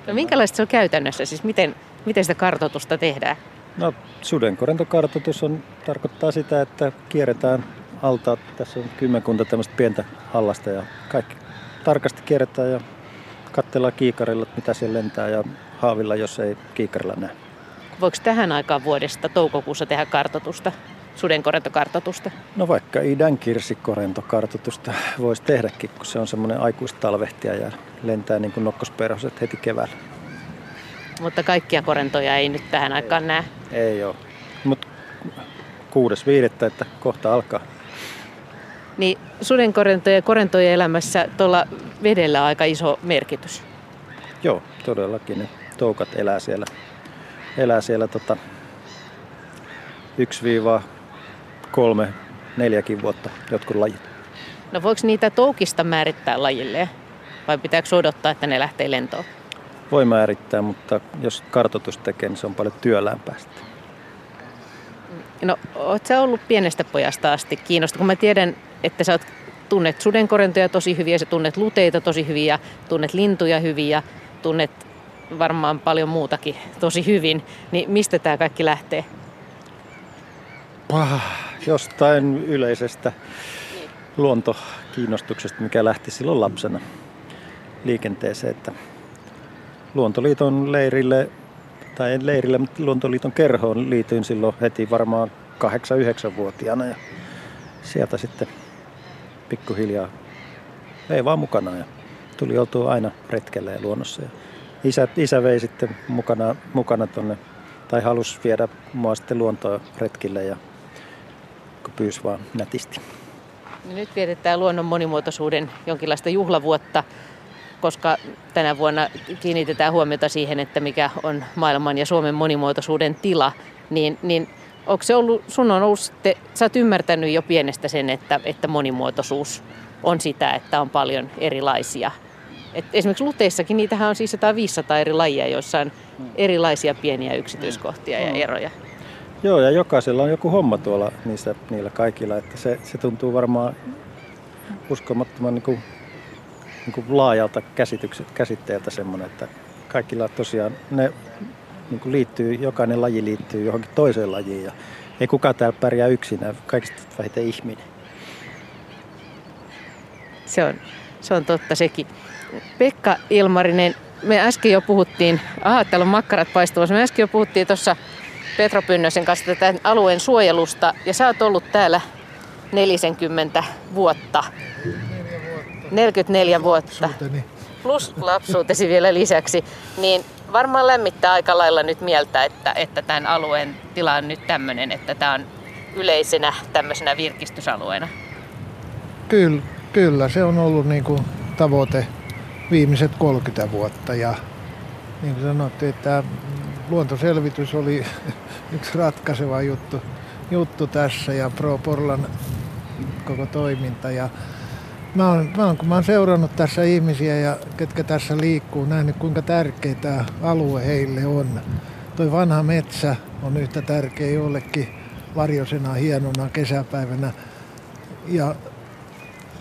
No minkälaista se on käytännössä? Siis miten, miten sitä kartotusta tehdään? No sudenkorentokartoitus on, tarkoittaa sitä, että kierretään altaat. Tässä on kymmenkunta tämmöistä pientä allasta ja kaikki tarkasti kierretään ja katsellaan kiikarilla, mitä siellä lentää ja haavilla, jos ei kiikarilla näe. Voiko tähän aikaan vuodesta toukokuussa tehdä kartotusta, sudenkorentokartotusta? No vaikka idän kirsikkorentokartotusta voisi tehdäkin, kun se on semmoinen aikuistalvehtia ja lentää niin kuin nokkosperhoset heti keväällä. Mutta kaikkia korentoja ei nyt tähän aikaan näe? Ei ole, mutta kuudes viidettä, että kohta alkaa. Niin sudenkorentojen ja korentojen elämässä tuolla vedellä aika iso merkitys. Joo, todellakin. Ne toukat elää siellä, elää siellä tota, 1-3, neljäkin vuotta jotkut lajit. No voiko niitä toukista määrittää lajille vai pitääkö odottaa, että ne lähtee lentoon? Voi määrittää, mutta jos kartoitus tekee, niin se on paljon työlämpää No, oot sä ollut pienestä pojasta asti kiinnostunut? Kun mä tiedän, että sä tunnet sudenkorentoja tosi hyviä, sä tunnet luteita tosi hyviä, tunnet lintuja hyviä, tunnet varmaan paljon muutakin tosi hyvin, niin mistä tämä kaikki lähtee? Pah, jostain yleisestä luontokiinnostuksesta, mikä lähti silloin lapsena liikenteeseen. Että Luontoliiton leirille, tai en leirille, mutta Luontoliiton kerhoon liityin silloin heti varmaan 8-9-vuotiaana ja sieltä sitten pikkuhiljaa vei vaan mukana ja tuli oltua aina retkellä ja luonnossa. Ja isä, isä vei sitten mukana, mukana tonne, tai halusi viedä mua sitten luontoa retkille ja kun pyysi vaan nätisti. No nyt vietetään luonnon monimuotoisuuden jonkinlaista juhlavuotta, koska tänä vuonna kiinnitetään huomiota siihen, että mikä on maailman ja Suomen monimuotoisuuden tila, niin, niin onko se ollut, sun on ollut sitten, sä oot ymmärtänyt jo pienestä sen, että, että monimuotoisuus on sitä, että on paljon erilaisia. Et esimerkiksi luteissakin niitähän on siis 500 eri lajia, joissa on erilaisia pieniä yksityiskohtia ja eroja. Joo, ja jokaisella on joku homma tuolla niissä, niillä kaikilla, että se, se tuntuu varmaan uskomattoman niin kuin, niin kuin laajalta käsitykset, käsitteeltä semmoinen, että kaikilla tosiaan ne niin kuin liittyy, jokainen laji liittyy johonkin toiseen lajiin ja ei kukaan täällä pärjää yksinään, kaikista vähiten ihminen. Se on, se on totta sekin. Pekka Ilmarinen, me äsken jo puhuttiin, aha, täällä on makkarat paistumassa, me äsken jo puhuttiin tuossa Petro Pynnösen kanssa tätä alueen suojelusta ja sä oot ollut täällä 40 vuotta. 44 vuotta. Plus lapsuutesi vielä lisäksi. Niin varmaan lämmittää aika lailla nyt mieltä, että, että tämän alueen tila on nyt tämmöinen, että tämä on yleisenä tämmöisenä virkistysalueena. Kyllä, kyllä se on ollut niin kuin tavoite viimeiset 30 vuotta ja niin kuin sanottiin, että luontoselvitys oli *laughs* yksi ratkaiseva juttu, juttu tässä ja Pro Porlan koko toiminta. Ja mä oon, mä oon, kun mä oon seurannut tässä ihmisiä ja ketkä tässä liikkuu, nähnyt kuinka tärkeä tämä alue heille on. Toi vanha metsä on yhtä tärkeä jollekin varjosena hienona kesäpäivänä. Ja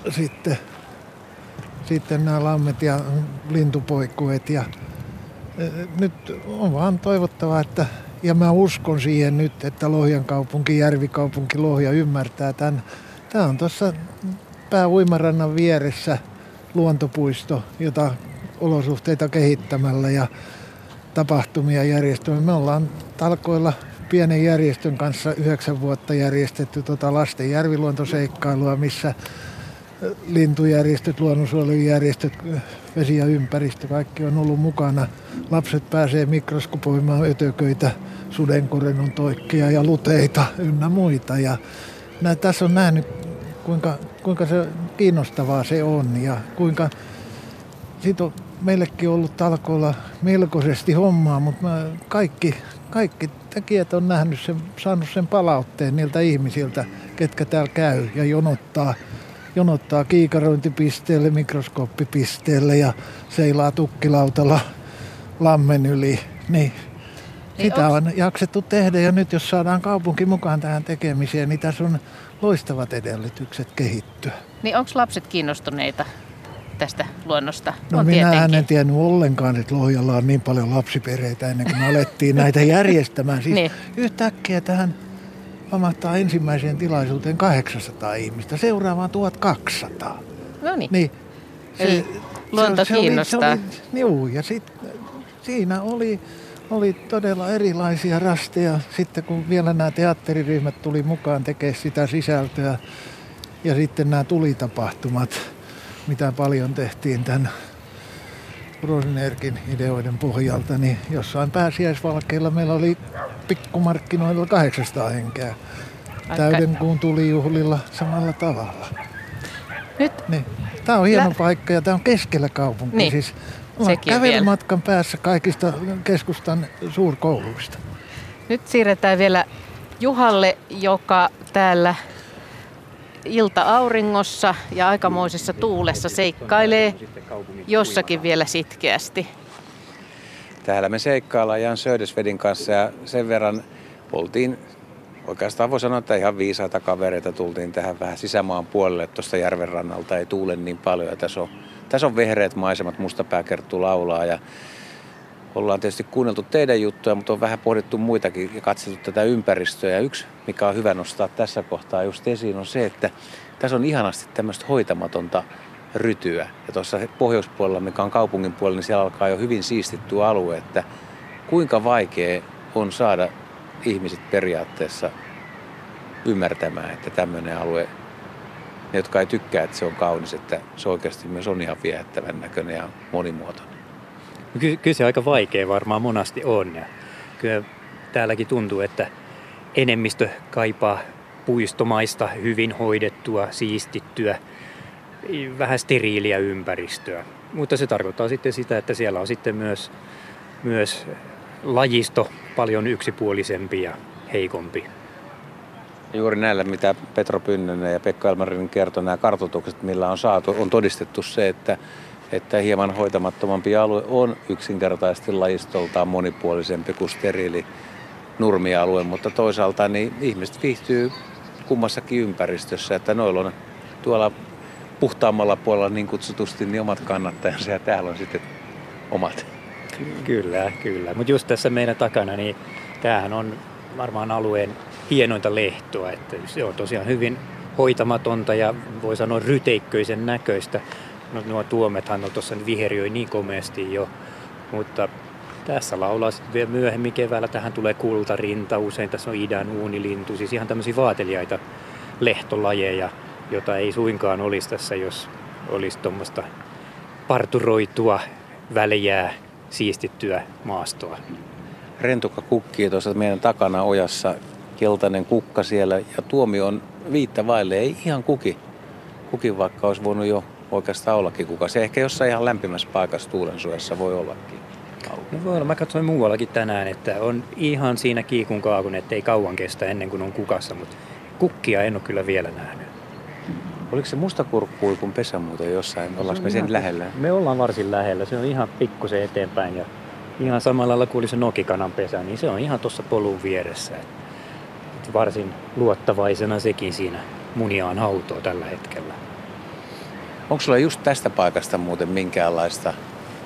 sitten, sitten nämä lammet ja lintupoikkuet. Ja nyt on vaan toivottavaa, että ja mä uskon siihen nyt, että Lohjan kaupunki, Järvikaupunki, Lohja ymmärtää tämän. Tämä on tuossa pääuimarannan vieressä luontopuisto, jota olosuhteita kehittämällä ja tapahtumia järjestämällä. Me ollaan talkoilla pienen järjestön kanssa yhdeksän vuotta järjestetty tota lasten järviluontoseikkailua, missä lintujärjestöt, luonnonsuojelujärjestöt, vesi ja ympäristö, kaikki on ollut mukana. Lapset pääsee mikroskopoimaan ötököitä, sudenkorennon toikkia ja luteita ynnä muita. Ja tässä on nähnyt, kuinka, kuinka se kiinnostavaa se on ja kuinka siitä on meillekin ollut talkoilla melkoisesti hommaa, mutta mä kaikki, kaikki tekijät on nähnyt sen, saanut sen palautteen niiltä ihmisiltä, ketkä täällä käy ja jonottaa – jonottaa kiikarointipisteelle, mikroskooppipisteelle ja seilaa tukkilautalla lammen yli. Niin, niin sitä on jaksettu tehdä ja nyt jos saadaan kaupunki mukaan tähän tekemiseen, niin tässä on loistavat edellytykset kehittyä. Niin onko lapset kiinnostuneita tästä luonnosta? No on minä en tiennyt ollenkaan, että Lohjalla on niin paljon lapsiperheitä ennen kuin me alettiin näitä järjestämään. Siis niin. yhtäkkiä tähän pamahtaa ensimmäiseen tilaisuuteen 800 ihmistä, seuraavaan 1200. No niin. niin se, Eli luonto se, kiinnostaa. Se oli, se oli, juu, ja sit, siinä oli, oli todella erilaisia rasteja. Sitten kun vielä nämä teatteriryhmät tuli mukaan tekemään sitä sisältöä ja sitten nämä tulitapahtumat, mitä paljon tehtiin tämän Rosenbergin ideoiden pohjalta, niin jossain pääsiäisvalkeilla meillä oli pikkumarkkinoilla 800 henkeä. Täyden kuun juhlilla samalla tavalla. Nyt. Niin. Tämä on hieno Lä... paikka ja tämä on keskellä kaupunkia. Niin. Siis kävelymatkan päässä kaikista keskustan suurkouluista. Nyt siirretään vielä Juhalle, joka täällä ilta-auringossa ja aikamoisessa tuulessa seikkailee jossakin vielä sitkeästi. Täällä me seikkaillaan Jan Södesvedin kanssa ja sen verran oltiin, oikeastaan voi sanoa, että ihan viisaita kavereita tultiin tähän vähän sisämaan puolelle, tuosta järven rannalta ei tuule niin paljon. Ja tässä on, tässä on vehreät maisemat, mustapääkerttu laulaa ja ollaan tietysti kuunneltu teidän juttuja, mutta on vähän pohdittu muitakin ja katsottu tätä ympäristöä. Ja yksi, mikä on hyvä nostaa tässä kohtaa just esiin, on se, että tässä on ihanasti tämmöistä hoitamatonta rytyä. Ja tuossa pohjoispuolella, mikä on kaupungin puolella, niin siellä alkaa jo hyvin siistittyä alue, että kuinka vaikea on saada ihmiset periaatteessa ymmärtämään, että tämmöinen alue, ne jotka ei tykkää, että se on kaunis, että se oikeasti myös on ihan viehättävän näköinen ja monimuotoinen. Ky- kyllä se aika vaikea varmaan monasti on. Ja kyllä täälläkin tuntuu, että enemmistö kaipaa puistomaista, hyvin hoidettua, siistittyä, vähän steriiliä ympäristöä. Mutta se tarkoittaa sitten sitä, että siellä on sitten myös, myös lajisto paljon yksipuolisempi ja heikompi. Juuri näillä, mitä Petro Pynnönen ja Pekka Elmarin kertoi, nämä kartoitukset, millä on saatu, on todistettu se, että että hieman hoitamattomampi alue on yksinkertaisesti lajistoltaan monipuolisempi kuin steriili nurmialue, mutta toisaalta niin ihmiset viihtyy kummassakin ympäristössä, että noilla on tuolla puhtaammalla puolella niin kutsutusti niin omat kannattajansa ja täällä on sitten omat. Kyllä, kyllä. Mutta just tässä meidän takana, niin tämähän on varmaan alueen hienointa lehtoa, että se on tosiaan hyvin hoitamatonta ja voi sanoa ryteikköisen näköistä. No, nuo tuomethan on tuossa viheriöi niin komeasti jo, mutta Tässä laulaa sitten vielä myöhemmin keväällä. Tähän tulee kultarinta, usein tässä on idän uunilintu, siis ihan tämmöisiä vaateliaita lehtolajeja, jota ei suinkaan olisi tässä, jos olisi tuommoista parturoitua, väljää, siistittyä maastoa. Rentukka kukkii tuossa meidän takana ojassa, keltainen kukka siellä ja tuomi on viittä vaille, ei ihan kuki. Kukin vaikka olisi voinut jo oikeastaan ollakin kuka. Se ehkä jossain ihan lämpimässä paikassa tuulensuojassa voi ollakin. No voi olla. Mä katsoin muuallakin tänään, että on ihan siinä kiikun kaakun, että ei kauan kestä ennen kuin on kukassa, mutta kukkia en ole kyllä vielä nähnyt. Oliko se mustakurkkui kun pesä muuten jossain? Ollaanko me sen ihan, lähellä? Me ollaan varsin lähellä. Se on ihan pikkusen eteenpäin ja ihan samalla lailla kuin oli se nokikanan pesä, niin se on ihan tuossa polun vieressä. Et varsin luottavaisena sekin siinä muniaan hautoo tällä hetkellä. Onko sulla just tästä paikasta muuten minkäänlaista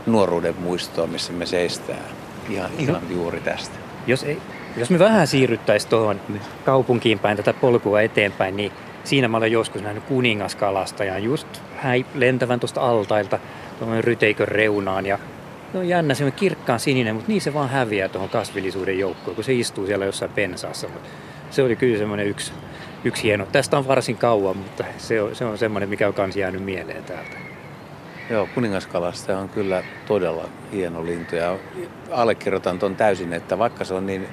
nuoruuden muistoa, missä me seistää? Ihan, ihan juuri tästä. Jos, ei, jos me vähän siirryttäisiin tuohon kaupunkiin päin tätä polkua eteenpäin, niin siinä mä olen joskus nähnyt kuningaskalastajan just häi, lentävän tuosta altailta tuohon ryteikön reunaan ja No jännä, se on kirkkaan sininen, mutta niin se vaan häviää tuohon kasvillisuuden joukkoon, kun se istuu siellä jossain pensaassa. Mutta se oli kyllä semmoinen yksi, yksi hieno. Tästä on varsin kauan, mutta se on, se on semmoinen, mikä on kans jäänyt mieleen täältä. Joo, kuningaskalasta on kyllä todella hieno lintu ja allekirjoitan ton täysin, että vaikka se on niin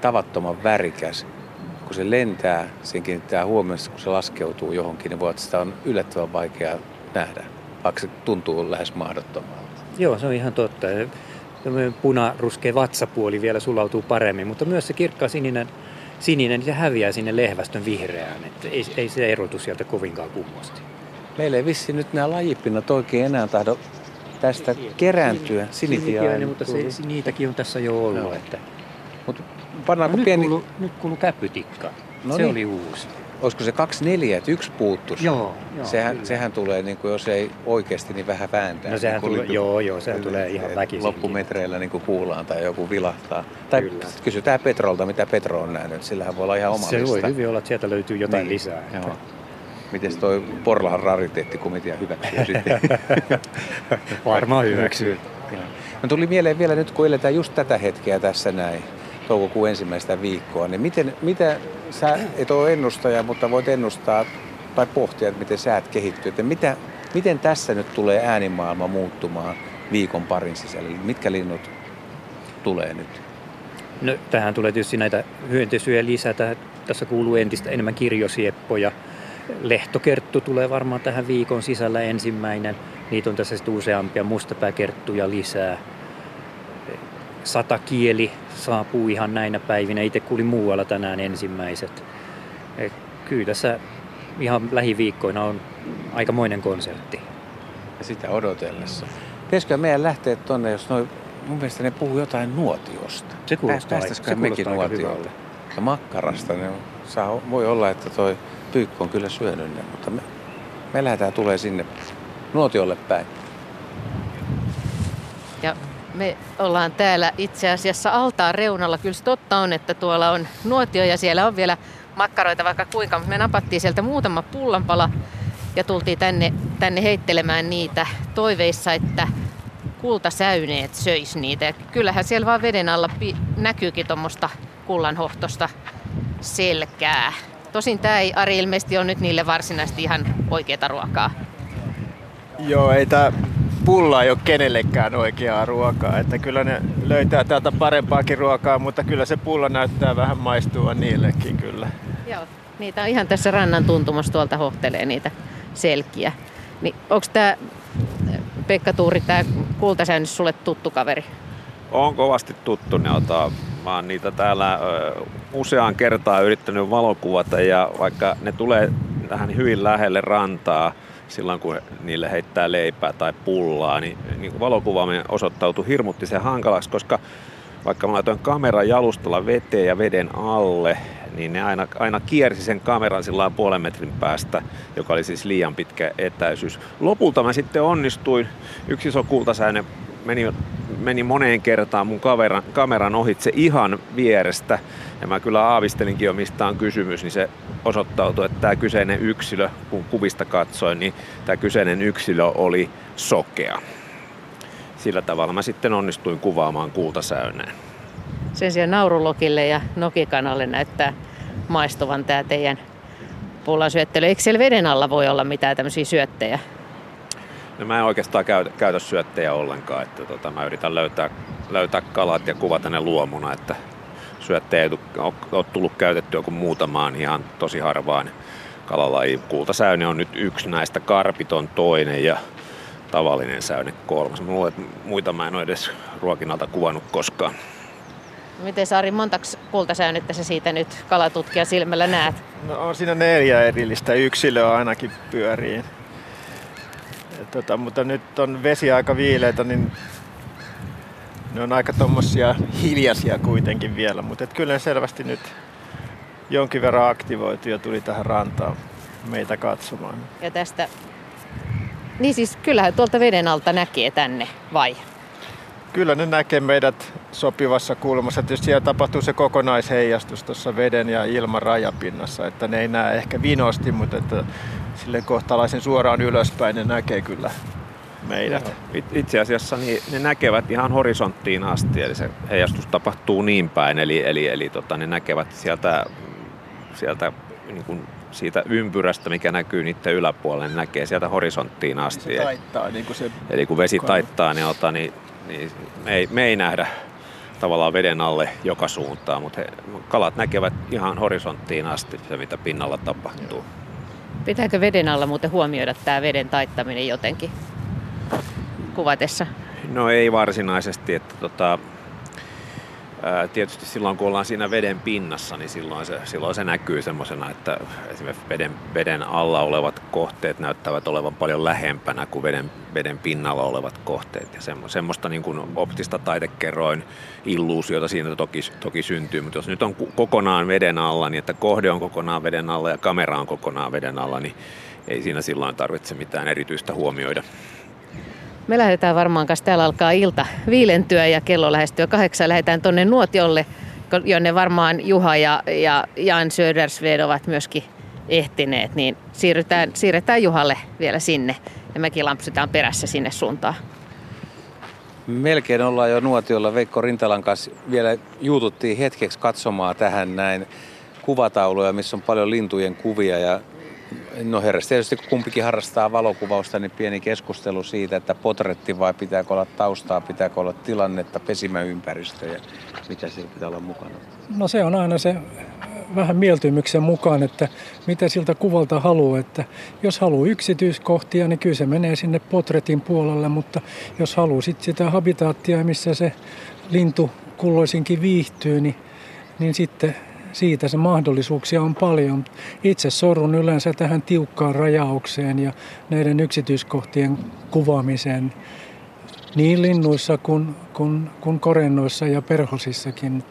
tavattoman värikäs, kun se lentää, sen kiinnittää huomioon, kun se laskeutuu johonkin, niin voi, että sitä on yllättävän vaikea nähdä, vaikka se tuntuu lähes mahdottomalta. Joo, se on ihan totta. Punaruskea vatsapuoli vielä sulautuu paremmin, mutta myös se kirkkaa sininen, sininen niin se häviää sinne lehvästön vihreään. Että ei, ei se erotu sieltä kovinkaan kummasti. Meillä ei vissi nyt nämä lajipinnat oikein enää tahdo tästä kerääntyä. Sinitiainen, mutta se, niitäkin on tässä jo ollut. No. Että... Mut pannaanko no, nyt pieni... Kuulu, nyt kuuluu käpytikka. No se niin. oli uusi. Olisiko se kaksi neljä, että yksi puuttuisi? Joo, joo sehän, sehän tulee, niin kuin, jos ei oikeasti, niin vähän vääntää. No sehän niin tulee, joo, joo, sehän tulee ihan väkisin. Loppumetreillä niin kuin kuullaan tai joku vilahtaa. Tai Kyllä. kysytään Petrolta, mitä Petro on nähnyt. Sillähän voi olla ihan oma Se lista. voi hyvin olla, että sieltä löytyy jotain niin. lisää. Joo. Miten toi Porlahan rariteettikomitea hyväksyy *laughs* sitten? Varmaan hyväksyy. No tuli mieleen vielä nyt, kun eletään just tätä hetkeä tässä näin, toukokuun ensimmäistä viikkoa, niin miten, mitä, sä et ole ennustaja, mutta voit ennustaa tai pohtia, että miten säät kehittyy, että mitä, miten tässä nyt tulee äänimaailma muuttumaan viikon parin sisällä, mitkä linnut tulee nyt? No, tähän tulee tietysti näitä hyönteisyjä lisätä. Tässä kuuluu entistä enemmän kirjosieppoja. Lehtokerttu tulee varmaan tähän viikon sisällä ensimmäinen. Niitä on tässä sitten useampia mustapääkerttuja lisää. Satakieli saapuu ihan näinä päivinä. Itse kuulin muualla tänään ensimmäiset. Et kyllä tässä ihan lähiviikkoina on aikamoinen konsertti. Ja sitä odotellessa. Pitäisikö meidän lähteä tuonne, jos noin, mun mielestä ne puhuu jotain nuotiosta. Se kuulostaa, Päästäisikö se mekin kuulostaa aika nuotiolle? Ja makkarasta, ne on, saa, voi olla, että toi pyykkä on kyllä syönyt ne, mutta me, me lähdetään tulee sinne nuotiolle päin. Ja me ollaan täällä itse asiassa altaan reunalla. Kyllä se totta on, että tuolla on nuotio ja siellä on vielä makkaroita vaikka kuinka, mutta me napattiin sieltä muutama pullanpala ja tultiin tänne, tänne heittelemään niitä toiveissa, että kultasäyneet söis niitä. Ja kyllähän siellä vaan veden alla pi- näkyykin tuommoista kullanhohtosta selkää. Tosin tämä ei Ari ilmeisesti ole nyt niille varsinaisesti ihan oikeaa ruokaa. Joo, ei tämä pulla ei ole kenellekään oikeaa ruokaa. Että kyllä ne löytää täältä parempaakin ruokaa, mutta kyllä se pulla näyttää vähän maistua niillekin kyllä. Joo, niitä on ihan tässä rannan tuntumassa tuolta hohtelee niitä selkiä. Niin onko tämä Pekka Tuuri, tämä kultasäynnys sulle tuttu kaveri? On kovasti tuttu, ne otaa. Mä oon niitä täällä ö, useaan kertaan yrittänyt valokuvata ja vaikka ne tulee tähän hyvin lähelle rantaa, silloin kun niille heittää leipää tai pullaa, niin, niin valokuvaaminen osoittautui hirmuttisen hankalaksi, koska vaikka mä laitoin kameran jalustalla veteen ja veden alle, niin ne aina, aina kiersi sen kameran sillä puolen metrin päästä, joka oli siis liian pitkä etäisyys. Lopulta mä sitten onnistuin, yksi iso kultasäinen meni, meni moneen kertaan mun kameran, kameran ohitse ihan vierestä. Ja mä kyllä aavistelinkin jo mistä on kysymys, niin se osoittautui, että tämä kyseinen yksilö, kun kuvista katsoin, niin tämä kyseinen yksilö oli sokea. sillä tavalla mä sitten onnistuin kuvaamaan kultasäyneen. Sen sijaan naurulokille ja nokikanalle näyttää maistuvan tämä teidän pullasyöttely. Eikö siellä veden alla voi olla mitään tämmöisiä syöttejä? No mä en oikeastaan käytä, käytä syöttejä ollenkaan, että tota, mä yritän löytää, löytää kalat ja kuvata ne luomuna, että syöttejä ei ole tullut käytettyä kuin muutamaan ihan tosi harvaan kalalaji. Kultasäyne on nyt yksi näistä, karpiton toinen ja tavallinen säyne kolmas. Mä luulen, että muita mä en ole edes ruokinnalta kuvannut koskaan. Miten Saari, montaks kultasäynettä sä siitä nyt kalatutkija silmällä näet? No on siinä neljä erillistä yksilöä ainakin pyörii. Tota, mutta nyt on vesi aika viileitä, niin ne on aika tommosia hiljaisia kuitenkin vielä. Mutta kyllä ne selvästi nyt jonkin verran aktivoitu ja tuli tähän rantaan meitä katsomaan. Ja tästä, niin siis kyllähän tuolta veden alta näkee tänne, vai? Kyllä ne näkee meidät sopivassa kulmassa. Tietysti siellä tapahtuu se kokonaisheijastus tuossa veden ja ilman rajapinnassa, että ne ei näe ehkä vinosti, mutta että sille kohtalaisen suoraan ylöspäin ne näkee kyllä meidät. Itse asiassa niin ne näkevät ihan horisonttiin asti, eli se heijastus tapahtuu niin päin, eli, eli, eli tota, ne näkevät sieltä, sieltä niin kuin siitä ympyrästä, mikä näkyy niiden yläpuolelle, ne näkee sieltä horisonttiin asti. Se taittaa, niin kuin se eli kun vesi taittaa, niin, ota, niin, niin me, ei, me ei nähdä tavallaan veden alle joka suuntaan, mutta he, kalat näkevät ihan horisonttiin asti se, mitä pinnalla tapahtuu. Pitääkö veden alla muuten huomioida tämä veden taittaminen jotenkin kuvatessa? No ei varsinaisesti, että tota, tietysti silloin kun ollaan siinä veden pinnassa, niin silloin se, silloin se näkyy semmoisena, että esimerkiksi veden, veden alla olevat kohteet näyttävät olevan paljon lähempänä kuin veden, veden pinnalla olevat kohteet. Ja semmo, semmoista niin kuin optista taitekerroin illuusiota siinä toki, toki syntyy, mutta jos nyt on kokonaan veden alla, niin että kohde on kokonaan veden alla ja kamera on kokonaan veden alla, niin ei siinä silloin tarvitse mitään erityistä huomioida. Me lähdetään varmaan kanssa, täällä alkaa ilta viilentyä ja kello lähestyy kahdeksan. Lähdetään tuonne Nuotiolle, jonne varmaan Juha ja, ja Jan Södersved ovat myöskin ehtineet, niin siirrytään, siirretään Juhalle vielä sinne ja mekin lampsutaan perässä sinne suuntaan. Melkein ollaan jo nuotiolla. Veikko Rintalan kanssa vielä juututtiin hetkeksi katsomaan tähän näin kuvatauluja, missä on paljon lintujen kuvia ja No herrasta tietysti kun kumpikin harrastaa valokuvausta, niin pieni keskustelu siitä, että potretti vai pitääkö olla taustaa, pitääkö olla tilannetta, pesimäympäristö ja mitä siellä pitää olla mukana? No se on aina se vähän mieltymyksen mukaan, että mitä siltä kuvalta haluaa. Että jos haluaa yksityiskohtia, niin kyllä se menee sinne potretin puolelle, mutta jos haluaa sit sitä habitaattia, missä se lintu kulloisinkin viihtyy, niin, niin sitten siitä se mahdollisuuksia on paljon. Itse sorun yleensä tähän tiukkaan rajaukseen ja näiden yksityiskohtien kuvaamiseen niin linnuissa kuin, kuin, kuin korennoissa ja perhosissakin.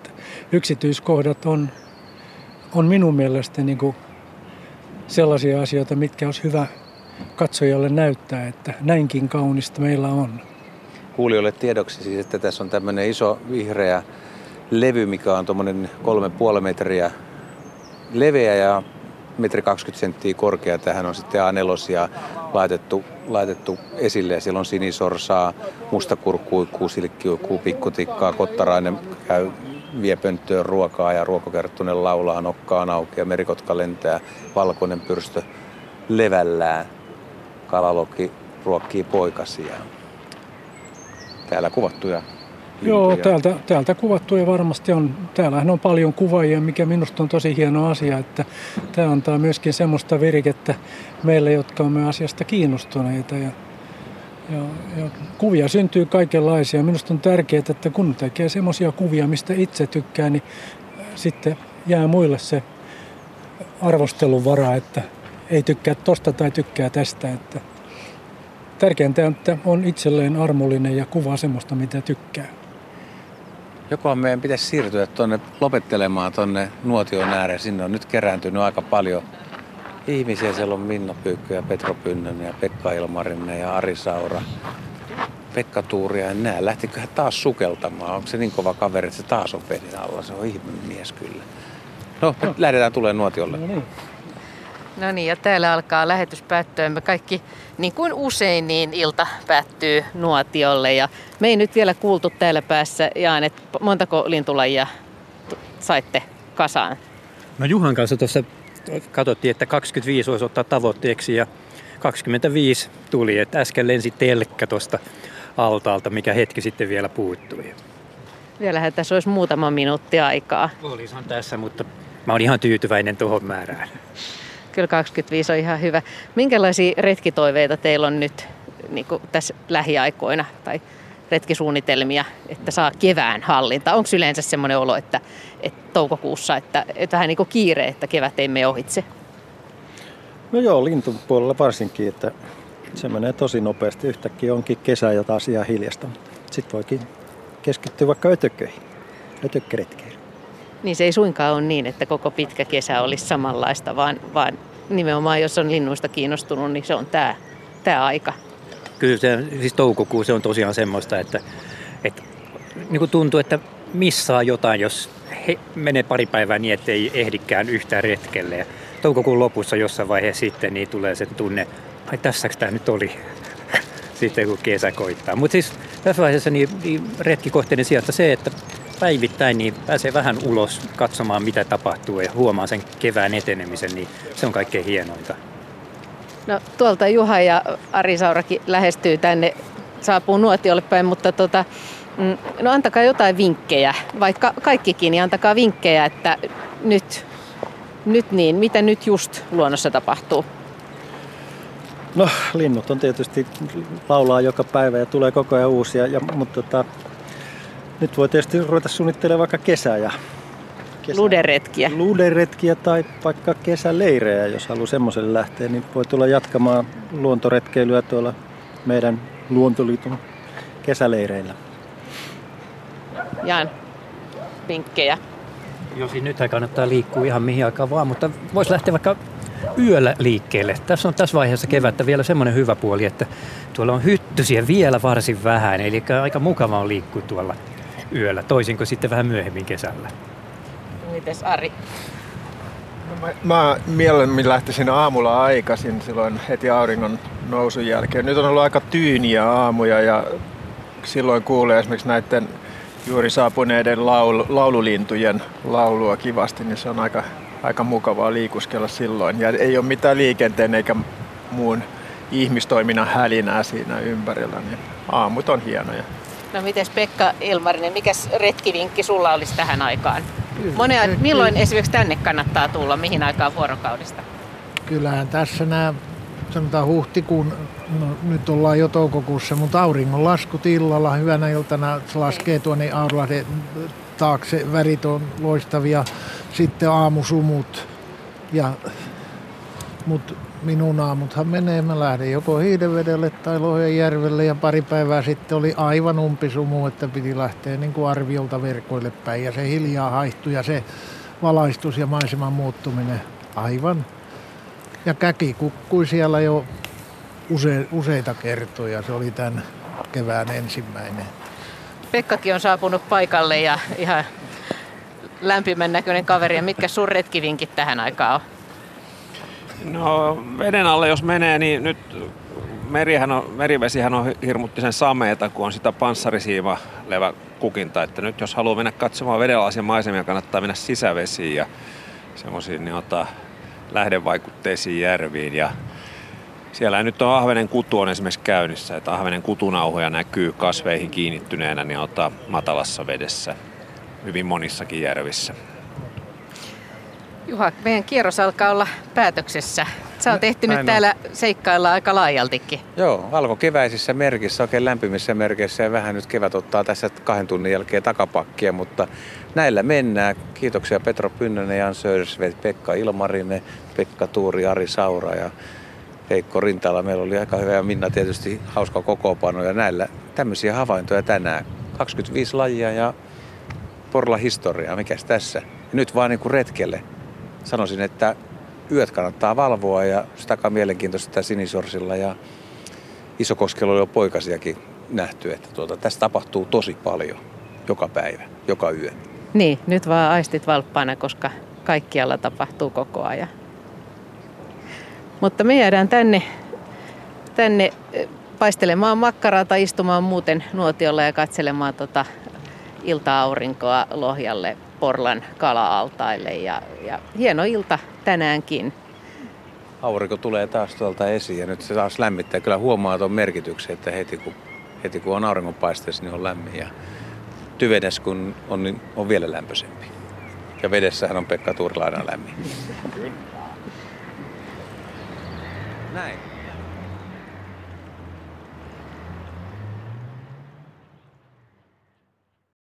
Yksityiskohdat on, on minun mielestäni niin kuin sellaisia asioita, mitkä olisi hyvä katsojalle näyttää, että näinkin kaunista meillä on. Kuulijoille tiedoksi siis, että tässä on tämmöinen iso vihreä levy, mikä on tuommoinen 3,5 metriä leveä ja metri 20 senttiä korkea. Tähän on sitten A4 laitettu, laitettu esille. Siellä on sinisorsaa, mustakurkkuikkuu, silkkiukkuu, pikkutikkaa, kottarainen käy vie pönttöön ruokaa ja ruokokerttunen laulaa, nokkaan auki ja merikotka lentää, valkoinen pyrstö levällään. Kalalokki ruokkii poikasia. Täällä kuvattuja Joo, täältä, täältä kuvattuja varmasti on. Täällähän on paljon kuvaajia, mikä minusta on tosi hieno asia, että tämä antaa myöskin semmoista virkettä meille, jotka on asiasta kiinnostuneita. Ja, ja, ja kuvia syntyy kaikenlaisia. Minusta on tärkeää, että kun tekee semmoisia kuvia, mistä itse tykkää, niin sitten jää muille se arvostelun vara, että ei tykkää tosta tai tykkää tästä. Että tärkeintä on, että on itselleen armollinen ja kuvaa semmoista, mitä tykkää. Joko meidän pitäisi siirtyä tuonne lopettelemaan tuonne nuotion ääreen. Sinne on nyt kerääntynyt aika paljon ihmisiä. Siellä on Minna Pyykkö ja Petro Pynnönen ja Pekka Ilmarinen ja Ari Saura. Pekka Tuuria ja nää lähtiköhän taas sukeltamaan. Onko se niin kova kaveri, että se taas on veden alla? Se on ihme mies kyllä. No, nyt lähdetään tulemaan nuotiolle. No niin. No niin, ja täällä alkaa lähetys päättyä. Me kaikki, niin kuin usein, niin ilta päättyy nuotiolle. Ja me ei nyt vielä kuultu täällä päässä, Jaan, että montako lintulajia saitte kasaan? No Juhan kanssa tuossa katsottiin, että 25 olisi ottaa tavoitteeksi ja 25 tuli. Että äsken lensi telkkä tuosta altaalta, mikä hetki sitten vielä puuttui. Vielähän tässä olisi muutama minuutti aikaa. Olisahan tässä, mutta mä oon ihan tyytyväinen tuohon määrään. Kyllä 25 on ihan hyvä. Minkälaisia retkitoiveita teillä on nyt niin tässä lähiaikoina tai retkisuunnitelmia, että saa kevään hallinta? Onko yleensä semmoinen olo, että, että toukokuussa, että, että vähän niin kuin kiire, että kevät ei mene ohitse? No joo, lintupuolella varsinkin, että se menee tosi nopeasti. Yhtäkkiä onkin kesä ja taas ihan hiljasta. Sitten voikin keskittyä vaikka ötököihin, ötökkäretkeihin. Niin se ei suinkaan ole niin, että koko pitkä kesä olisi samanlaista, vaan, vaan nimenomaan jos on linnuista kiinnostunut, niin se on tämä, tämä aika. Kyllä se, siis toukokuu se on tosiaan semmoista, että, että niin kuin tuntuu, että missaa jotain, jos he, menee pari päivää niin, että ei ehdikään yhtään retkelle. Ja toukokuun lopussa jossain vaiheessa sitten niin tulee se tunne, ai tässäks tämä nyt oli *laughs* sitten kun kesä koittaa. Mutta siis tässä vaiheessa niin, niin retkikohteiden sieltä se, että päivittäin niin pääsee vähän ulos katsomaan mitä tapahtuu ja huomaa sen kevään etenemisen, niin se on kaikkein hienointa. No tuolta Juha ja Ari Saurakin lähestyy tänne, saapuu nuotiolle päin, mutta tota, mm, no antakaa jotain vinkkejä, vaikka kaikkikin, niin antakaa vinkkejä, että nyt, nyt niin, mitä nyt just luonnossa tapahtuu? No linnut on tietysti laulaa joka päivä ja tulee koko ajan uusia, ja, mutta tota, nyt voi tietysti ruveta suunnittelemaan vaikka kesää ja kesä, luderetkiä. Luderetkiä tai vaikka kesäleirejä, jos haluaa semmoiselle lähteä, niin voi tulla jatkamaan luontoretkeilyä tuolla meidän Luontoliiton kesäleireillä. Jaan vinkkejä. Joo, siis nythän kannattaa liikkua ihan mihin aikaan vaan, mutta voisi lähteä vaikka yöllä liikkeelle. Tässä on tässä vaiheessa kevättä vielä semmoinen hyvä puoli, että tuolla on hyttysiä vielä varsin vähän, eli aika mukava on liikkua tuolla yöllä, toisin kuin sitten vähän myöhemmin kesällä. Mites Ari? No mä, mä mieluummin lähtisin aamulla aikaisin silloin heti auringon nousun jälkeen. Nyt on ollut aika tyyniä aamuja ja silloin kuulee esimerkiksi näiden juuri saapuneiden laul, laululintujen laulua kivasti, niin se on aika, aika mukavaa liikuskella silloin. Ja ei ole mitään liikenteen eikä muun ihmistoiminnan hälinää siinä ympärillä, niin aamut on hienoja. No mites Pekka Ilmarinen, mikä retkivinkki sulla olisi tähän aikaan? Monea, milloin esimerkiksi tänne kannattaa tulla, mihin aikaan vuorokaudesta? Kyllähän tässä nämä, sanotaan huhtikuun, no nyt ollaan jo toukokuussa, mutta auringon laskut illalla hyvänä iltana se laskee tuonne Aurlahden taakse, värit on loistavia, sitten aamusumut ja mutta minun aamuthan menee. Mä lähden joko Hiidenvedelle tai Lohjanjärvelle ja pari päivää sitten oli aivan umpisumu, että piti lähteä niin kuin arviolta verkoille päin ja se hiljaa haihtui ja se valaistus ja maiseman muuttuminen aivan. Ja käki kukkui siellä jo use, useita kertoja. Se oli tämän kevään ensimmäinen. Pekkakin on saapunut paikalle ja ihan lämpimän näköinen kaveri. Ja mitkä sun retkivinkit tähän aikaan on? No veden alle jos menee, niin nyt merihän on, merivesihän on hirmuttisen sameeta, kun on sitä panssarisiiva levä kukinta. Että nyt jos haluaa mennä katsomaan vedenalaisia maisemia, kannattaa mennä sisävesiin ja semmoisiin niin ota, lähdevaikutteisiin järviin. Ja siellä nyt on ahvenen kutu on esimerkiksi käynnissä, että ahvenen kutunauhoja näkyy kasveihin kiinnittyneenä niin ottaa matalassa vedessä hyvin monissakin järvissä. Juha, meidän kierros alkaa olla päätöksessä. Sä oot ehtinyt Näin täällä on. seikkailla aika laajaltikin. Joo, alkoi keväisissä merkissä, oikein lämpimissä merkeissä ja vähän nyt kevät ottaa tässä kahden tunnin jälkeen takapakkia, mutta näillä mennään. Kiitoksia Petro Pynnönen, Jan Södersveit, Pekka Ilmarinen, Pekka Tuuri, Ari Saura ja Heikko Rintala. Meillä oli aika hyvä ja Minna tietysti hauska kokoopano ja näillä tämmöisiä havaintoja tänään. 25 lajia ja porla historiaa, mikäs tässä? Ja nyt vaan niin kuin retkelle sanoisin, että yöt kannattaa valvoa ja sitä on mielenkiintoista Sinisorsilla ja Isokoskella oli jo poikasiakin nähty, että tuota, tässä tapahtuu tosi paljon joka päivä, joka yö. Niin, nyt vaan aistit valppaana, koska kaikkialla tapahtuu koko ajan. Mutta me jäädään tänne, tänne paistelemaan makkaraa tai istumaan muuten nuotiolla ja katselemaan tota ilta-aurinkoa Lohjalle Porlan kala-altaille. Ja, ja hieno ilta tänäänkin. Aurinko tulee taas tuolta esiin ja nyt se taas lämmittää. Kyllä huomaa tuon merkityksen, että heti kun, heti kun on auringonpaisteessa, niin on lämmin. Ja tyvenes kun on, niin on vielä lämpöisempi. Ja vedessähän on Pekka Turlainen lämmin. Näin.